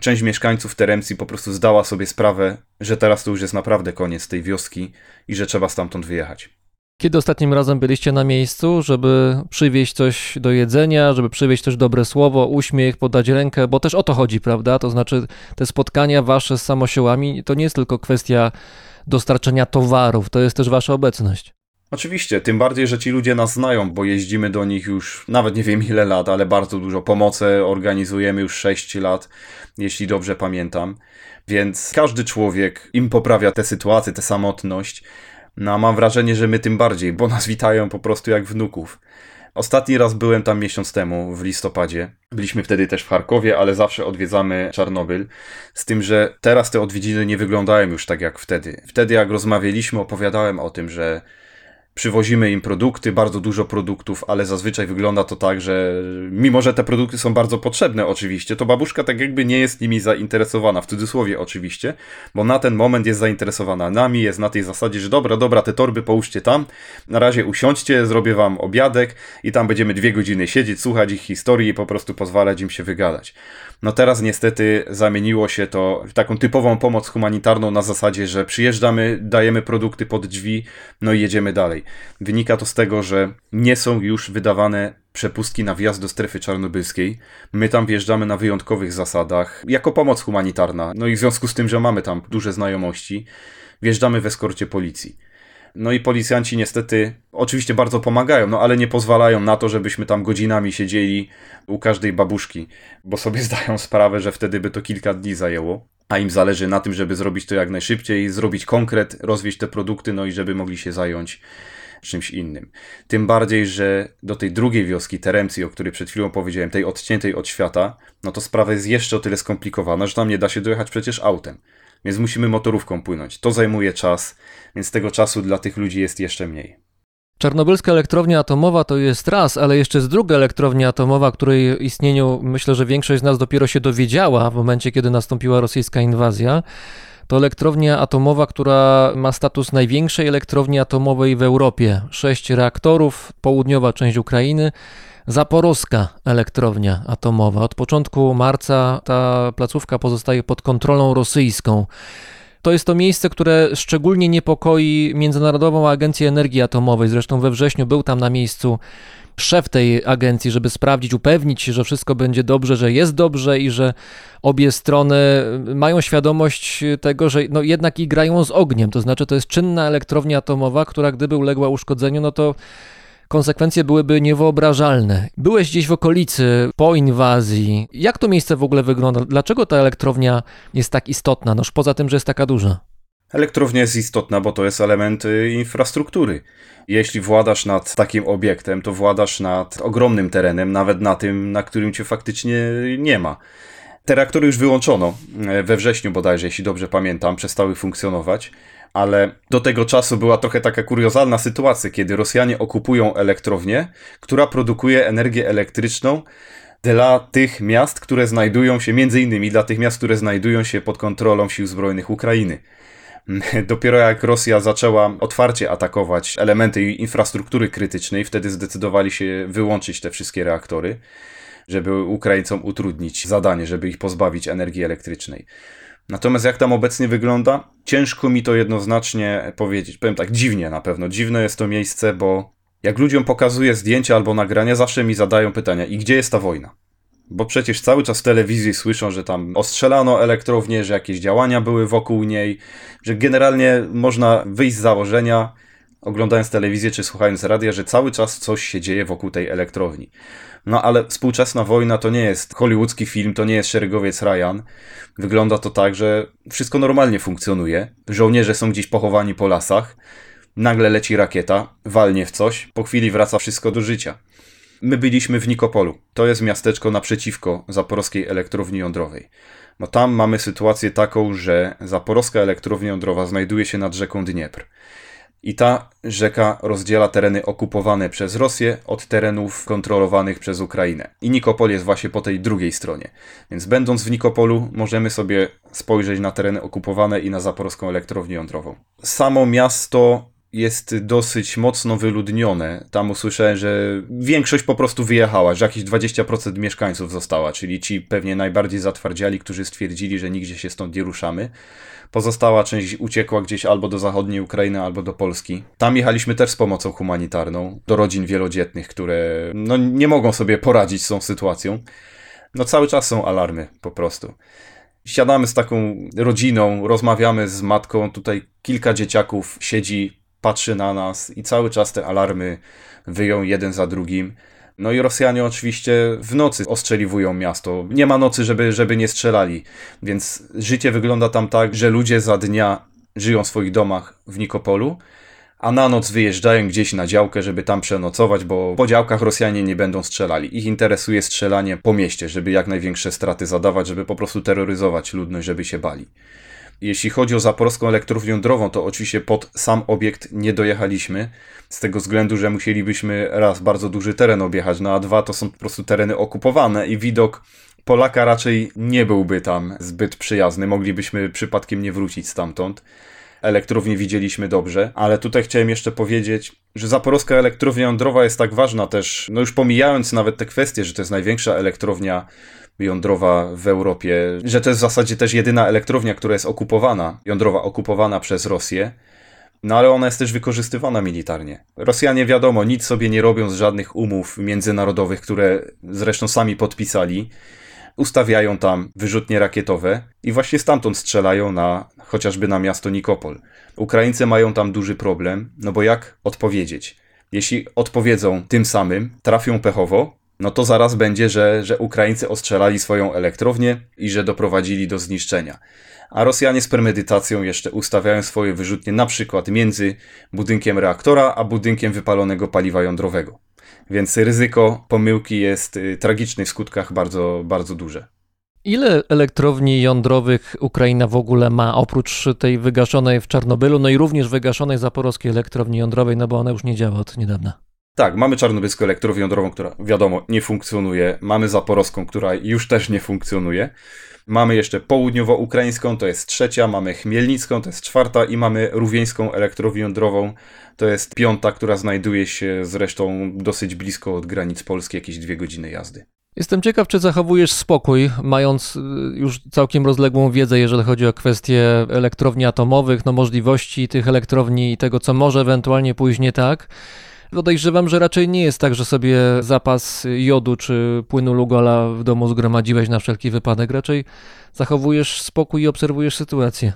część mieszkańców Teremcji po prostu zdała sobie sprawę, że teraz to już jest naprawdę koniec tej wioski i że trzeba stamtąd wyjechać. Kiedy ostatnim razem byliście na miejscu, żeby przywieźć coś do jedzenia, żeby przywieźć też dobre słowo, uśmiech, podać rękę, bo też o to chodzi, prawda? To znaczy te spotkania wasze z samosiołami to nie jest tylko kwestia dostarczenia towarów, to jest też wasza obecność. Oczywiście, tym bardziej, że ci ludzie nas znają, bo jeździmy do nich już nawet nie wiem ile lat, ale bardzo dużo pomocy organizujemy już 6 lat, jeśli dobrze pamiętam. Więc każdy człowiek im poprawia tę sytuację, tę samotność. No a mam wrażenie, że my tym bardziej, bo nas witają po prostu jak wnuków. Ostatni raz byłem tam miesiąc temu, w listopadzie. Byliśmy wtedy też w Charkowie, ale zawsze odwiedzamy Czarnobyl. Z tym, że teraz te odwiedziny nie wyglądają już tak jak wtedy. Wtedy, jak rozmawialiśmy, opowiadałem o tym, że przywozimy im produkty, bardzo dużo produktów, ale zazwyczaj wygląda to tak, że mimo, że te produkty są bardzo potrzebne oczywiście, to babuszka tak jakby nie jest nimi zainteresowana, w cudzysłowie oczywiście, bo na ten moment jest zainteresowana nami, jest na tej zasadzie, że dobra, dobra, te torby połóżcie tam, na razie usiądźcie, zrobię wam obiadek i tam będziemy dwie godziny siedzieć, słuchać ich historii i po prostu pozwalać im się wygadać. No teraz niestety zamieniło się to w taką typową pomoc humanitarną na zasadzie, że przyjeżdżamy, dajemy produkty pod drzwi, no i jedziemy dalej. Wynika to z tego, że nie są już wydawane przepustki na wjazd do strefy czarnobylskiej. My tam wjeżdżamy na wyjątkowych zasadach, jako pomoc humanitarna. No i w związku z tym, że mamy tam duże znajomości, wjeżdżamy w eskorcie policji. No i policjanci niestety oczywiście bardzo pomagają, no ale nie pozwalają na to, żebyśmy tam godzinami siedzieli u każdej babuszki, bo sobie zdają sprawę, że wtedy by to kilka dni zajęło. A im zależy na tym, żeby zrobić to jak najszybciej, zrobić konkret, rozwieść te produkty, no i żeby mogli się zająć czymś innym. Tym bardziej, że do tej drugiej wioski, Teremcji, o której przed chwilą powiedziałem, tej odciętej od świata, no to sprawa jest jeszcze o tyle skomplikowana, że tam nie da się dojechać przecież autem więc musimy motorówką płynąć. To zajmuje czas, więc tego czasu dla tych ludzi jest jeszcze mniej. Czarnobylska elektrownia atomowa to jest raz, ale jeszcze jest druga elektrownia atomowa, której istnieniu myślę, że większość z nas dopiero się dowiedziała w momencie, kiedy nastąpiła rosyjska inwazja. To elektrownia atomowa, która ma status największej elektrowni atomowej w Europie. Sześć reaktorów, południowa część Ukrainy. Zaporowska elektrownia atomowa. Od początku marca ta placówka pozostaje pod kontrolą rosyjską. To jest to miejsce, które szczególnie niepokoi Międzynarodową Agencję Energii Atomowej. Zresztą we wrześniu był tam na miejscu szef tej agencji, żeby sprawdzić, upewnić się, że wszystko będzie dobrze, że jest dobrze i że obie strony mają świadomość tego, że no jednak i grają z ogniem. To znaczy, to jest czynna elektrownia atomowa, która gdyby uległa uszkodzeniu, no to konsekwencje byłyby niewyobrażalne. Byłeś gdzieś w okolicy po inwazji. Jak to miejsce w ogóle wygląda? Dlaczego ta elektrownia jest tak istotna? Noż poza tym, że jest taka duża. Elektrownia jest istotna, bo to jest element y, infrastruktury. Jeśli władasz nad takim obiektem, to władasz nad ogromnym terenem, nawet na tym, na którym cię faktycznie nie ma. Te reaktory już wyłączono e, we wrześniu bodajże, jeśli dobrze pamiętam, przestały funkcjonować, ale do tego czasu była trochę taka kuriozalna sytuacja, kiedy Rosjanie okupują elektrownię, która produkuje energię elektryczną dla tych miast, które znajdują się, między innymi dla tych miast, które znajdują się pod kontrolą sił zbrojnych Ukrainy. Dopiero jak Rosja zaczęła otwarcie atakować elementy infrastruktury krytycznej, wtedy zdecydowali się wyłączyć te wszystkie reaktory, żeby Ukraińcom utrudnić zadanie, żeby ich pozbawić energii elektrycznej. Natomiast jak tam obecnie wygląda? Ciężko mi to jednoznacznie powiedzieć. Powiem tak, dziwnie na pewno. Dziwne jest to miejsce, bo jak ludziom pokazuję zdjęcia albo nagrania, zawsze mi zadają pytania: i gdzie jest ta wojna? Bo przecież cały czas w telewizji słyszą, że tam ostrzelano elektrownię, że jakieś działania były wokół niej, że generalnie można wyjść z założenia, oglądając telewizję czy słuchając radia, że cały czas coś się dzieje wokół tej elektrowni. No ale współczesna wojna to nie jest hollywoodzki film, to nie jest szeregowiec Ryan. Wygląda to tak, że wszystko normalnie funkcjonuje. Żołnierze są gdzieś pochowani po lasach. Nagle leci rakieta, walnie w coś, po chwili wraca wszystko do życia. My byliśmy w Nikopolu. To jest miasteczko naprzeciwko zaporowskiej elektrowni jądrowej. No tam mamy sytuację taką, że zaporowska elektrownia jądrowa znajduje się nad rzeką Dniepr. I ta rzeka rozdziela tereny okupowane przez Rosję od terenów kontrolowanych przez Ukrainę. I Nikopol jest właśnie po tej drugiej stronie. Więc będąc w Nikopolu, możemy sobie spojrzeć na tereny okupowane i na zaporowską elektrownię jądrową. Samo miasto jest dosyć mocno wyludnione. Tam usłyszałem, że większość po prostu wyjechała, że jakieś 20% mieszkańców została, czyli ci pewnie najbardziej zatwardziali, którzy stwierdzili, że nigdzie się stąd nie ruszamy. Pozostała część uciekła gdzieś albo do zachodniej Ukrainy, albo do Polski. Tam jechaliśmy też z pomocą humanitarną do rodzin wielodzietnych, które no, nie mogą sobie poradzić z tą sytuacją. No cały czas są alarmy po prostu. Siadamy z taką rodziną, rozmawiamy z matką, tutaj kilka dzieciaków siedzi patrzy na nas i cały czas te alarmy wyją jeden za drugim. No i Rosjanie oczywiście w nocy ostrzeliwują miasto. Nie ma nocy, żeby, żeby nie strzelali. Więc życie wygląda tam tak, że ludzie za dnia żyją w swoich domach w Nikopolu, a na noc wyjeżdżają gdzieś na działkę, żeby tam przenocować, bo po działkach Rosjanie nie będą strzelali. Ich interesuje strzelanie po mieście, żeby jak największe straty zadawać, żeby po prostu terroryzować ludność, żeby się bali. Jeśli chodzi o zaporską elektrownię jądrową, to oczywiście pod sam obiekt nie dojechaliśmy, z tego względu, że musielibyśmy raz bardzo duży teren objechać, no a dwa to są po prostu tereny okupowane i widok Polaka raczej nie byłby tam zbyt przyjazny. Moglibyśmy przypadkiem nie wrócić stamtąd. Elektrownię widzieliśmy dobrze, ale tutaj chciałem jeszcze powiedzieć, że zaporowska elektrownia jądrowa jest tak ważna też, no już pomijając nawet te kwestie, że to jest największa elektrownia jądrowa w Europie, że to jest w zasadzie też jedyna elektrownia, która jest okupowana, jądrowa okupowana przez Rosję. No ale ona jest też wykorzystywana militarnie. Rosjanie wiadomo, nic sobie nie robią z żadnych umów międzynarodowych, które zresztą sami podpisali. Ustawiają tam wyrzutnie rakietowe i właśnie stamtąd strzelają na chociażby na miasto Nikopol. Ukraińcy mają tam duży problem, no bo jak odpowiedzieć? Jeśli odpowiedzą tym samym, trafią pechowo, no to zaraz będzie, że, że Ukraińcy ostrzelali swoją elektrownię i że doprowadzili do zniszczenia. A Rosjanie z premedytacją jeszcze ustawiają swoje wyrzutnie na przykład między budynkiem reaktora a budynkiem wypalonego paliwa jądrowego. Więc ryzyko pomyłki jest y, tragiczny w skutkach bardzo, bardzo duże. Ile elektrowni jądrowych Ukraina w ogóle ma, oprócz tej wygaszonej w Czarnobylu, no i również wygaszonej zaporowskiej elektrowni jądrowej, no bo ona już nie działa od niedawna? Tak, mamy Czarnobylską elektrownię jądrową, która wiadomo nie funkcjonuje. Mamy Zaporowską, która już też nie funkcjonuje. Mamy jeszcze południowo-ukraińską, to jest trzecia, mamy Chmielnicką, to jest czwarta i mamy Rówieńską elektrownię jądrową, to jest piąta, która znajduje się zresztą dosyć blisko od granic Polski, jakieś dwie godziny jazdy. Jestem ciekaw, czy zachowujesz spokój, mając y, już całkiem rozległą wiedzę, jeżeli chodzi o kwestie elektrowni atomowych, no możliwości tych elektrowni i tego, co może ewentualnie pójść nie tak. Podejrzewam, że raczej nie jest tak, że sobie zapas jodu czy płynu Lugola w domu zgromadziłeś na wszelki wypadek. Raczej zachowujesz spokój i obserwujesz sytuację.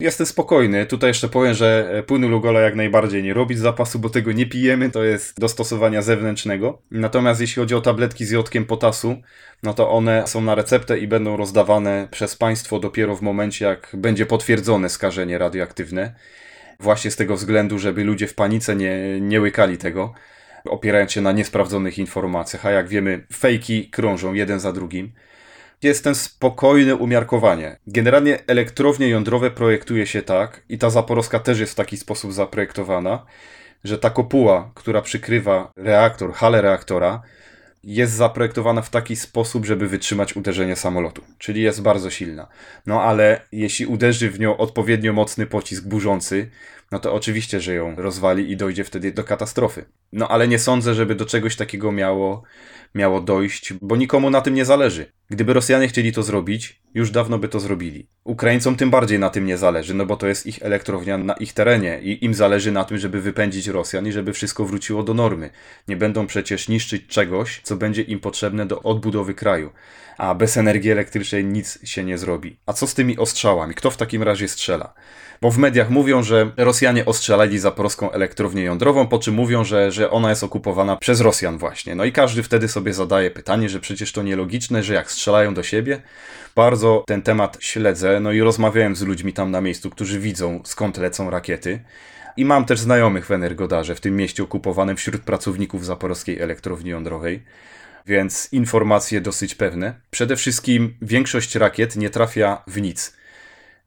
Jestem spokojny. Tutaj jeszcze powiem, że e, płynu Lugola jak najbardziej nie robić zapasu, bo tego nie pijemy, to jest do stosowania zewnętrznego. Natomiast jeśli chodzi o tabletki z jodkiem potasu, no to one są na receptę i będą rozdawane przez państwo dopiero w momencie, jak będzie potwierdzone skażenie radioaktywne. Właśnie z tego względu, żeby ludzie w panice nie, nie łykali tego, opierając się na niesprawdzonych informacjach. A jak wiemy, fejki krążą jeden za drugim jest ten spokojne umiarkowanie. Generalnie elektrownie jądrowe projektuje się tak, i ta zaporowska też jest w taki sposób zaprojektowana, że ta kopuła, która przykrywa reaktor, halę reaktora, jest zaprojektowana w taki sposób, żeby wytrzymać uderzenie samolotu, czyli jest bardzo silna. No ale jeśli uderzy w nią odpowiednio mocny pocisk burzący, no to oczywiście, że ją rozwali i dojdzie wtedy do katastrofy. No ale nie sądzę, żeby do czegoś takiego miało miało dojść, bo nikomu na tym nie zależy. Gdyby Rosjanie chcieli to zrobić, już dawno by to zrobili. Ukraińcom tym bardziej na tym nie zależy, no bo to jest ich elektrownia na ich terenie i im zależy na tym, żeby wypędzić Rosjan i żeby wszystko wróciło do normy. Nie będą przecież niszczyć czegoś, co będzie im potrzebne do odbudowy kraju. A bez energii elektrycznej nic się nie zrobi. A co z tymi ostrzałami? Kto w takim razie strzela? Bo w mediach mówią, że Rosjanie ostrzelali zaporowską elektrownię jądrową, po czym mówią, że, że ona jest okupowana przez Rosjan właśnie. No i każdy wtedy sobie zadaje pytanie, że przecież to nielogiczne, że jak strzelają do siebie. Bardzo ten temat śledzę, no i rozmawiałem z ludźmi tam na miejscu, którzy widzą skąd lecą rakiety. I mam też znajomych w Energodarze, w tym mieście okupowanym wśród pracowników zaporowskiej elektrowni jądrowej więc informacje dosyć pewne. Przede wszystkim większość rakiet nie trafia w nic.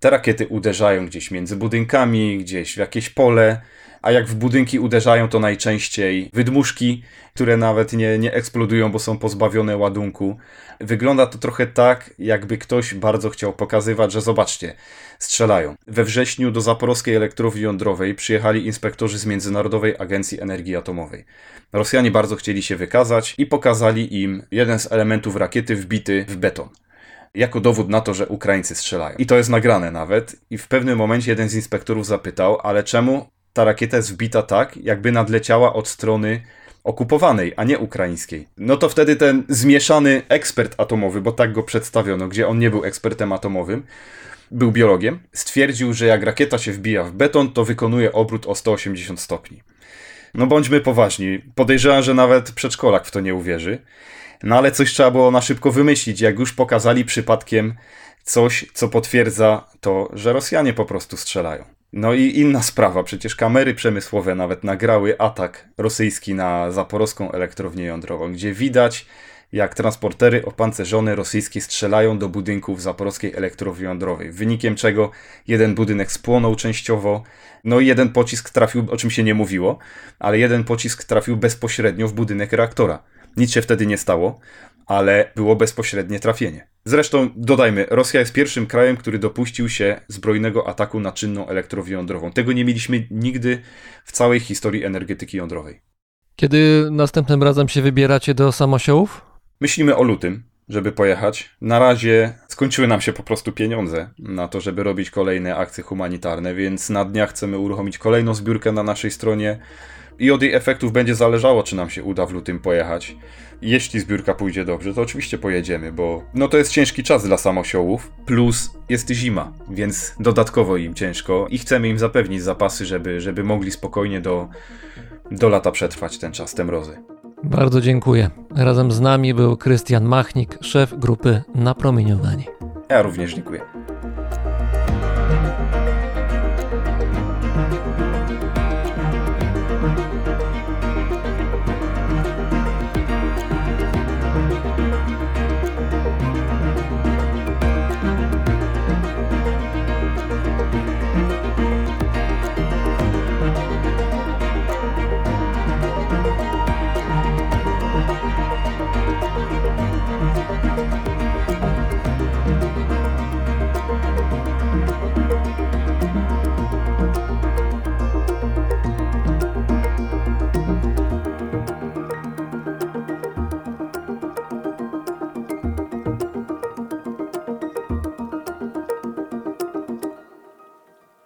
Te rakiety uderzają gdzieś między budynkami, gdzieś w jakieś pole, a jak w budynki uderzają, to najczęściej wydmuszki, które nawet nie, nie eksplodują, bo są pozbawione ładunku. Wygląda to trochę tak, jakby ktoś bardzo chciał pokazywać, że zobaczcie, strzelają. We wrześniu do zaporowskiej elektrowni jądrowej przyjechali inspektorzy z Międzynarodowej Agencji Energii Atomowej. Rosjanie bardzo chcieli się wykazać i pokazali im jeden z elementów rakiety wbity w beton jako dowód na to, że Ukraińcy strzelają. I to jest nagrane nawet. I w pewnym momencie jeden z inspektorów zapytał, ale czemu ta rakieta jest wbita tak, jakby nadleciała od strony okupowanej, a nie ukraińskiej. No to wtedy ten zmieszany ekspert atomowy, bo tak go przedstawiono, gdzie on nie był ekspertem atomowym, był biologiem, stwierdził, że jak rakieta się wbija w beton, to wykonuje obrót o 180 stopni. No bądźmy poważni. Podejrzewam, że nawet przedszkolak w to nie uwierzy. No ale coś trzeba było na szybko wymyślić, jak już pokazali przypadkiem coś, co potwierdza to, że Rosjanie po prostu strzelają. No i inna sprawa, przecież kamery przemysłowe nawet nagrały atak rosyjski na zaporowską elektrownię jądrową, gdzie widać, jak transportery opancerzone rosyjskie strzelają do budynków zaporowskiej elektrowni jądrowej, wynikiem czego jeden budynek spłonął częściowo, no i jeden pocisk trafił, o czym się nie mówiło, ale jeden pocisk trafił bezpośrednio w budynek reaktora. Nic się wtedy nie stało, ale było bezpośrednie trafienie. Zresztą dodajmy, Rosja jest pierwszym krajem, który dopuścił się zbrojnego ataku na czynną elektrownię jądrową. Tego nie mieliśmy nigdy w całej historii energetyki jądrowej. Kiedy następnym razem się wybieracie do samosiołów? Myślimy o lutym, żeby pojechać. Na razie skończyły nam się po prostu pieniądze na to, żeby robić kolejne akcje humanitarne, więc na dniach chcemy uruchomić kolejną zbiórkę na naszej stronie i od jej efektów będzie zależało, czy nam się uda w lutym pojechać. Jeśli zbiórka pójdzie dobrze, to oczywiście pojedziemy, bo no to jest ciężki czas dla samosiołów, plus jest zima, więc dodatkowo im ciężko i chcemy im zapewnić zapasy, żeby, żeby mogli spokojnie do, do lata przetrwać ten czas, te mrozy. Bardzo dziękuję. Razem z nami był Krystian Machnik, szef grupy Napromieniowanie. Ja również dziękuję.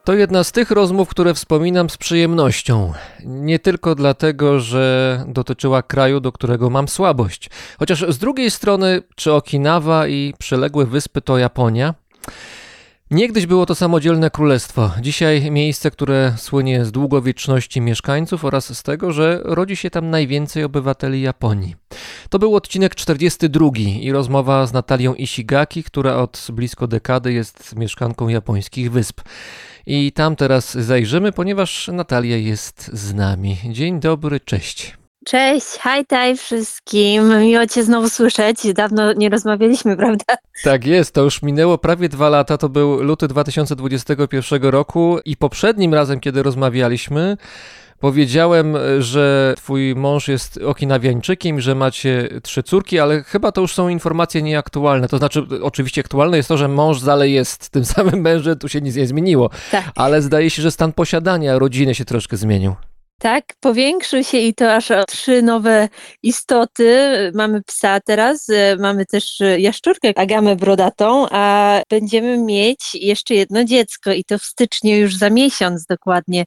To jedna z tych rozmów, które wspominam z przyjemnością. Nie tylko dlatego, że dotyczyła kraju, do którego mam słabość. Chociaż z drugiej strony, czy Okinawa i przyległe wyspy to Japonia? Niegdyś było to samodzielne królestwo. Dzisiaj miejsce, które słynie z długowieczności mieszkańców oraz z tego, że rodzi się tam najwięcej obywateli Japonii. To był odcinek 42 i rozmowa z Natalią Ishigaki, która od blisko dekady jest mieszkanką japońskich wysp. I tam teraz zajrzymy, ponieważ Natalia jest z nami. Dzień dobry, cześć. Cześć, hajtaj wszystkim. Miło Cię znowu słyszeć. Dawno nie rozmawialiśmy, prawda? Tak jest, to już minęło prawie dwa lata, to był luty 2021 roku i poprzednim razem, kiedy rozmawialiśmy, powiedziałem, że twój mąż jest okinawiańczykiem, że macie trzy córki, ale chyba to już są informacje nieaktualne. To znaczy, oczywiście aktualne jest to, że mąż dalej jest tym samym mężem, tu się nic nie zmieniło, Tak. ale zdaje się, że stan posiadania rodziny się troszkę zmienił. Tak, powiększył się i to aż o trzy nowe istoty. Mamy psa teraz, e, mamy też e, jaszczurkę, agamę brodatą, a będziemy mieć jeszcze jedno dziecko i to w styczniu już za miesiąc dokładnie.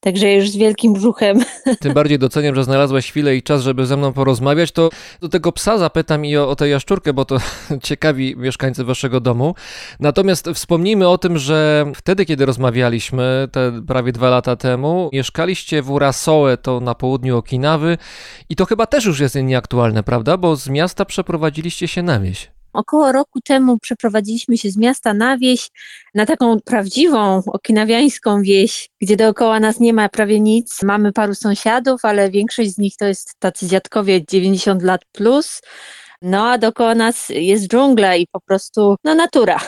Także już z wielkim brzuchem. Tym bardziej doceniam, że znalazłaś chwilę i czas, żeby ze mną porozmawiać. To do tego psa zapytam i o, o tę jaszczurkę, bo to ciekawi mieszkańcy waszego domu. Natomiast wspomnijmy o tym, że wtedy, kiedy rozmawialiśmy, te prawie dwa lata temu, mieszkaliście w Urasoe, to na południu Okinawy i to chyba też już jest nieaktualne, prawda? Bo z miasta przeprowadziliście się na wieś. Około roku temu przeprowadziliśmy się z miasta na wieś, na taką prawdziwą okinawiańską wieś, gdzie dookoła nas nie ma prawie nic. Mamy paru sąsiadów, ale większość z nich to jest tacy dziadkowie 90 lat plus. No a dookoła nas jest dżungla i po prostu no natura.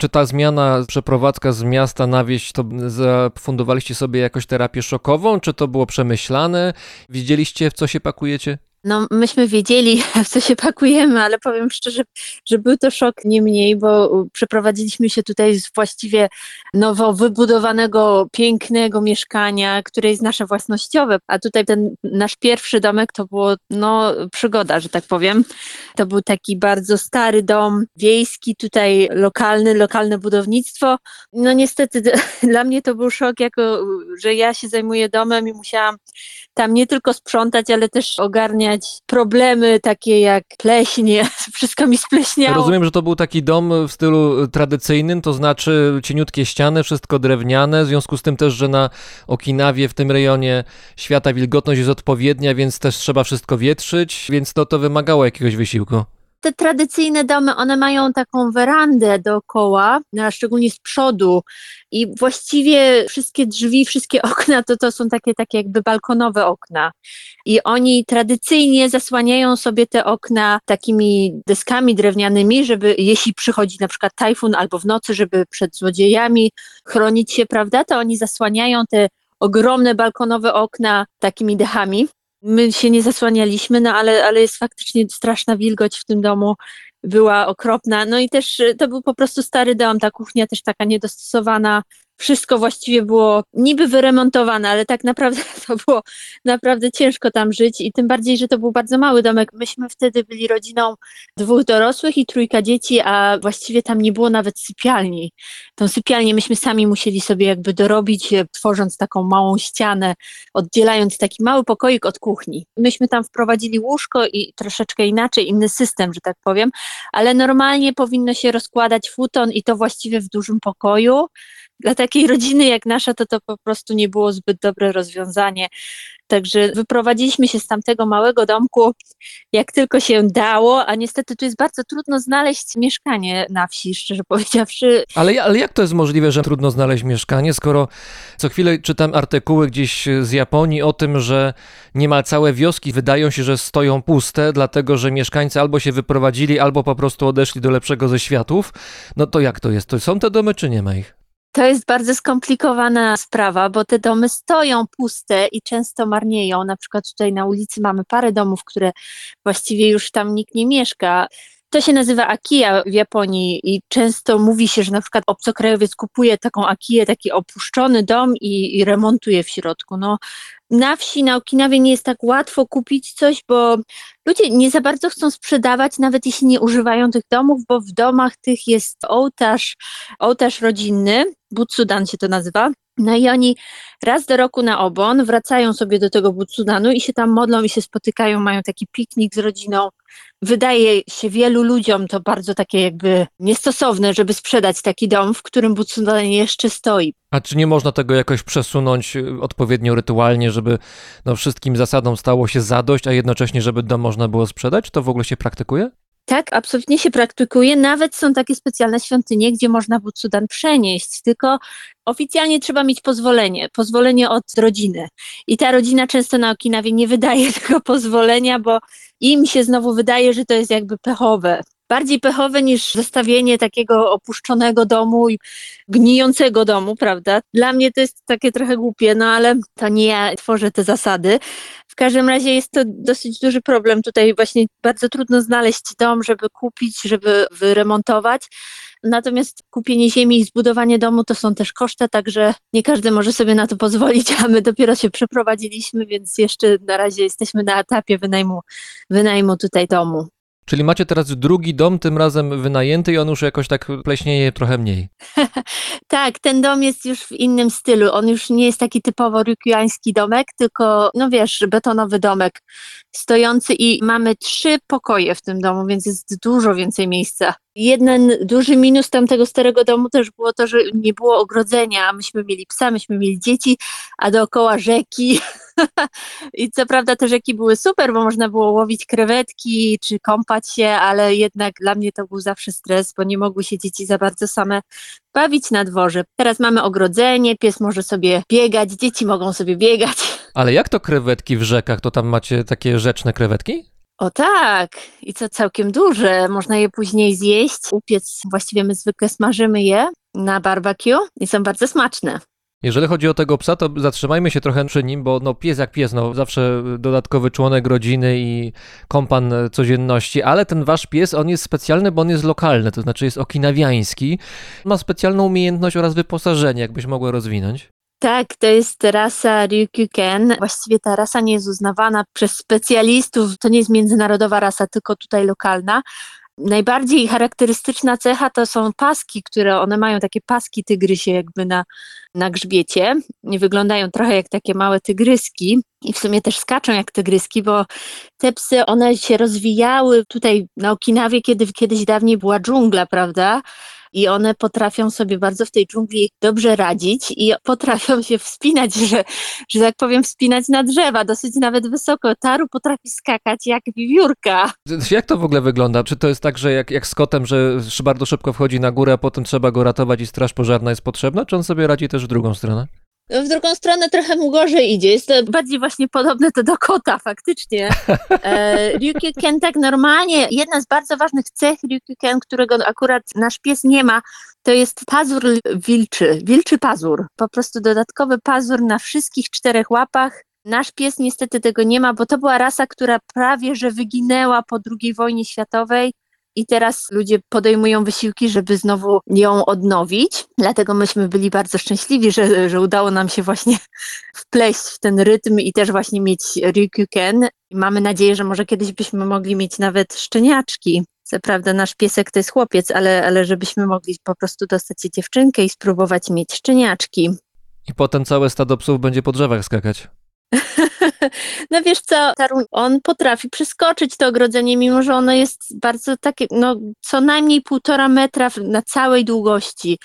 Czy ta zmiana, przeprowadzka z miasta na wieś, to zafundowaliście sobie jakąś terapię szokową, czy to było przemyślane? Widzieliście, w co się pakujecie? No, myśmy wiedzieli, w co się pakujemy, ale powiem szczerze, że był to szok nie mniej, bo przeprowadziliśmy się tutaj z właściwie nowo wybudowanego, pięknego mieszkania, które jest nasze własnościowe, a tutaj ten nasz pierwszy domek to było, no, przygoda, że tak powiem. To był taki bardzo stary dom wiejski, tutaj lokalny, lokalne budownictwo. No niestety dla mnie to był szok, jako że ja się zajmuję domem i musiałam tam nie tylko sprzątać, ale też ogarniać problemy takie jak pleśnie, wszystko mi spleśniało. Rozumiem, że to był taki dom w stylu tradycyjnym, to znaczy cieniutkie ściany, wszystko drewniane, w związku z tym też, że na Okinawie w tym rejonie świata wilgotność jest odpowiednia, więc też trzeba wszystko wietrzyć, więc to, to wymagało jakiegoś wysiłku te tradycyjne domy, one mają taką werandę dookoła, szczególnie z przodu i właściwie wszystkie drzwi, wszystkie okna to, to są takie, takie jakby balkonowe okna. I oni tradycyjnie zasłaniają sobie te okna takimi deskami drewnianymi, żeby jeśli przychodzi na przykład tajfun albo w nocy, żeby przed złodziejami chronić się, prawda, to oni zasłaniają te ogromne balkonowe okna takimi dechami. My się nie zasłanialiśmy, no ale, ale jest faktycznie straszna wilgoć w tym domu, była okropna. No i też to był po prostu stary dom, ta kuchnia też taka niedostosowana. Wszystko właściwie było niby wyremontowane, ale tak naprawdę to było naprawdę ciężko tam żyć i tym bardziej, że to był bardzo mały domek. Myśmy wtedy byli rodziną dwóch dorosłych i trójka dzieci, a właściwie tam nie było nawet sypialni. Tą sypialnię myśmy sami musieli sobie jakby dorobić, tworząc taką małą ścianę, oddzielając taki mały pokoik od kuchni. Myśmy tam wprowadzili łóżko i troszeczkę inaczej, inny system, że tak powiem, ale normalnie powinno się rozkładać futon i to właściwie w dużym pokoju dla takiej rodziny jak nasza to to po prostu nie było zbyt dobre rozwiązanie. Także wyprowadziliśmy się z tamtego małego domku, jak tylko się dało, a niestety tu jest bardzo trudno znaleźć mieszkanie na wsi, szczerze powiedziawszy. Ale, ale jak to jest możliwe, że trudno znaleźć mieszkanie, skoro co chwilę czytam artykuły gdzieś z Japonii o tym, że niemal całe wioski wydają się, że stoją puste, dlatego że mieszkańcy albo się wyprowadzili, albo po prostu odeszli do lepszego ze światów. No to jak to jest? To są te domy, czy nie ma ich? To jest bardzo skomplikowana sprawa, bo te domy stoją puste i często marnieją. Na przykład tutaj na ulicy mamy parę domów, które właściwie już tam nikt nie mieszka. To się nazywa akija w Japonii i często mówi się, że na przykład obcokrajowiec kupuje taką akiję, taki opuszczony dom i, i remontuje w środku. No, na wsi, na Okinawie nie jest tak łatwo kupić coś, bo ludzie nie za bardzo chcą sprzedawać, nawet jeśli nie używają tych domów, bo w domach tych jest ołtarz, ołtarz rodzinny, Butsudan się to nazywa. No i oni raz do roku na obon wracają sobie do tego Butsudanu i się tam modlą i się spotykają, mają taki piknik z rodziną. Wydaje się wielu ludziom to bardzo takie jakby niestosowne, żeby sprzedać taki dom, w którym Butsudan jeszcze stoi. A czy nie można tego jakoś przesunąć y, odpowiednio rytualnie, żeby no, wszystkim zasadom stało się zadość, a jednocześnie, żeby dom można było sprzedać? To w ogóle się praktykuje? Tak, absolutnie się praktykuje. Nawet są takie specjalne świątynie, gdzie można Butsudan przenieść, tylko oficjalnie trzeba mieć pozwolenie, pozwolenie od rodziny. I ta rodzina często na Okinawie nie wydaje tego pozwolenia, bo im się znowu wydaje, że to jest jakby pechowe. Bardziej pechowe niż zostawienie takiego opuszczonego domu i gnijącego domu, prawda? Dla mnie to jest takie trochę głupie, no ale to nie ja tworzę te zasady. Każdym razie jest to dosyć duży problem. Tutaj właśnie bardzo trudno znaleźć dom, żeby kupić, żeby wyremontować. Natomiast kupienie ziemi i zbudowanie domu to są też koszty, także nie każdy może sobie na to pozwolić, a my dopiero się przeprowadziliśmy, więc jeszcze na razie jesteśmy na etapie wynajmu, wynajmu tutaj domu. Czyli macie teraz drugi dom, tym razem wynajęty i on już jakoś tak pleśnieje trochę mniej. tak, ten dom jest już w innym stylu. On już nie jest taki typowo ryukiański domek, tylko, no wiesz, betonowy domek stojący i mamy trzy pokoje w tym domu, więc jest dużo więcej miejsca. Jeden duży minus tamtego starego domu też było to, że nie było ogrodzenia. Myśmy mieli psa, myśmy mieli dzieci, a dookoła rzeki. I co prawda te rzeki były super, bo można było łowić krewetki czy kąpać się, ale jednak dla mnie to był zawsze stres, bo nie mogły się dzieci za bardzo same bawić na dworze. Teraz mamy ogrodzenie, pies może sobie biegać, dzieci mogą sobie biegać. Ale jak to krewetki w rzekach? To tam macie takie rzeczne krewetki? O tak, i co całkiem duże. Można je później zjeść, upiec. Właściwie my zwykle smażymy je na barbecue i są bardzo smaczne. Jeżeli chodzi o tego psa, to zatrzymajmy się trochę przy nim, bo no pies jak pies, no zawsze dodatkowy członek rodziny i kompan codzienności, ale ten wasz pies, on jest specjalny, bo on jest lokalny, to znaczy jest okinawiański. Ma specjalną umiejętność oraz wyposażenie, jakbyś mogła rozwinąć. Tak, to jest rasa Ryukyuken. Właściwie ta rasa nie jest uznawana przez specjalistów, to nie jest międzynarodowa rasa, tylko tutaj lokalna. Najbardziej charakterystyczna cecha to są paski, które one mają takie paski tygrysie jakby na, na grzbiecie. Wyglądają trochę jak takie małe tygryski i w sumie też skaczą jak tygryski, bo te psy one się rozwijały tutaj na Okinawie, kiedy kiedyś dawniej była dżungla, prawda? I one potrafią sobie bardzo w tej dżungli dobrze radzić i potrafią się wspinać, że, że tak powiem, wspinać na drzewa, dosyć nawet wysoko. Taru potrafi skakać jak wiewiórka. Jak to w ogóle wygląda? Czy to jest tak, że jak, jak z kotem, że bardzo szybko wchodzi na górę, a potem trzeba go ratować i straż pożarna jest potrzebna, czy on sobie radzi też w drugą stronę? W drugą stronę trochę mu gorzej idzie. Jest to bardziej właśnie podobne to do kota, faktycznie. E, Ryukyuken tak normalnie, jedna z bardzo ważnych cech Ryukyuken, którego akurat nasz pies nie ma, to jest pazur wilczy, wilczy pazur. Po prostu dodatkowy pazur na wszystkich czterech łapach. Nasz pies niestety tego nie ma, bo to była rasa, która prawie że wyginęła po II wojnie światowej i teraz ludzie podejmują wysiłki, żeby znowu ją odnowić. Dlatego myśmy byli bardzo szczęśliwi, że, że udało nam się właśnie wpleść w ten rytm i też właśnie mieć Ryukyuken. I mamy nadzieję, że może kiedyś byśmy mogli mieć nawet szczeniaczki. Co prawda nasz piesek to jest chłopiec, ale, ale żebyśmy mogli po prostu dostać dziewczynkę i spróbować mieć szczeniaczki. I potem całe stado psów będzie po drzewach skakać. No wiesz co, Taruń, on potrafi przeskoczyć to ogrodzenie, mimo że ono jest bardzo takie, no co najmniej półtora metra na całej długości,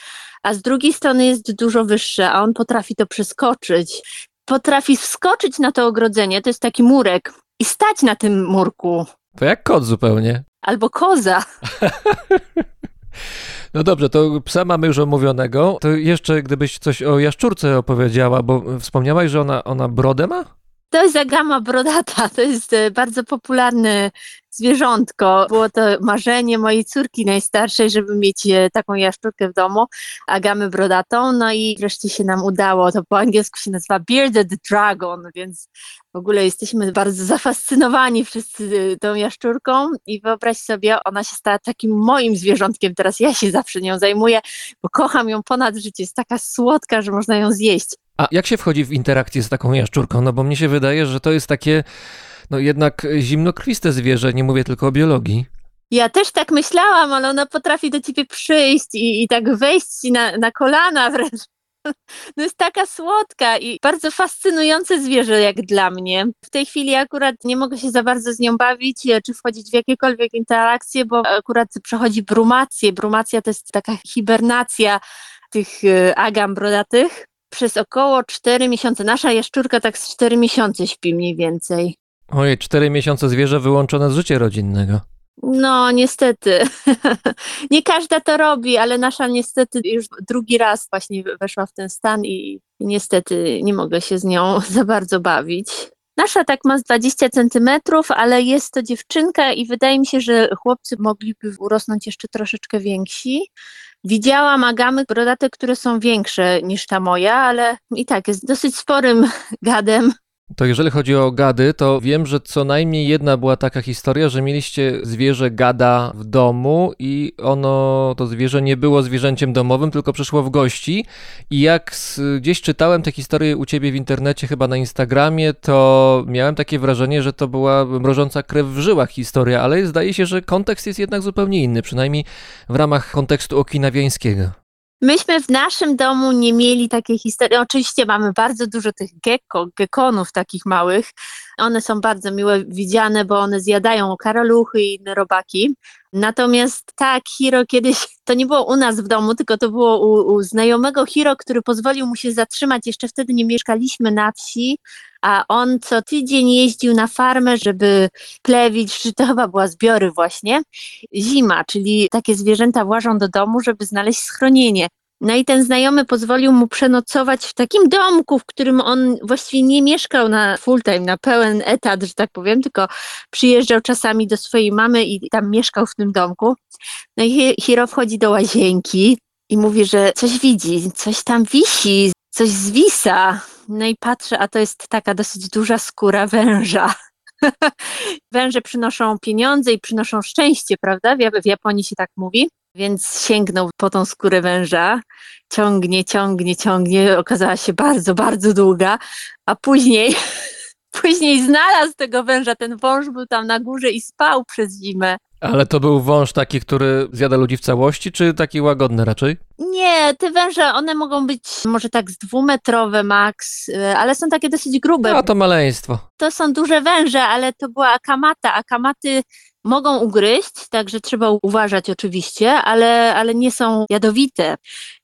a z drugiej strony jest dużo wyższe, a on potrafi to przeskoczyć. Potrafi wskoczyć na to ogrodzenie, to jest taki murek, i stać na tym murku. To jak kot zupełnie. Albo koza. No dobrze, to psa mamy już omówionego. To jeszcze gdybyś coś o jaszczurce opowiedziała, bo wspomniałaś, że ona, ona brodę ma? To jest agama brodata, to jest e, bardzo popularne zwierzątko. Było to marzenie mojej córki najstarszej, żeby mieć e, taką jaszczurkę w domu, agamę brodatą, no i wreszcie się nam udało. To po angielsku się nazywa Bearded Dragon, więc w ogóle jesteśmy bardzo zafascynowani wszyscy e, tą jaszczurką i wyobraź sobie, ona się stała takim moim zwierzątkiem, teraz ja się zawsze nią zajmuję, bo kocham ją ponad życie, jest taka słodka, że można ją zjeść. A jak się wchodzi w interakcję z taką jaszczurką? No bo mnie się wydaje, że to jest takie, no jednak zimnokrwiste zwierzę, nie mówię tylko o biologii. Ja też tak myślałam, ale ona potrafi do ciebie przyjść i, i tak wejść ci na, na kolana wręcz. No jest taka słodka i bardzo fascynujące zwierzę jak dla mnie. W tej chwili akurat nie mogę się za bardzo z nią bawić, e, czy wchodzić w jakiekolwiek interakcje, bo akurat przechodzi brumację. Brumacja to jest taka hibernacja tych e, agam brodatych. Przez około 4 miesiące. Nasza jaszczurka tak z 4 miesiące śpi mniej więcej. Ojej, cztery miesiące zwierzę wyłączone z życia rodzinnego. No, niestety. nie każda to robi, ale nasza niestety już drugi raz właśnie weszła w ten stan i niestety nie mogę się z nią za bardzo bawić. Nasza tak ma z 20 centymetrów, ale jest to dziewczynka i wydaje mi się, że chłopcy mogliby urosnąć jeszcze troszeczkę więksi. Widziałam agamy brodate, które są większe niż ta moja, ale i tak jest dosyć sporym gadem. To jeżeli chodzi o gady, to wiem, że co najmniej jedna była taka historia, że mieliście zwierzę gada w domu i ono, to zwierzę nie było zwierzęciem domowym, tylko przyszło w gości. I jak z, gdzieś czytałem tę historię u ciebie w internecie, chyba na Instagramie, to miałem takie wrażenie, że to była mrożąca krew w żyłach historia, ale zdaje się, że kontekst jest jednak zupełnie inny, przynajmniej w ramach kontekstu okinawiańskiego. Myśmy w naszym domu nie mieli takiej historii. Oczywiście mamy bardzo dużo tych gecko, gekonów takich małych. One są bardzo miłe widziane, bo one zjadają karaluchy i inne robaki. Natomiast tak, Hiro kiedyś, to nie było u nas w domu, tylko to było u, u znajomego Hiro, który pozwolił mu się zatrzymać. Jeszcze wtedy nie mieszkaliśmy na wsi, a on co tydzień jeździł na farmę, żeby plewić, czy to chyba była zbiory właśnie, zima, czyli takie zwierzęta włażą do domu, żeby znaleźć schronienie. No i ten znajomy pozwolił mu przenocować w takim domku, w którym on właściwie nie mieszkał na full time, na pełen etat, że tak powiem, tylko przyjeżdżał czasami do swojej mamy i tam mieszkał w tym domku. No i Hiro wchodzi do łazienki i mówi, że coś widzi, coś tam wisi, coś zwisa. No i patrzę, a to jest taka dosyć duża skóra węża. Węże przynoszą pieniądze i przynoszą szczęście, prawda? W Japonii się tak mówi. Więc sięgnął po tą skórę węża, ciągnie, ciągnie, ciągnie, okazała się bardzo, bardzo długa, a później, później znalazł tego węża, ten wąż był tam na górze i spał przez zimę. Ale to był wąż taki, który zjada ludzi w całości, czy taki łagodny raczej? Nie, te węże, one mogą być może tak z dwumetrowe max, y, ale są takie dosyć grube. No to maleństwo. To są duże węże, ale to była akamata. Akamaty mogą ugryźć, także trzeba uważać oczywiście, ale, ale nie są jadowite.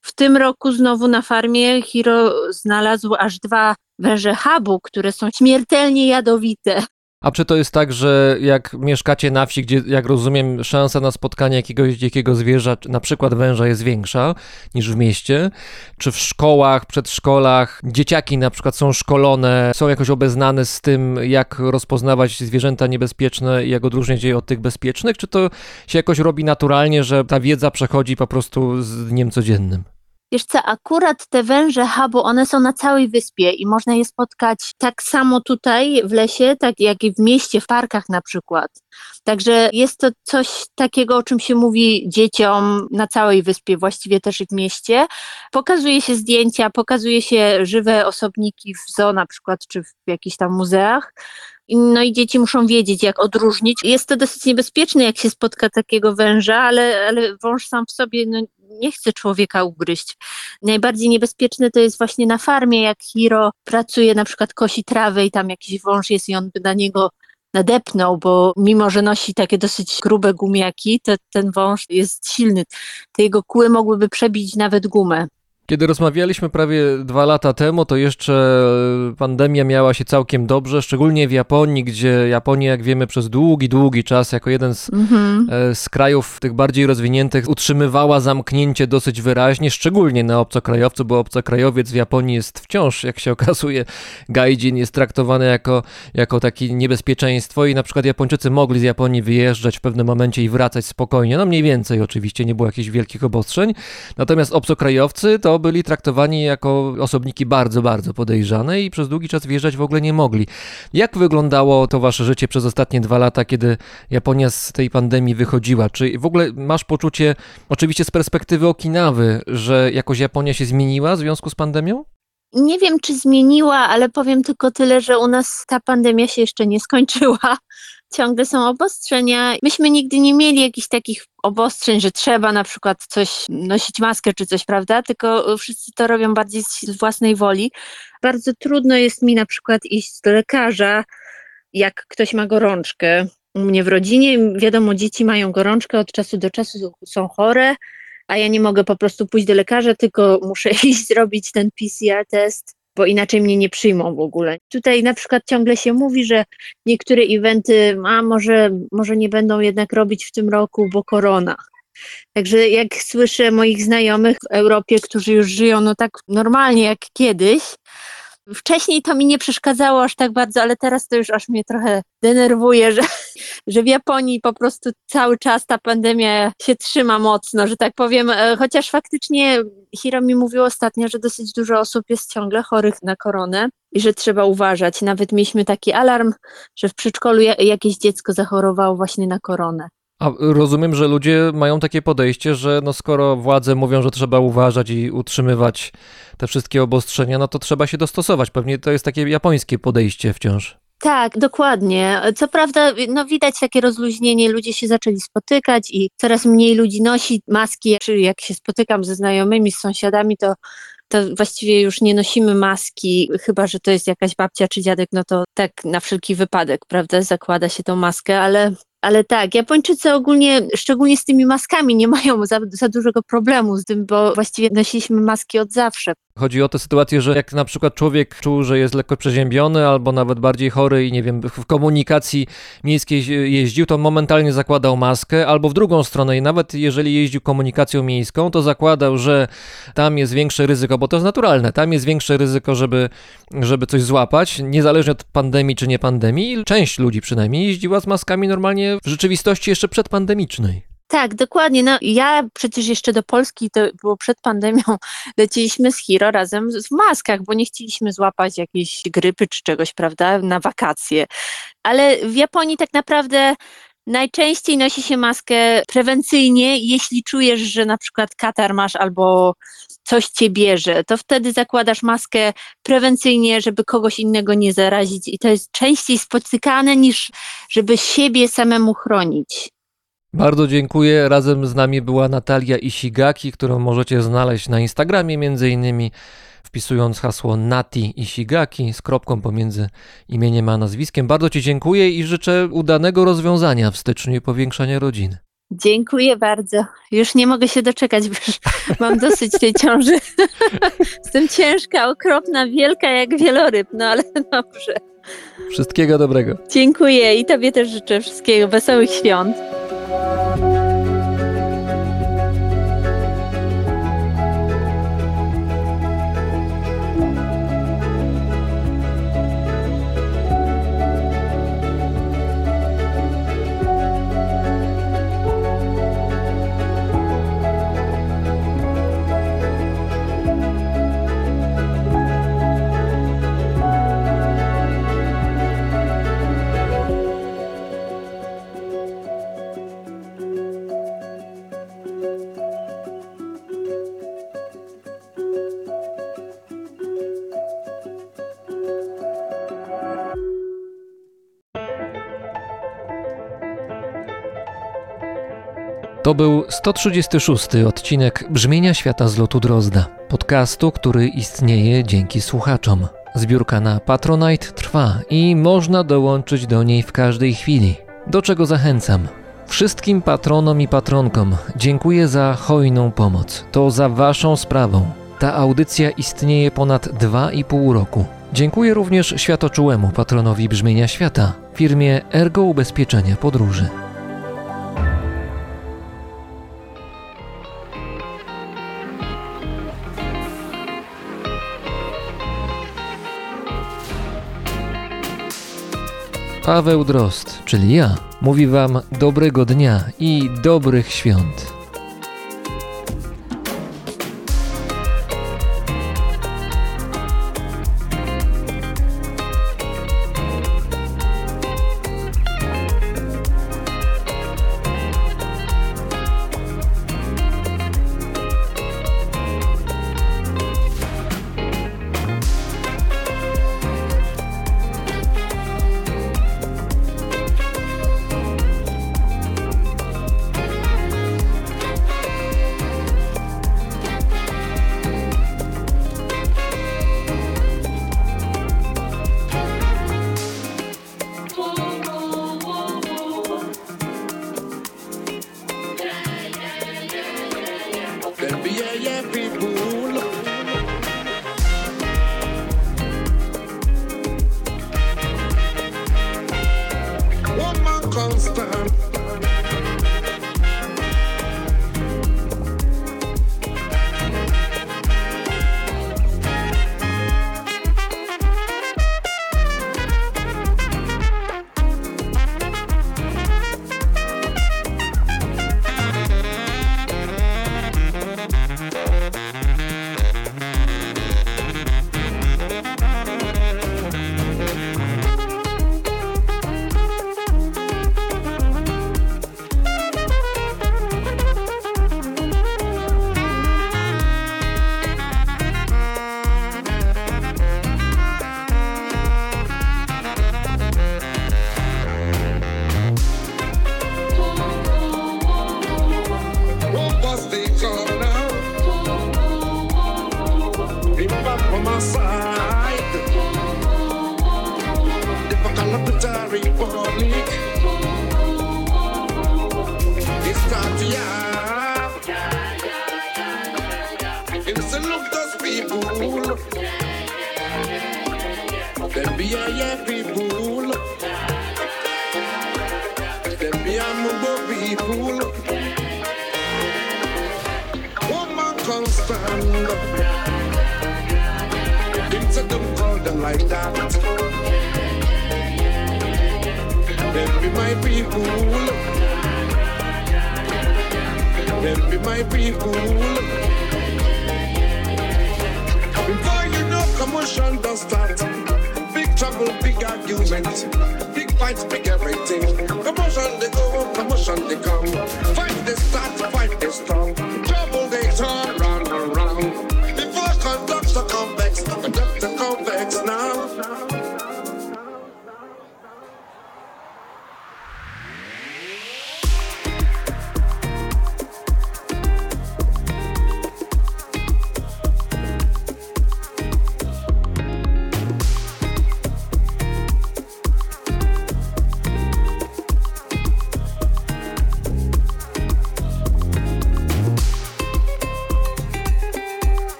W tym roku znowu na farmie Hiro znalazł aż dwa węże habu, które są śmiertelnie jadowite. A czy to jest tak, że jak mieszkacie na wsi, gdzie, jak rozumiem, szansa na spotkanie jakiegoś dzikiego zwierza, na przykład węża, jest większa niż w mieście? Czy w szkołach, przedszkolach dzieciaki na przykład są szkolone, są jakoś obeznane z tym, jak rozpoznawać zwierzęta niebezpieczne i jak odróżniać je od tych bezpiecznych? Czy to się jakoś robi naturalnie, że ta wiedza przechodzi po prostu z dniem codziennym? Wiesz co, akurat te węże habu, one są na całej wyspie i można je spotkać tak samo tutaj w lesie, tak jak i w mieście, w parkach na przykład. Także jest to coś takiego, o czym się mówi dzieciom na całej wyspie, właściwie też i w mieście. Pokazuje się zdjęcia, pokazuje się żywe osobniki w zoo na przykład, czy w jakichś tam muzeach. No i dzieci muszą wiedzieć, jak odróżnić. Jest to dosyć niebezpieczne, jak się spotka takiego węża, ale, ale wąż sam w sobie no, nie chce człowieka ugryźć. Najbardziej niebezpieczne to jest właśnie na farmie, jak Hiro pracuje, na przykład kosi trawę i tam jakiś wąż jest i on by na niego nadepnął, bo mimo, że nosi takie dosyć grube gumiaki, to ten wąż jest silny. Te jego kły mogłyby przebić nawet gumę. Kiedy rozmawialiśmy prawie dwa lata temu, to jeszcze pandemia miała się całkiem dobrze, szczególnie w Japonii, gdzie Japonia, jak wiemy, przez długi, długi czas, jako jeden z, Mhm. e, z krajów tych bardziej rozwiniętych, utrzymywała zamknięcie dosyć wyraźnie, szczególnie na obcokrajowców, bo obcokrajowiec w Japonii jest wciąż, jak się okazuje, gaijin jest traktowany jako, jako takie niebezpieczeństwo i na przykład Japończycy mogli z Japonii wyjeżdżać w pewnym momencie i wracać spokojnie, no mniej więcej oczywiście, nie było jakichś wielkich obostrzeń, natomiast obcokrajowcy to byli traktowani jako osobniki bardzo, bardzo podejrzane i przez długi czas wjeżdżać w ogóle nie mogli. Jak wyglądało to wasze życie przez ostatnie dwa lata, kiedy Japonia z tej pandemii wychodziła? Czy w ogóle masz poczucie, oczywiście z perspektywy Okinawy, że jakoś Japonia się zmieniła w związku z pandemią? Nie wiem, czy zmieniła, ale powiem tylko tyle, że u nas ta pandemia się jeszcze nie skończyła. Ciągle są obostrzenia. Myśmy nigdy nie mieli jakichś takich obostrzeń, że trzeba na przykład coś nosić maskę czy coś, prawda? Tylko wszyscy to robią bardziej z własnej woli. Bardzo trudno jest mi na przykład iść do lekarza, jak ktoś ma gorączkę. U mnie w rodzinie, wiadomo, dzieci mają gorączkę, od czasu do czasu są chore, a ja nie mogę po prostu pójść do lekarza, tylko muszę iść zrobić ten PCR test, bo inaczej mnie nie przyjmą w ogóle. Tutaj na przykład ciągle się mówi, że niektóre eventy, a może, może nie będą jednak robić w tym roku, bo korona. Także jak słyszę moich znajomych w Europie, którzy już żyją no tak normalnie jak kiedyś, Wcześniej to mi nie przeszkadzało aż tak bardzo, ale teraz to już aż mnie trochę denerwuje, że, że w Japonii po prostu cały czas ta pandemia się trzyma mocno, że tak powiem. E, Chociaż faktycznie Hiro mi mówił ostatnio, że dosyć dużo osób jest ciągle chorych na koronę i że trzeba uważać. Nawet mieliśmy taki alarm, że w przedszkolu ja- jakieś dziecko zachorowało właśnie na koronę. A rozumiem, że ludzie mają takie podejście, że no skoro władze mówią, że trzeba uważać i utrzymywać te wszystkie obostrzenia, no to trzeba się dostosować. Pewnie to jest takie japońskie podejście wciąż. Tak, dokładnie. Co prawda, no widać takie rozluźnienie, ludzie się zaczęli spotykać i coraz mniej ludzi nosi maski. Czy jak się spotykam ze znajomymi, z sąsiadami, to, to właściwie już nie nosimy maski, chyba że to jest jakaś babcia czy dziadek, no to tak na wszelki wypadek, prawda, zakłada się tą maskę, ale, ale tak, Japończycy ogólnie, szczególnie z tymi maskami, nie mają za, za dużego problemu z tym, bo właściwie nosiliśmy maski od zawsze. Chodzi o tę sytuację, że jak na przykład człowiek czuł, że jest lekko przeziębiony albo nawet bardziej chory i nie wiem, w komunikacji miejskiej jeździł, to momentalnie zakładał maskę, albo w drugą stronę i nawet jeżeli jeździł komunikacją miejską, to zakładał, że tam jest większe ryzyko, bo to jest naturalne, tam jest większe ryzyko, żeby, żeby coś złapać, niezależnie od pandemii czy nie pandemii. Część ludzi przynajmniej jeździła z maskami normalnie w rzeczywistości jeszcze przedpandemicznej. Tak, dokładnie. No, ja przecież jeszcze do Polski, to było przed pandemią, leciliśmy z Hiro razem w maskach, bo nie chcieliśmy złapać jakiejś grypy czy czegoś, prawda, na wakacje. Ale w Japonii tak naprawdę najczęściej nosi się maskę prewencyjnie, jeśli czujesz, że na przykład katar masz albo coś cię bierze, to wtedy zakładasz maskę prewencyjnie, żeby kogoś innego nie zarazić i to jest częściej spotykane niż żeby siebie samemu chronić. Bardzo dziękuję. Razem z nami była Natalia Ishigaki, którą możecie znaleźć na Instagramie między innymi wpisując hasło Nati Ishigaki z kropką pomiędzy imieniem a nazwiskiem. Bardzo Ci dziękuję i życzę udanego rozwiązania w styczniu i powiększania rodziny. Dziękuję bardzo. Już nie mogę się doczekać, bo już mam dosyć tej ciąży. Jestem ciężka, okropna, wielka jak wieloryb, no ale dobrze. Wszystkiego dobrego. Dziękuję i Tobie też życzę wszystkiego, wesołych świąt. To był 136 odcinek Brzmienia Świata z lotu Drozda, podcastu, który istnieje dzięki słuchaczom. Zbiórka na Patronite trwa i można dołączyć do niej w każdej chwili, do czego zachęcam. Wszystkim patronom i patronkom dziękuję za hojną pomoc. To za Waszą sprawą. Ta audycja istnieje ponad 2,5 roku. Dziękuję również światoczułemu patronowi Brzmienia Świata, firmie Ergo Ubezpieczenia Podróży. Paweł Drozd, czyli ja, mówi Wam dobrego dnia i dobrych świąt.